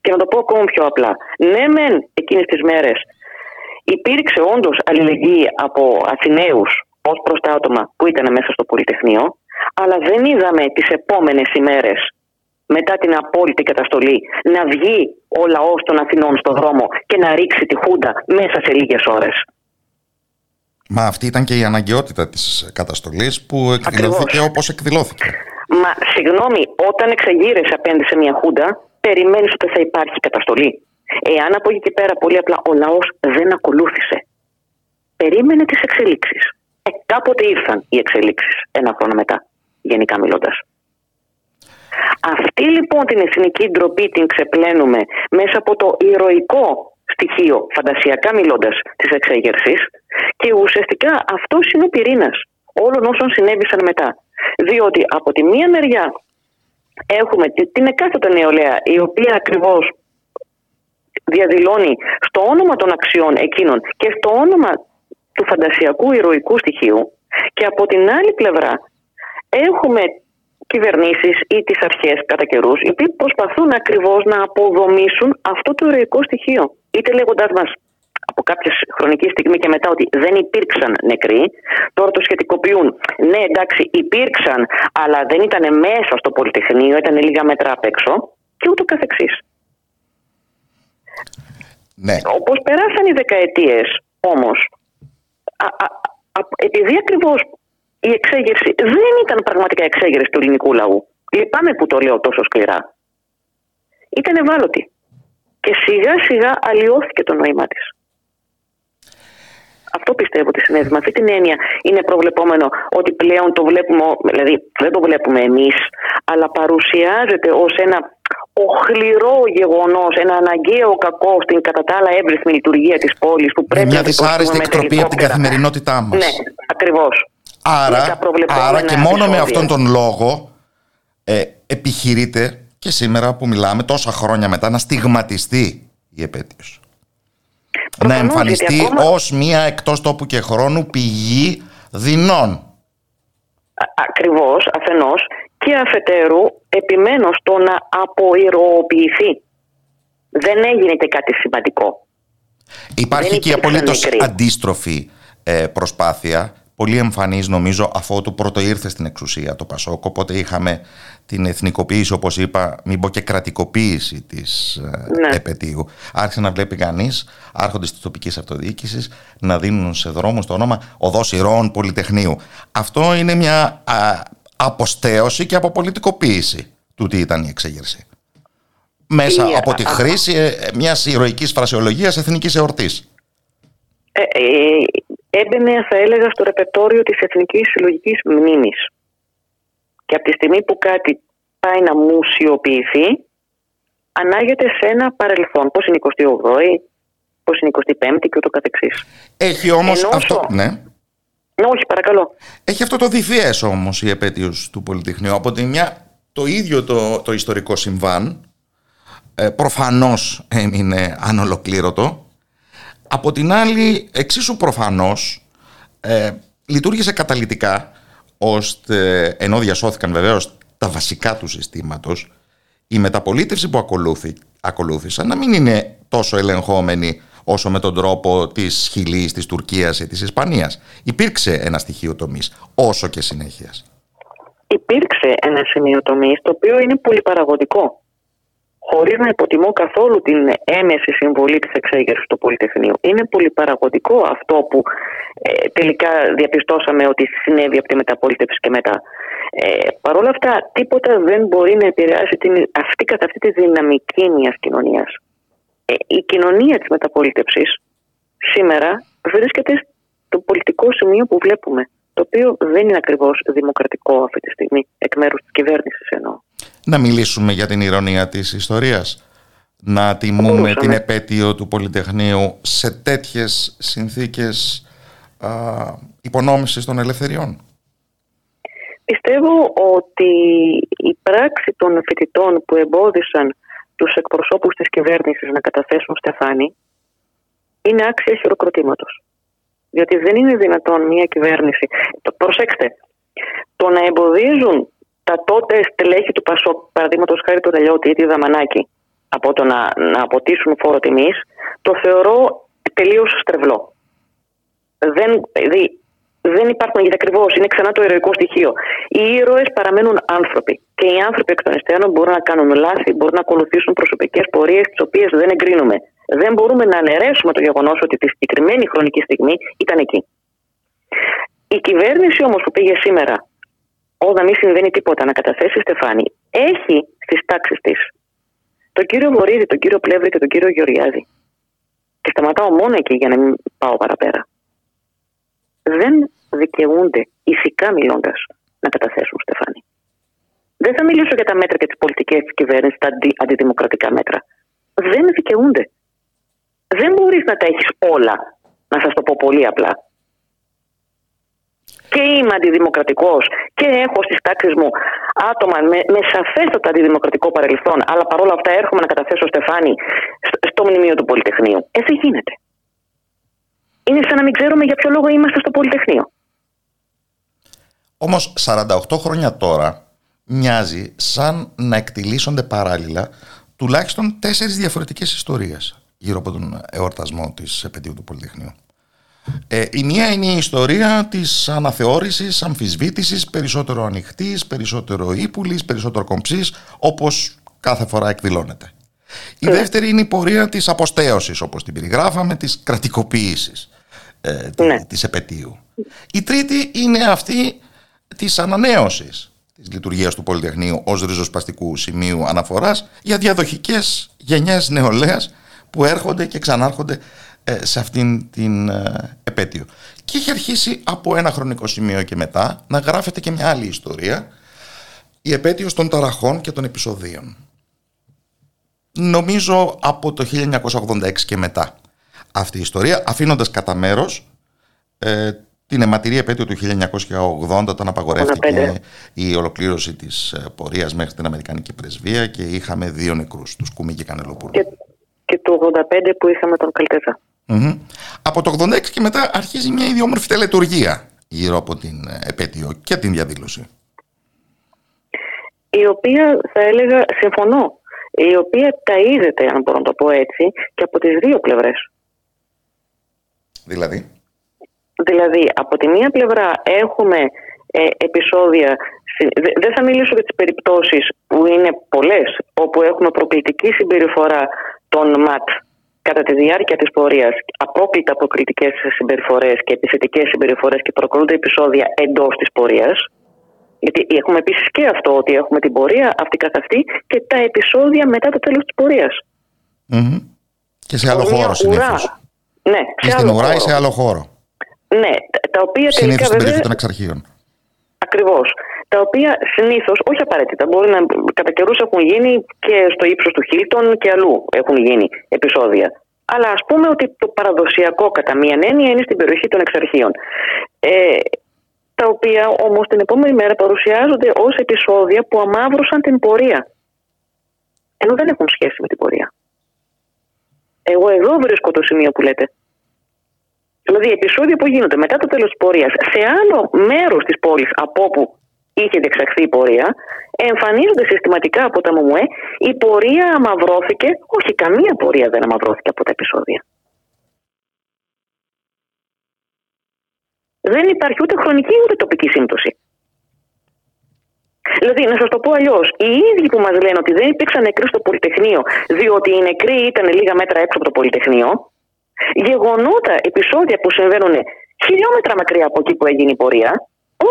Και να το πω ακόμα πιο απλά. Ναι, μεν εκείνες τις μέρες υπήρξε όντως αλληλεγγύη από Αθηναίους ως προς τα άτομα που ήταν μέσα στο Πολυτεχνείο, αλλά δεν είδαμε τις επόμενες ημέρες μετά την απόλυτη καταστολή να βγει ο λαός των Αθηνών στον δρόμο και να ρίξει τη Χούντα μέσα σε λίγες ώρες.
Μα αυτή ήταν και η αναγκαιότητα της καταστολής που εκδηλώθηκε όπως εκδηλώθηκε.
Μα συγγνώμη, όταν εξεγείρεσαι απέναντι σε μια Χούντα, περιμένεις ότι θα υπάρχει καταστολή. Εάν από εκεί και πέρα πολύ απλά ο λαός δεν ακολούθησε, περίμενε τις εξελίξεις. Ε, κάποτε ήρθαν οι εξελίξεις ένα χρόνο μετά, γενικά μιλώντας. Αυτή λοιπόν την εθνική ντροπή την ξεπλένουμε μέσα από το ηρωικό στοιχείο, φαντασιακά μιλώντας, της εξέγερσης, και ουσιαστικά αυτός είναι ο πυρήνας όλων όσων συνέβησαν μετά. Διότι από τη μία μεριά έχουμε την εκάστοτε νεολαία, η οποία ακριβώς διαδηλώνει στο όνομα των αξιών εκείνων και στο όνομα του φαντασιακού ηρωικού στοιχείου και από την άλλη πλευρά έχουμε κυβερνήσεις ή τις αρχές κατά καιρούς, οι οποίοι προσπαθούν ακριβώς να αποδομήσουν αυτό το ηρωικό στοιχείο. Είτε λέγοντάς μας από κάποια χρονική στιγμή και μετά ότι δεν υπήρξαν νεκροί, τώρα το σχετικοποιούν. Ναι, εντάξει, υπήρξαν, αλλά δεν ήταν μέσα στο Πολυτεχνείο, ήταν λίγα μέτρα απ' έξω και ούτω καθεξής.
Ναι.
Όπως περάσαν οι δεκαετίες όμως, επειδή ακριβώς η εξέγερση δεν ήταν πραγματικά εξέγερση του ελληνικού λαού. Λυπάμαι που το λέω τόσο σκληρά. Ήταν ευάλωτη. Και σιγά σιγά αλλοιώθηκε το νόημά της. Αυτό πιστεύω ότι συνέβη. Με αυτή την έννοια είναι προβλεπόμενο ότι πλέον το βλέπουμε, δηλαδή δεν το βλέπουμε εμείς, αλλά παρουσιάζεται ως ένα οχληρό γεγονός, ένα αναγκαίο κακό στην κατά τα άλλα εύρυθμη λειτουργία της πόλης που πρέπει
μια δυσάρεστη εκτροπή από την καθημερινότητά μας.
Ναι, ακριβώς.
Άρα, άρα και μόνο με αυτόν τον λόγο ε, επιχειρείται και σήμερα που μιλάμε τόσα χρόνια μετά να στιγματιστεί η επέτειος. να εμφανιστεί ακόμα... ως μία εκτός τόπου και χρόνου πηγή δεινών.
Ακριβώς, αφενός και αφετέρου επιμένω στο να αποϊροποιηθεί. Δεν έγινε και κάτι σημαντικό.
Υπάρχει και η απολύτως αντίστροφη ε, προσπάθεια πολύ εμφανής νομίζω αφού του πρώτο ήρθε στην εξουσία το Πασόκ. Οπότε είχαμε την εθνικοποίηση όπως είπα μην πω και κρατικοποίηση της ε, ναι. επαιτίου. Άρχισε να βλέπει κανείς άρχοντες της τοπικής αυτοδιοίκησης να δίνουν σε δρόμους το όνομα οδός ηρώων πολυτεχνείου αυτό είναι μια α, αποστέωση και αποπολιτικοποίηση του τι ήταν η εξέγερση. Μέσα από τη χρήση ε, μιας ηρωικής φρασιολογίας εθνικής εορτής.
Ε, ε, έμπαινε, θα έλεγα, στο ρεπερτόριο της Εθνικής Συλλογικής Μνήμης. Και από τη στιγμή που κάτι πάει να μουσιοποιηθεί, ανάγεται σε ένα παρελθόν. Πώς είναι η 28η, πώς είναι η 25η και ούτω καθεξής.
Έχει όμως αυτό... Ναι.
Ναι, όχι, παρακαλώ.
Έχει αυτό το διφιές όμως η επέτειος του Πολυτεχνείου. Από τη μια το ίδιο το, το ιστορικό συμβάν ε, προφανώς έμεινε ανολοκλήρωτο Από την άλλη, εξίσου προφανώς, ε, λειτουργήσε καταλητικά, ώστε ενώ διασώθηκαν βεβαίως τα βασικά του συστήματος, η μεταπολίτευση που ακολούθη, ακολούθησαν να μην είναι τόσο ελεγχόμενη όσο με τον τρόπο της Χιλής, της Τουρκίας ή της Ισπανίας. Υπήρξε ένα στοιχείο τομής, όσο και συνέχεια.
Υπήρξε ένα σημείο τομής, το οποίο είναι πολυπαραγωγικό χωρίς να υποτιμώ καθόλου την έμεση συμβολή της εξέγερσης του Πολυτεχνείου. Είναι πολυπαραγωγικό αυτό που ε, τελικά διαπιστώσαμε ότι συνέβη από τη μεταπολίτευση και μετά. Ε, Παρ' όλα αυτά, τίποτα δεν μπορεί να επηρεάσει την, αυτή καθ' αυτή τη δυναμική μιας κοινωνίας. Ε, η κοινωνία της μεταπολίτευσης σήμερα βρίσκεται στο πολιτικό σημείο που βλέπουμε. Το οποίο δεν είναι ακριβώς δημοκρατικό αυτή τη στιγμή, εκ μέρους της κυβέρνησης εννοώ
να μιλήσουμε για την ηρωνία της ιστορίας. Να τιμούμε την επέτειο του Πολυτεχνείου σε τέτοιες συνθήκες α, υπονόμησης των ελευθεριών.
Πιστεύω ότι η πράξη των φοιτητών που εμπόδισαν τους εκπροσώπους της κυβέρνησης να καταθέσουν στεφάνι είναι άξια χειροκροτήματος. Διότι δεν είναι δυνατόν μια κυβέρνηση... Προσέξτε, το να εμποδίζουν τα τότε στελέχη του Πασόκ, παραδείγματος χάρη του Ρελιώτη ή τη Δαμανάκη, από το να, να αποτίσουν φόρο τιμής, το θεωρώ τελείως στρεβλό. Δεν, δηλαδή, δεν υπάρχουν, γιατί ακριβώς είναι ξανά το ηρωικό στοιχείο. Οι ήρωες παραμένουν άνθρωποι. Και οι άνθρωποι εκ των υστέρων μπορούν να κάνουν λάθη, μπορούν να ακολουθήσουν προσωπικές πορείες, τις οποίες δεν εγκρίνουμε. Δεν μπορούμε να αναιρέσουμε το γεγονός ότι τη συγκεκριμένη χρονική στιγμή ήταν εκεί. Η κυβέρνηση όμως που πήγε σήμερα όταν μη συμβαίνει τίποτα να καταθέσει στεφάνι, έχει στις τάξεις της τον κύριο Βορύδη, τον κύριο Πλεύρη και τον κύριο Γεωργιάδη. Και σταματάω μόνο εκεί για να μην πάω παραπέρα. Δεν δικαιούνται, ηθικά μιλώντας, να καταθέσουν στεφάνι. Δεν θα μιλήσω για τα μέτρα και τις πολιτικές τη κυβέρνησης, τα αντι, αντιδημοκρατικά μέτρα. Δεν δικαιούνται. Δεν μπορείς να τα έχεις όλα, να σας το πω πολύ απλά και είμαι αντιδημοκρατικός και έχω στις τάξεις μου άτομα με, με σαφέστατα αντιδημοκρατικό παρελθόν, αλλά παρόλα αυτά έρχομαι να καταθέσω στεφάνι στο μνημείο του Πολυτεχνείου. Ε, δεν γίνεται. Είναι σαν να μην ξέρουμε για ποιο λόγο είμαστε στο Πολυτεχνείο.
Όμως 48 χρόνια τώρα μοιάζει σαν να εκτιλήσονται παράλληλα τουλάχιστον τέσσερις διαφορετικές ιστορίες γύρω από τον εορτασμό της επαιτίου του Πολυτεχνείου. Ε, η μία είναι η ιστορία της αναθεώρησης, αμφισβήτησης, περισσότερο ανοιχτής, περισσότερο ύπουλης, περισσότερο κομψής, όπως κάθε φορά εκδηλώνεται. Η ναι. δεύτερη είναι η πορεία της αποστέωσης, όπως την περιγράφαμε, της κρατικοποίησης ε, ναι. της επαιτίου. Η τρίτη είναι αυτή της ανανέωσης της λειτουργίας του Πολυτεχνείου ως ριζοσπαστικού σημείου αναφοράς για διαδοχικές γενιές νεολαίας που έρχονται και ξανάρχονται ε, σε αυτήν την ε, επέτειο. Και έχει αρχίσει από ένα χρονικό σημείο και μετά να γράφεται και μια άλλη ιστορία, η επέτειος των ταραχών και των επεισοδίων. Νομίζω από το 1986 και μετά αυτή η ιστορία, αφήνοντας κατά μέρος ε, την αιματηρή επέτειο του 1980 όταν απαγορεύτηκε η ολοκλήρωση της πορείας μέχρι την Αμερικανική Πρεσβεία και είχαμε δύο νεκρούς, τους Κούμι και Κανελοπούλου.
Και, και το 85 που είχαμε τον Καλτέζα.
Από το 86 και μετά αρχίζει μια ιδιόμορφη τελετουργία γύρω από την ε, επέτειο και την διαδήλωση.
Η οποία θα έλεγα, συμφωνώ, η οποία ταΐζεται, αν μπορώ να το πω έτσι, και από τις δύο πλευρές.
Δηλαδή;
Δηλαδή, από τη μία πλευρά έχουμε ε, επεισόδια, δεν θα μιλήσω για τις περιπτώσεις που είναι πολλές, όπου έχουμε προκλητική συμπεριφορά των ΜΑΤ κατά τη διάρκεια της πορείας απόκλητα αποκριτικέ συμπεριφορές και επιθετικές συμπεριφορές και προκαλούνται επεισόδια εντός της πορείας. Γιατί έχουμε επίσης και αυτό ότι έχουμε την πορεία αυτή καθ' αυτή και τα επεισόδια μετά το τέλος της πορείας.
Mm-hmm. Και σε άλλο χώρο συνήθως.
Ναι,
σε άλλο στην ουρά ή σε άλλο χώρο.
Ναι, τα οποία
Συνήθως στην περιοχή των εξαρχείων.
Ακριβώς. Τα οποία συνήθως, όχι απαραίτητα, μπορεί να κατά καιρούς έχουν γίνει και στο ύψος του Χίλτον και αλλού έχουν γίνει επεισόδια. Αλλά ας πούμε ότι το παραδοσιακό κατά μία έννοια είναι στην περιοχή των εξαρχείων. Ε, τα οποία όμως την επόμενη μέρα παρουσιάζονται ως επεισόδια που αμάβρωσαν την πορεία. Ενώ δεν έχουν σχέση με την πορεία. Εγώ εδώ βρίσκω το σημείο που λέτε. Δηλαδή επεισόδια που γίνονται μετά το τέλος της πορείας σε άλλο μέρος της πόλης από όπου είχε διεξαχθεί η πορεία, εμφανίζονται συστηματικά από τα ΜΟΜΟΕ. Η πορεία αμαυρώθηκε, όχι καμία πορεία δεν αμαυρώθηκε από τα επεισόδια. Δεν υπάρχει ούτε χρονική ούτε τοπική σύμπτωση. Δηλαδή, να σας το πω αλλιώς, οι ίδιοι που μας λένε ότι δεν υπήρξαν νεκροί στο Πολυτεχνείο, διότι οι νεκροί ήταν λίγα μέτρα έξω από το Πολυτεχνείο, γεγονότα, επεισόδια που συμβαίνουν χιλιόμετρα μακριά από εκεί που έγινε η πορεία,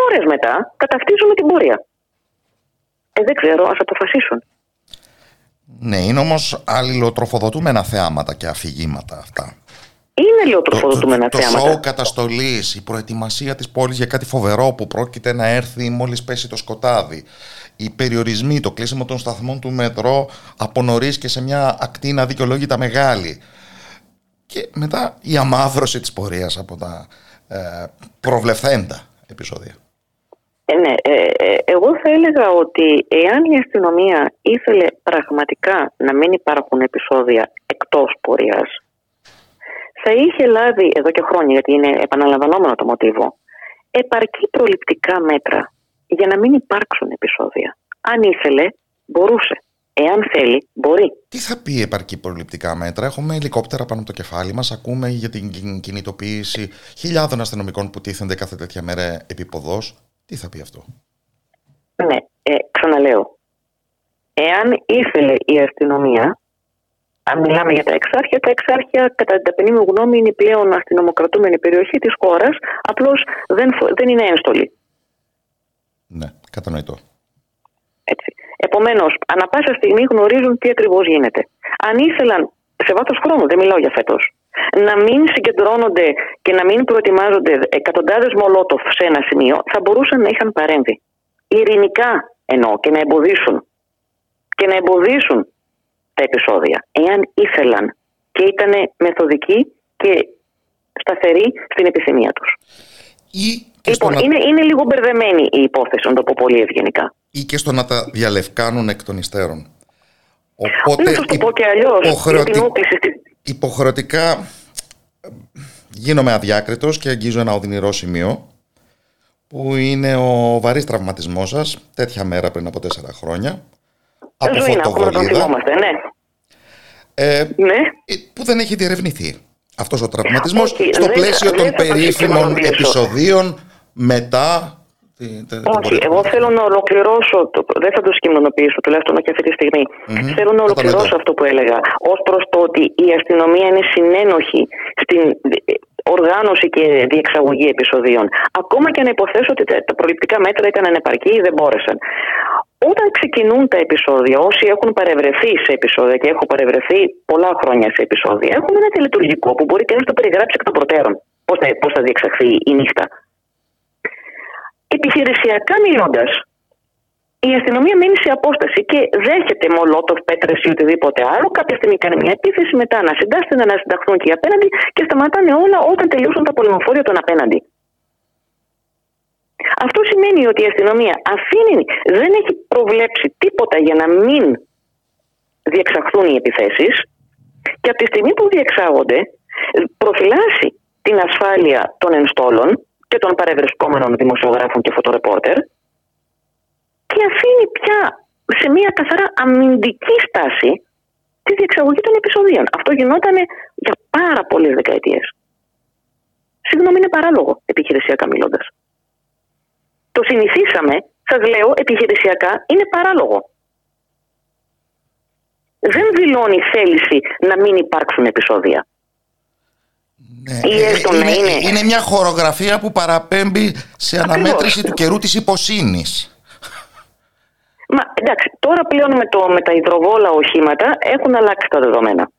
ώρες μετά κατακτίζουν την πορεία. Ε, δεν ξέρω, ας αποφασίσουν.
Ναι, είναι όμως αλληλοτροφοδοτούμενα θεάματα και αφηγήματα αυτά.
Είναι αλληλοτροφοδοτούμενα
το,
θέματα.
Το σοου καταστολής, η προετοιμασία της πόλης για κάτι φοβερό που πρόκειται να έρθει μόλις πέσει το σκοτάδι. Οι περιορισμοί, το κλείσιμο των σταθμών του μετρό από νωρίς και σε μια ακτίνα δικαιολόγητα μεγάλη. Και μετά η αμάυρωση της πορείας από τα ε, προβλεφθέντα επεισόδια.
Ε, ναι, ε, ε, εγώ θα έλεγα ότι εάν η αστυνομία ήθελε πραγματικά να μην υπάρχουν επεισόδια εκτός πορείας, θα είχε λάβει εδώ και χρόνια, γιατί είναι επαναλαμβανόμενο το μοτίβο, επαρκή προληπτικά μέτρα για να μην υπάρξουν επεισόδια. Αν ήθελε, μπορούσε. Εάν θέλει, μπορεί.
Τι θα πει επαρκή προληπτικά μέτρα; Έχουμε ελικόπτερα πάνω από το κεφάλι μας. Ακούμε για την κινητοποίηση χιλιάδων αστυνομικών που τίθενται κάθε τέτοια μέρα επιποδό. Τι θα πει αυτό;
Ναι, ε, ξαναλέω. Εάν ήθελε η αστυνομία, αν μιλάμε για τα εξάρχεια, τα εξάρχεια κατά την ταπεινή μου γνώμη είναι η πλέον αστυνομοκρατούμενη περιοχή της χώρας. Απλώς δεν, δεν είναι ένστολη.
Ναι, κατανοητό.
Έτσι. Επομένως, ανα πάσα στιγμή γνωρίζουν τι ακριβώς γίνεται. Αν ήθελαν σε βάθος χρόνου, δεν μιλάω για φέτος, να μην συγκεντρώνονται και να μην προετοιμάζονται εκατοντάδες μολότοφ σε ένα σημείο, θα μπορούσαν να είχαν παρέμβει. Ειρηνικά εννοώ και να εμποδίσουν. Και να εμποδίσουν τα επεισόδια. Εάν ήθελαν και ήταν μεθοδικοί και σταθεροί στην επιθυμία τους. Λοιπόν, είναι, είναι λίγο μπερδεμένη η υπόθεση, να το πω πολύ ευγενικά
ή και στο να τα διαλευκάνουν εκ των υστέρων.
Οπότε, να το πω και αλλιώς, υποχρεωτι...
υποχρεωτικά γίνομαι αδιάκριτος και αγγίζω ένα οδυνηρό σημείο που είναι ο βαρύς τραυματισμός σας τέτοια μέρα πριν από τέσσερα χρόνια
από φωτοβολίδα ναι.
Ε,
ναι.
που δεν έχει διερευνηθεί αυτός ο τραυματισμός στο πλαίσιο των περίφημων επεισοδίων μετά
όχι, εγώ θέλω να ολοκληρώσω, το, δεν θα το σκημονοποιήσω τουλάχιστον όχι αυτή τη στιγμη Θέλω να ολοκληρώσω αυτό που έλεγα. Ω προς το ότι η αστυνομία είναι συνένοχη στην οργάνωση και διεξαγωγή επεισοδίων. Ακόμα και να υποθέσω ότι τα προληπτικά μέτρα ήταν ανεπαρκή ή δεν μπόρεσαν. Όταν ξεκινούν τα επεισόδια, όσοι έχουν παρευρεθεί σε επεισόδια και έχω παρευρεθεί πολλά χρόνια σε επεισόδια, έχουν ένα τελετουργικό που μπορεί κανεί να το περιγράψει εκ των προτέρων. Πώς θα, θα διεξαχθεί η νύχτα. Επιχειρησιακά μιλώντα, η αστυνομία μένει σε απόσταση και δέχεται μολότοφ, πέτρες ή οτιδήποτε άλλο. Κάποια στιγμή κάνει μια επίθεση, μετά να συντάσσεται, να συνταχθούν και οι απέναντι και σταματάνε όλα όταν τελειώσουν τα πολεμοφόρια των απέναντι. Αυτό σημαίνει ότι η αστυνομία αφήνει, δεν έχει προβλέψει τίποτα για να μην διεξαχθούν οι επιθέσεις και από τη στιγμή που διεξάγονται προφυλάσσει την ασφάλεια των ενστόλων και των παρευρισκόμενων δημοσιογράφων και φωτορεπόρτερ και αφήνει πια σε μια καθαρά αμυντική στάση τη διεξαγωγή των επεισοδίων. Αυτό γινόταν για πάρα πολλές δεκαετίες. Συγγνώμη, είναι παράλογο επιχειρησιακά μιλώντας. Το συνηθίσαμε, σας λέω, επιχειρησιακά είναι παράλογο. Δεν δηλώνει θέληση να μην υπάρξουν επεισόδια.
Ναι, είναι, είναι. είναι μια χορογραφία που παραπέμπει σε αναμέτρηση του καιρού της υποσύνης.
Μα εντάξει, τώρα πλέον με, το, με τα υδροβόλα οχήματα έχουν αλλάξει τα δεδομένα.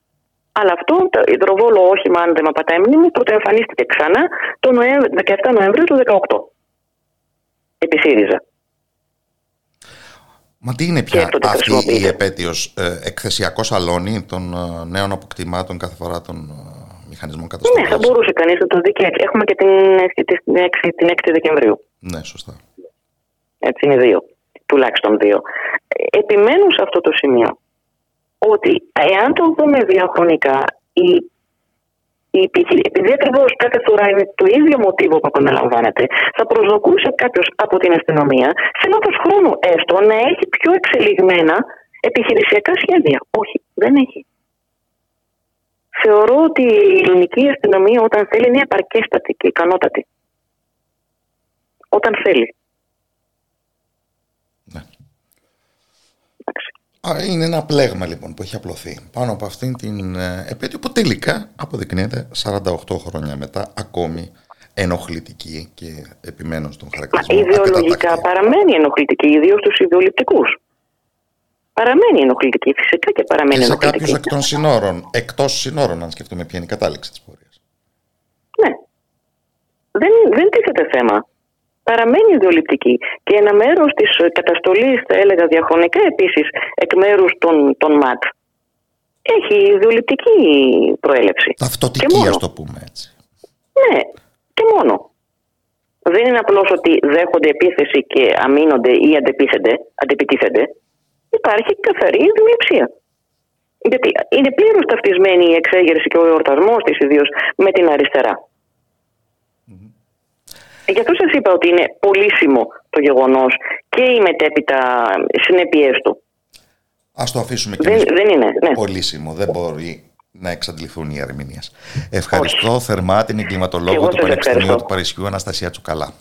Αλλά αυτό το υδροβόλο όχημα, αν δεν με πατάει μνήμη, πρωτοεμφανίστηκε ξανά το 17 Νοεμβρίου του 2018. Επί ΣΥΡΙΖΑ.
Μα τι είναι πια αυτή η επέτειος ε, εκθεσιακό σαλόνι των ε, νέων αποκτημάτων κάθε φορά των ε, μηχανισμό καταστροφής.
Ναι, θα μπορούσε κανείς να το δει και έτσι. Έχουμε και την, την, 6, την 6 Δεκεμβρίου.
Ναι, σωστά.
Έτσι είναι δύο. Τουλάχιστον δύο. Επιμένω σε αυτό το σημείο ότι εάν το δούμε διαχρονικά, η, επειδή ακριβώς κάθε φορά είναι το ίδιο μοτίβο που επαναλαμβάνεται, θα προσδοκούσε κάποιος από την αστυνομία σε βάθο χρόνου έστω να έχει πιο εξελιγμένα επιχειρησιακά σχέδια. Όχι, δεν έχει. Θεωρώ ότι η ελληνική αστυνομία όταν θέλει είναι επαρκέστατη και ικανότατη. Όταν θέλει.
Ναι. Είναι ένα πλέγμα λοιπόν που έχει απλωθεί πάνω από αυτήν την ε, επέτειο που τελικά αποδεικνύεται 48 χρόνια μετά ακόμη ενοχλητική και επιμένως στον χαρακτηρισμό.
Μα ιδεολογικά παραμένει ενοχλητική, ιδίως στου ιδεολειπτικούς. Παραμένει ενοχλητική, φυσικά και παραμένει
και σε
ενοχλητική.
Σε κάποιους εκ των συνόρων, εκτός συνόρων, αν σκεφτούμε ποια είναι η κατάληξη της πορείας.
Ναι. Δεν, δεν τίθεται θέμα παραμένει ιδεολειπτική. Και ένα μέρος της καταστολής, θα έλεγα διαχρονικά επίσης, εκ μέρους των, των ΜΑΤ, έχει ιδεολειπτική προέλευση.
Ταυτοτική, ας το πούμε έτσι.
Ναι, και μόνο. Δεν είναι απλώς ότι δέχονται επίθεση και αμήνονται ή αντεπιτίθενται. Υπάρχει καθαρή ιδεολειψία. Γιατί είναι πλήρως ταυτισμένη η εξέγερση και ο εορτασμός της ιδίως με την αριστερά. Ε, γι' αυτό σας είπα ότι είναι πολύσιμο το γεγονός και οι μετέπειτα συνέπειές του.
Α το αφήσουμε και
δεν, δεν είναι. Ναι.
Πολύσιμο. Δεν μπορεί να εξαντληθούν οι ερμηνείες. Ευχαριστώ Όχι. θερμά την εγκληματολόγο του Πανεπιστημίου του Παρισιού Αναστασία Τσουκαλά.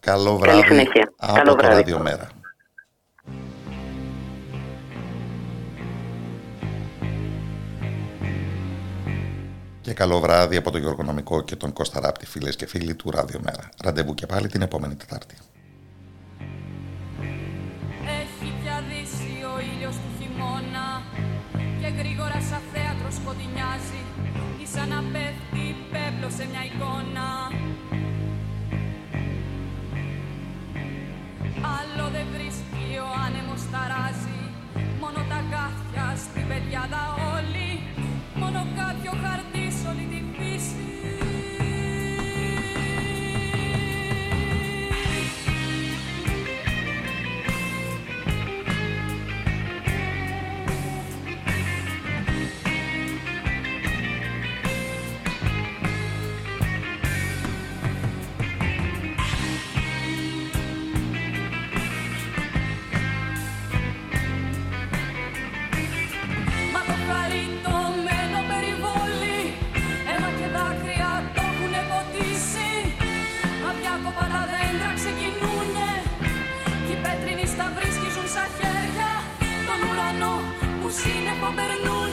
Καλό βράδυ
Καλή
από Καλό το Ραδιομέρα. Και καλό βράδυ από το Γιώργο Νομικό και τον Κώστα Ράπτη, φίλες και φίλοι του Ράδιο Μέρα. Ραντεβού και πάλι την επόμενη Τετάρτη.
Έχει πιαδίσει ο ήλιος του χειμώνα και γρήγορα σαν θέατρος σκοτεινιάζει ή σαν να πέφτει πέπλο σε μια εικόνα. Άλλο δεν βρίσκει ο άνεμος ταράζει μόνο τα κάθια στην πεδιάδα όλοι But better know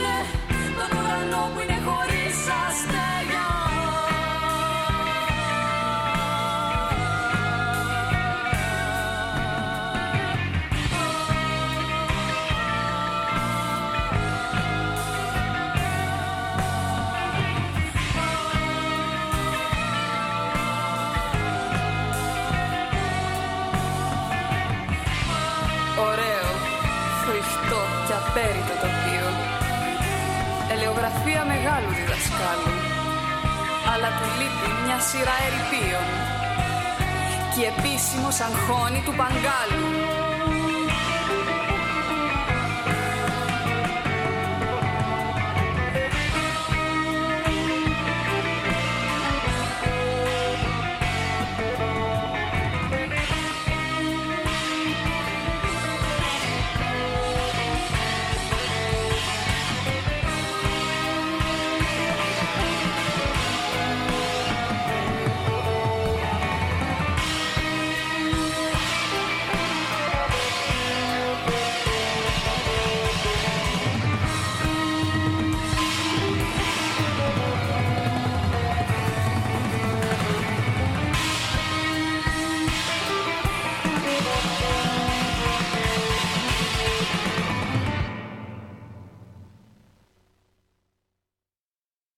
σειρά ερηπείων. Και επίσημος αγχώνη του Παγκάλου